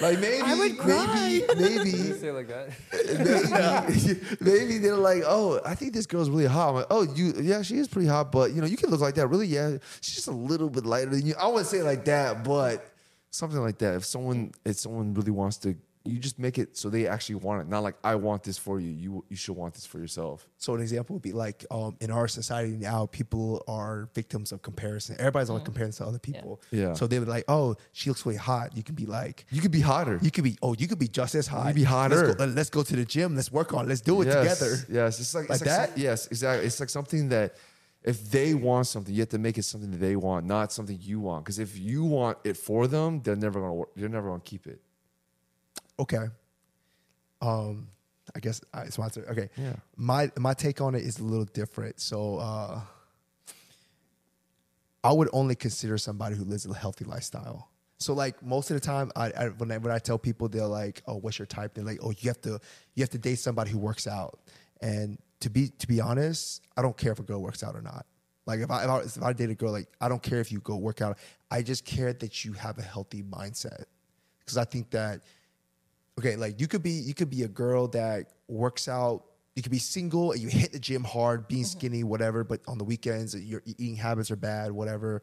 like maybe, I would cry. maybe, maybe, You say like that. maybe, maybe they're like, oh, I think this girl's really hot. I'm like, oh, you, yeah, she is pretty hot, but you know, you can look like that. Really, yeah, she's just a little bit lighter than you. I wouldn't say it like that, but something like that. If someone, if someone really wants to, you just make it so they actually want it. Not like I want this for you. You, you should want this for yourself. So an example would be like um, in our society now, people are victims of comparison. Everybody's always comparing to other people. Yeah. So they would like, oh, she looks really hot. You can be like, You could be hotter. you could be, oh, you could be just as hot. You could be hotter. Let's go, uh, let's go to the gym. Let's work on. it. Let's do it yes, together. Yes, it's like, Like it's like that? some- yes, exactly. It's like something that if they want something, you have to make it something that they want, not something you want. Because if you want it for them, they're never gonna work. You're never gonna keep it. Okay. Um, I guess I it's my turn. Okay. Yeah. My my take on it is a little different. So uh, I would only consider somebody who lives a healthy lifestyle. So like most of the time, I, I when I when I tell people they're like, "Oh, what's your type?" They're like, "Oh, you have to you have to date somebody who works out." And to be to be honest, I don't care if a girl works out or not. Like if I if I, if I date a girl, like I don't care if you go work out. I just care that you have a healthy mindset because I think that okay, like you could be you could be a girl that works out. You could be single and you hit the gym hard, being mm-hmm. skinny, whatever. But on the weekends, your eating habits are bad, whatever.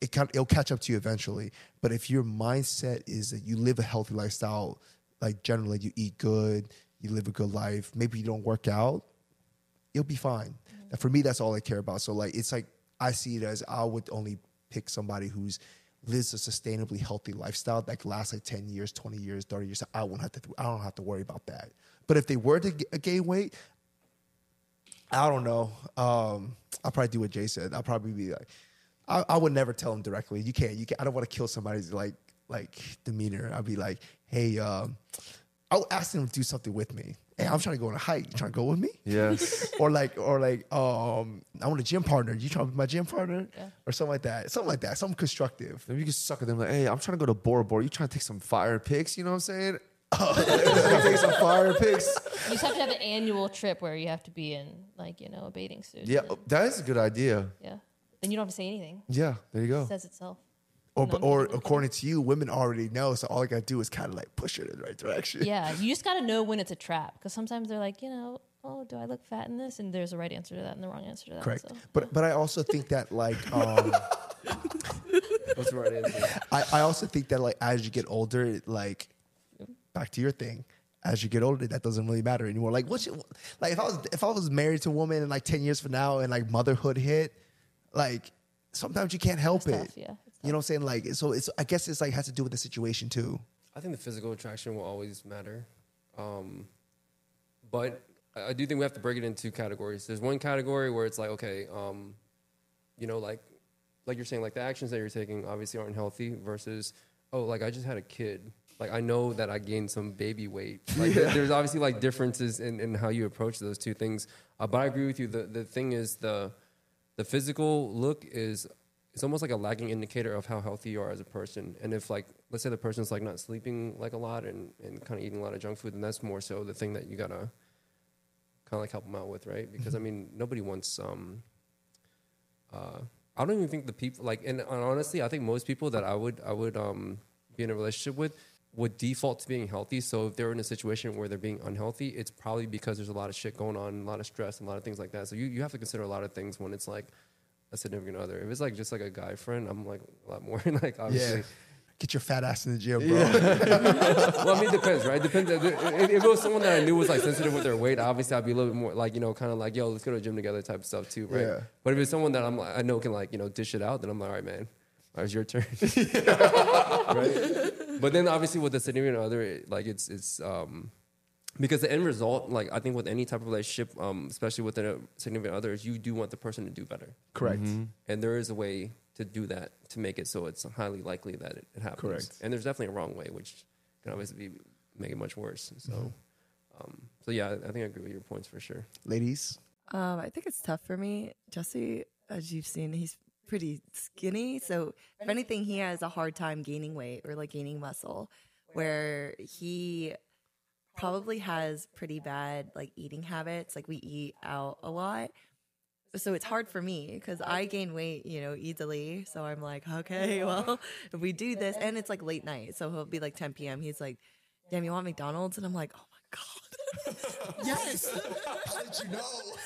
It can, it'll catch up to you eventually. But if your mindset is that you live a healthy lifestyle, like generally you eat good, you live a good life. Maybe you don't work out, you'll be fine. And for me, that's all I care about. So like, it's like I see it as I would only pick somebody who's lives a sustainably healthy lifestyle that lasts like ten years, twenty years, thirty years. I won't have to. I don't have to worry about that. But if they were to gain weight, I don't know. Um, I'll probably do what Jay said. I'll probably be like, I, I would never tell them directly. You can't. You can't. I don't want to kill somebody's like like demeanor. I'd be like, hey, um, I'll ask them to do something with me. Hey, I'm trying to go on a hike. You trying to go with me? Yes. or like, or like, um, I want a gym partner. You trying to be my gym partner, Yeah. or something like that. Something like that. Something constructive. Maybe you can suck at them like, hey, I'm trying to go to Bora Bora. You trying to take some fire pics? You know what I'm saying? take some fire pics. You just have to have an annual trip where you have to be in like you know a bathing suit. Yeah, and- that is a good idea. yeah. Then you don't have to say anything. Yeah, there you It go. says itself. Or, No, or no, no, no. according to you, women already know. So all I gotta do is kind of like push it in the right direction. Yeah, you just got to know when it's a trap because sometimes they're like, you know, oh, do I look fat in this? And there's a right answer to that and the wrong answer to that. Correct. So, But but I also think that like um, What's the right answer? I, I also think that like as you get older, like back to your thing, as you get older, that doesn't really matter anymore. Like what's your, like if I was if I was married to a woman and like ten years from now and like motherhood hit, like sometimes you can't help It's it. tough, yeah, it's You know what I'm saying? Like so it's I guess it's like has to do with the situation too. I think the physical attraction will always matter. Um, but I do think we have to break it into two categories. There's one category where it's like, okay, um, you know, like like you're saying, like the actions that you're taking obviously aren't healthy versus, oh, like I just had a kid. Like I know that I gained some baby weight. Like there- there's obviously like differences in, in how you approach those two things. Uh, but I agree with you. The the thing is the the physical look is it's almost like a lagging indicator of how healthy you are as a person. And if like let's say the person's like not sleeping like a lot and, and kind of eating a lot of junk food, then that's more so the thing that you gotta kind of like help them out with, right? Because I mean nobody wants um uh I don't even think the people like and, and honestly I think most people that I would I would um be in a relationship with would default to being healthy. So if they're in a situation where they're being unhealthy, it's probably because there's a lot of shit going on, a lot of stress, and a lot of things like that. So you, you have to consider a lot of things when it's like a significant other. If it's like just like a guy friend, I'm like a lot more like obviously. Yeah. Get your fat ass in the gym, bro. well, I mean, it depends, right? Depends. If, if it was someone that I knew was like sensitive with their weight, obviously I'd be a little bit more like you know, kind of like yo, let's go to the gym together type of stuff too, right? Yeah. But if it's someone that I'm like, I know can like you know dish it out, then I'm like, all right, man, all right, it's your turn, right? But then obviously with the significant other, it- like it's it's um because the end result, like I think with any type of relationship, um, especially with a significant other, is you do want the person to do better, Correct. and there is a way to do that to make it so it's highly likely that it, it happens. Correct. And there's definitely a wrong way, which can obviously be, make it much worse. So, Mm-hmm. um, so yeah, I I think I agree with your points for sure. Ladies, Um, I think it's tough for me. Jesse, as you've seen, he's pretty skinny. So if anything, he has a hard time gaining weight or like gaining muscle, where he probably has pretty bad like eating habits. Like we eat out a lot. So it's hard for me because I gain weight, you know, easily. So I'm like, okay, well, if we do this, and it's like late night, so he'll be like 10 p.m. He's like, "Damn, you want McDonald's?" And I'm like, "Oh my god, yes. How did you know? no.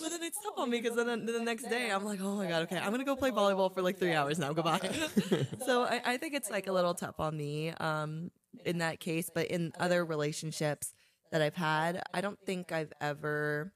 But then it's tough on me because then the next day I'm like, oh my god, okay, I'm gonna go play volleyball for like three hours now. Goodbye. so I, I think it's like a little tough on me um, in that case. But in other relationships that I've had, I don't think I've ever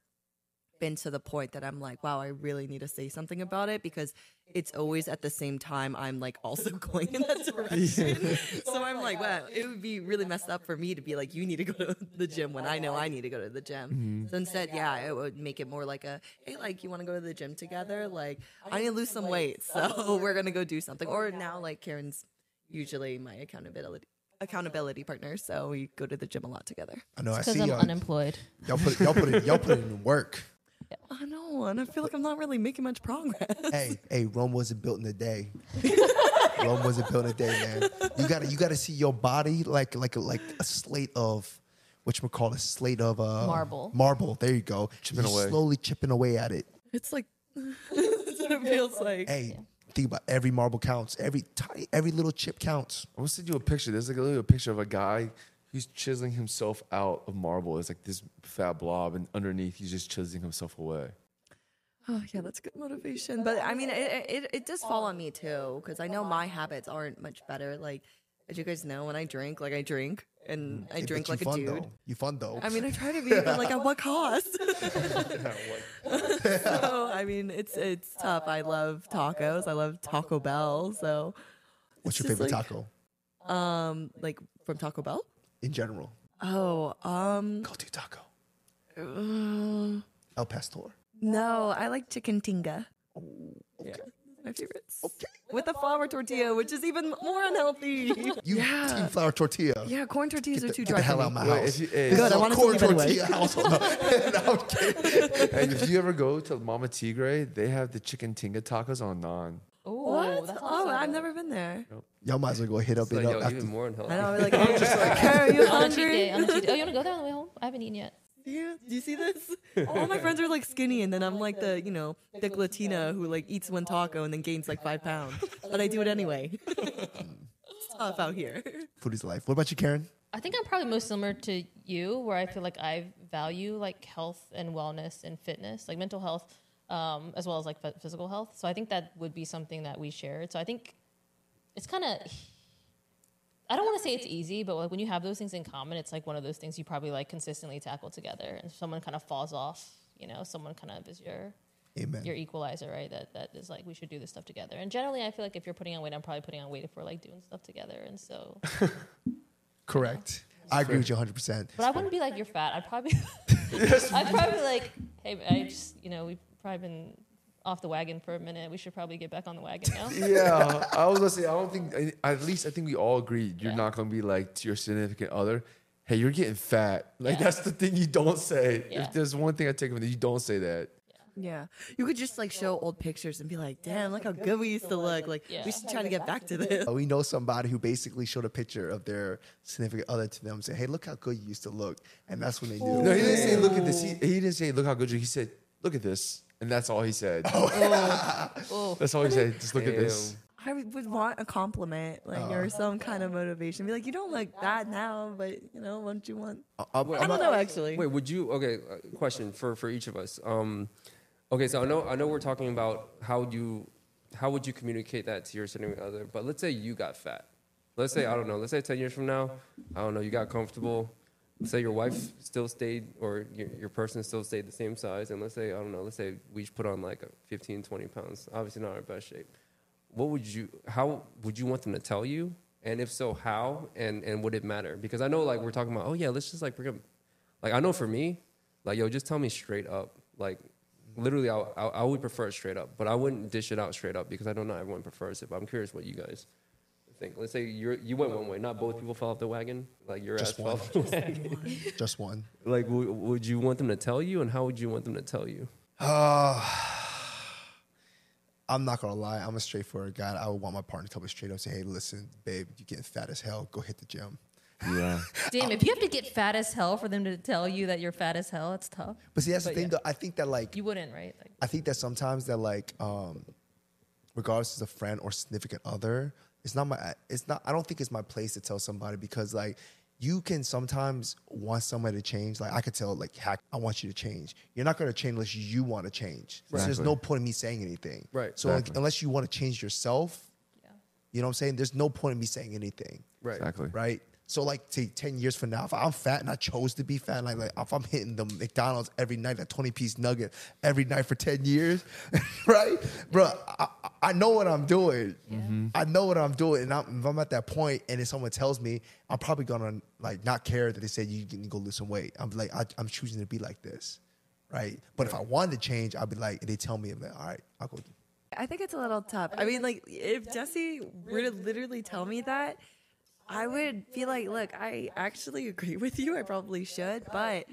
been to the point that I'm like, wow, I really need to say something about it because it's always at the same time I'm like also going in that direction. so I'm like, wow, it would be really messed up for me to be like, you need to go to the gym when I know I need to go to the gym. Mm-hmm. So instead, yeah, it would make it more like a, hey, like you want to go to the gym together? Like I need to lose some weight, so we're gonna go do something. Or now, like Karen's usually my accountability accountability partner, so we go to the gym a lot together. I know. I Because see I'm y'all. unemployed. Y'all put y'all put it, y'all put it in work. I know, and I feel like I'm not really making much progress. hey, hey, Rome wasn't built in a day. Rome wasn't built in a day, man. You gotta you gotta see your body like like a, like a slate of what you call a slate of uh, Marble. Marble. There you go. Chipping You away. Slowly chipping away at it. It's like that's what it feels like. Hey, think about every marble counts. Every tiny, every little chip counts. I want to send you a picture. There's like a little picture of a guy who's chiseling himself out of marble. It's like this fat blob, and underneath he's just chiseling himself away. Oh yeah, that's good motivation. But I mean, it it, it does fall on me too because I know my habits aren't much better. Like as you guys know, when I drink, like I drink and I Yeah, drink but like you a fun, dude. Though. You fun though. I mean, I try to be, but like at what cost? so I mean, it's it's tough. I love tacos. I love Taco Bell. So What's it's your just favorite like- taco um, like from Taco Bell. in general? Oh, um, Go to taco. uh, El Pastor. no, I like chicken tinga. Okay. My favorites. Okay. With a flour tortilla, which is even more unhealthy. You yeah. team flour tortilla. Yeah, corn tortillas Get are the, too get dry the hell out of me. my Wait, house. if you- hey, Good, is I a wanted to corn leave anyway. tortilla household. No, no, I'm and if you ever go to Mama Tigre, they have the chicken tinga tacos on naan. Ooh, What? that sounds Oh, I've never been there. Y'all might as well go hit up So, it yo, up after. even more unhealthy. I know. I'm just like, are you On a day. hungry? On a day. Oh, you want to go there on the way home? I haven't eaten yet. Yeah. Do you see this? All my friends are like skinny, and then I'm like the, you know, thick Latina who like eats one taco and then gains like five pounds. But I do it anyway. it's tough out here. Food is life. What about you, Karen? I think I'm probably most similar to you, where I feel like I value like health and wellness and fitness, like mental health, um, as well as like phy- physical health. So I think that would be something that we shared. So I think it's kind of. I don't want to say it's easy, but like when you have those things in common, it's like one of those things you probably like consistently tackle together. And if someone kind of falls off, you know, someone kind of is your Amen. your equalizer, right? That that is like we should do this stuff together. And generally, I feel like if you're putting on weight, I'm probably putting on weight if we're like doing stuff together. And so, Correct. I agree with you 100%. but I wouldn't be like you're fat. I'd probably, I'd probably like, hey, I just you know we've probably been off the wagon for a minute. We should probably get back on the wagon now. Yeah, I was gonna say I don't think. At least I think we all agree you're Yeah. not gonna be like to your significant other. Hey, you're getting fat. Like Yeah. that's the thing you don't say. Yeah. If there's one thing I take from it, you don't say that. Yeah. You could just like show old pictures and be like, damn, look how good we used to look. Like, Yeah. we should try to get back to this. We know somebody who basically showed a picture of their significant other to them and said, hey, look how good you used to look. And that's when they knew. No, he didn't say look at this. He, he didn't say look how good you. He said look at this, and that's all he said. oh, That's all he said. Just look at this. I would want a compliment, like, or some kind of motivation. Be like, you don't look that now, but you know, what don't you want? I- I'm- Wait, I I'm don't not- know, actually. Wait, would you? Okay, uh, question for for each of us. Um, okay, so I know I know we're talking about how you how would you communicate that to your significant other, but let's say you got fat. Let's say I don't know. Let's say ten years from now, I don't know. You got comfortable. Say your wife still stayed, or your, your person still stayed the same size, and let's say I don't know. Let's say we put on like 15, 20 pounds. Obviously not our best shape. What would you? How would you want them to tell you? And if so, how? And and would it matter? Because I know like we're talking about. Oh yeah, let's just like bring up like I know for me, like yo, just tell me straight up. Like literally, I, I I would prefer it straight up, but I wouldn't dish it out straight up because I don't know everyone prefers it. But I'm curious what you guys think. Let's say you you went one way, not both people fell off the wagon. Like your Just ass fell one. off the wagon. Just one. Like, w- would you want them to tell you, and how would you want them to tell you? Uh, I'm not gonna lie. I'm a straightforward guy. I would want my partner to tell me straight up, say, "Hey, listen, babe, you're getting fat as hell. Go hit the gym." Yeah. Damn, if you have to get fat as hell for them to tell you that you're fat as hell, it's tough. But see, that's But the thing. yeah. Though I think that like You wouldn't, right? Like, I think that sometimes that like um regardless of a friend or significant other, it's not my it's not I don't think it's my place to tell somebody because like you can sometimes want somebody to change. Like I could tell like hack, I want you to change. You're not gonna change unless you want to change. So there's no point in me saying anything. Right. So like, unless you want to change yourself, yeah. you know what I'm saying? There's no point in me saying anything Right. Exactly. right? So like, say ten years from now, if I'm fat and I chose to be fat, like, like if I'm hitting the McDonald's every night, that twenty piece nugget every night for ten years, right, bro? I, I- I know what I'm doing. I know what I'm doing, and I'm, if I'm at that point, and if someone tells me, I'm probably gonna like not care that they said you can go lose some weight. I'm like, I, I'm choosing to be like this, right? But if I wanted to change, I'd be like, they tell me, I'm like, all right, I'll go. I think it's a little tough. I mean, like, if Jesse were to literally tell me that, I would feel like, look, I actually agree with you. I probably should, but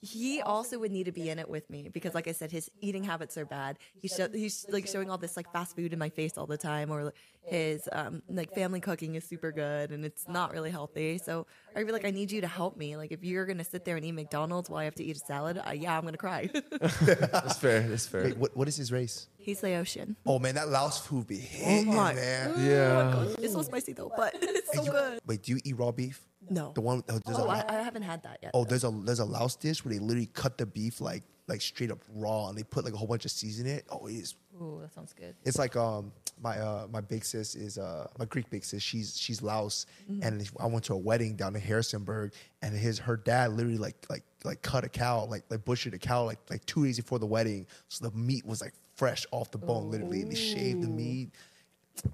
he also would need to be in it with me because, like I said, his eating habits are bad. He's sho- he's like showing all this like fast food in my face all the time, or his um, like family cooking is super good and it's not really healthy. So I feel like I need you to help me. Like if you're gonna sit there and eat McDonald's while I have to eat a salad, uh, yeah, I'm gonna cry. That's fair. That's fair. Wait, what, what is his race? He's Laotian. Oh man, that Laos food be hitting, my- man. Yeah. Oh It's so spicy though, but it's so You- good. Wait, do you eat raw beef? No. The one oh, there's Oh, a I, I haven't had that yet. oh there's a there's a Laos dish where they literally cut the beef like like straight up raw and they put like a whole bunch of season in it. Oh, it is. Ooh, that sounds good. It's like um my uh my big sis is uh my Greek big sis. She's she's Laos and I went to a wedding down in Harrisonburg and his her dad literally like like like cut a cow like like butchered a cow like like two days before the wedding so the meat was like fresh off the bone literally and they shaved the meat.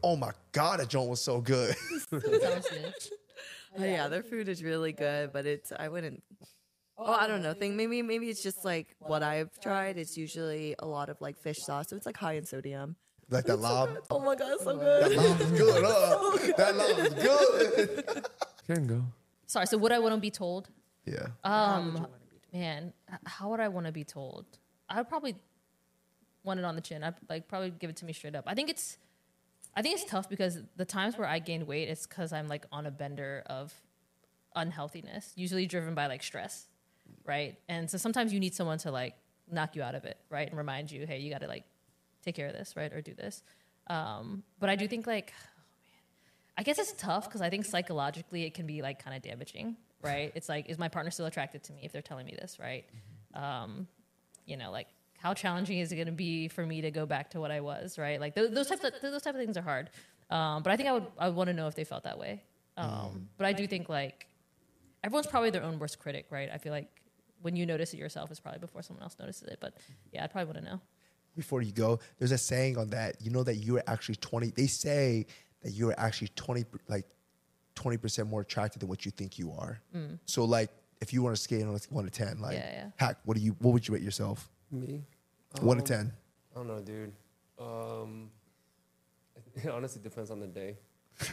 Oh my god, that joint was so good. Oh, yeah, their food is really good, but it's I wouldn't. Oh, I don't know. Think maybe maybe it's just like what I've tried. It's usually a lot of like fish sauce, so it's like high in sodium. like that larb. Oh my god, so good. That good. larb is good, huh? That larb is good. Can go. Sorry. So would I want to be told? Yeah. Um, man, how would I want to be told? I would probably want it on the chin. I'd like probably give it to me straight up. I think it's, I think it's tough because the times where I gain weight, it's because I'm like on a bender of unhealthiness, usually driven by like stress, right? And so sometimes you need someone to like knock you out of it, right, and remind you, hey, you got to like take care of this, right, or do this. Um, but I do think like I guess it's tough because I think psychologically it can be like kind of damaging, right? It's like, is my partner still attracted to me if they're telling me this, right? Um, you know, like how challenging is it going to be for me to go back to what I was, right? Like those, those types of those type of things are hard. Um, but I think I would I would want to know if they felt that way. Um, But I do think like everyone's probably their own worst critic, right? I feel like when you notice it yourself is probably before someone else notices it. But yeah, I'd probably want to know. Before you go, there's a saying on that. You know that you are actually 20. They say that you are actually 20, like 20% more attractive than what you think you are. So like, if you want to scale on a one to 10, like, Mm. Yeah, yeah. hack, what do you, what would you rate yourself? Me? One to Um, 10. I don't know, dude. Um, it honestly depends on the day.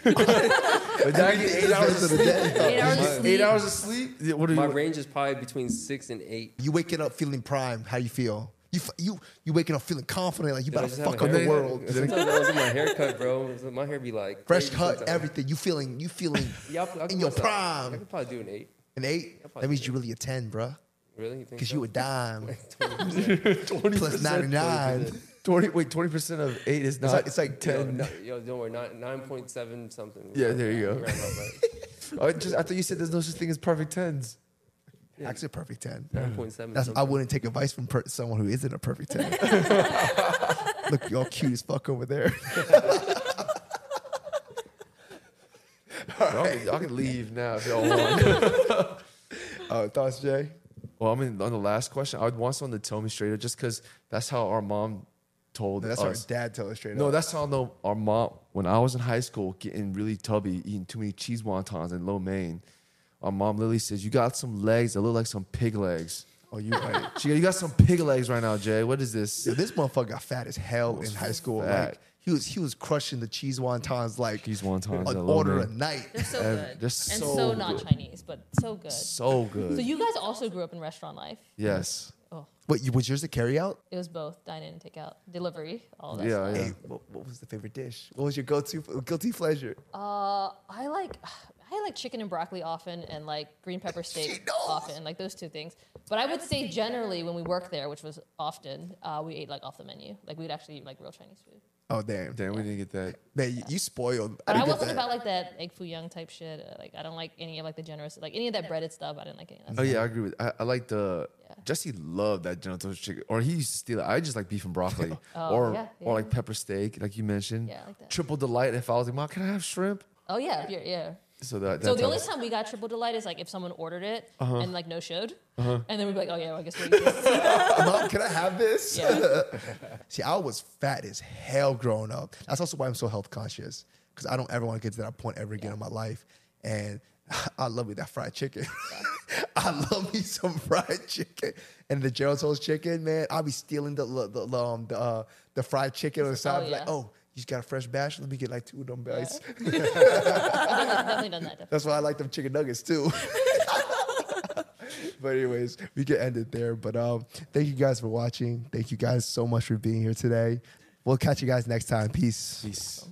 But now I eight hours of sleep. Eight hours of Eight sleep. hours of sleep. Yeah, What are My you? range is probably between six and eight. You waking up feeling prime. How you feel? You, f- you, you waking up feeling confident, like you I about to fuck up the world. Sometimes I don't get my hair cut, bro. My hair be like Fresh cut, sometimes. everything. You feeling, you feeling Yeah, I'll, I'll in your myself- I could probably do an eight. An eight? That means do. you really a 10, bruh. Really? You Because so? you a dime. 20%. Plus 99. 20, wait, 20% of eight is not like- it's like Yo, 10. no, yo, don't worry, nine nine point seven something. Yeah, there you go. Right about right. I, just, I thought you said there's no such thing as perfect tens. Actually, a perfect 10. Nine point seven. That's, I wouldn't take advice from per- someone who isn't a perfect 10. Look, y'all cute as fuck over there. Y'all, can, y'all can leave now if y'all want. Uh, thoughts, Jay? Well, I mean, on the last question, I would want someone to tell me straight up just because that's how our mom told That's us. our dad told us straight No, up. that's how no our mom when I was in high school getting really tubby, eating too many cheese wontons in lo mein. Our mom literally says, You got some legs that look like some pig legs. Oh, you right. She You got some pig legs right now, Jay. What is this? So this motherfucker got fat as hell in high school. fat. Like he was he was crushing the cheese wontons like Cheese wontons, I an order a night. They're so good. they're and so so not. Chinese, but so good. So good. So you guys also grew up in restaurant life. yes. Oh, What was yours a carry out? it was both dine in and take out, delivery, all that Yeah, stuff. yeah. Hey, what, what was the favorite dish? What was your go-to guilty pleasure? Uh, I like I like chicken and broccoli often, and like green pepper steak often, like those two things. But I would say generally when we worked there, which was often, uh, we ate like off the menu. Like we'd actually eat like real Chinese food. Oh damn, Damn, we didn't get that. man, you, you spoiled. But I, didn't get wasn't that. about like that egg foo young type shit. Uh, Like I don't like any of like the generous, like any of that breaded stuff. I didn't like any of that. Oh yeah, I agree with. I, I like the Yeah. Jesse loved that General Tso's chicken, or he used to steal it. I just like beef and broccoli, Oh, or yeah, or like pepper steak, like you mentioned. Yeah, I like that. Triple delight. If I was like, Mom, can I have shrimp? Oh yeah, yeah, yeah. So that. So the only type time we got triple delight is like if someone ordered it Uh-huh. and like no showed, and then we'd be like, oh yeah, well, I guess we'll. Mom, can I have this? Yeah. See, I was fat as hell growing up. That's also why I'm so health conscious because I don't ever want to get to that point ever again in my life. And I love me that fried chicken. I love me some fried chicken and the General Tso's chicken, man. I'll be stealing the the the, um, the, uh, the fried chicken on the side. Oh, be like, oh, you just got a fresh batch. Let me get like two of them bites. I've definitely done that. That's why I like them chicken nuggets too. but anyways, we can end it there. But um, thank you guys for watching. Thank you guys so much for being here today. We'll catch you guys next time. Peace. Peace.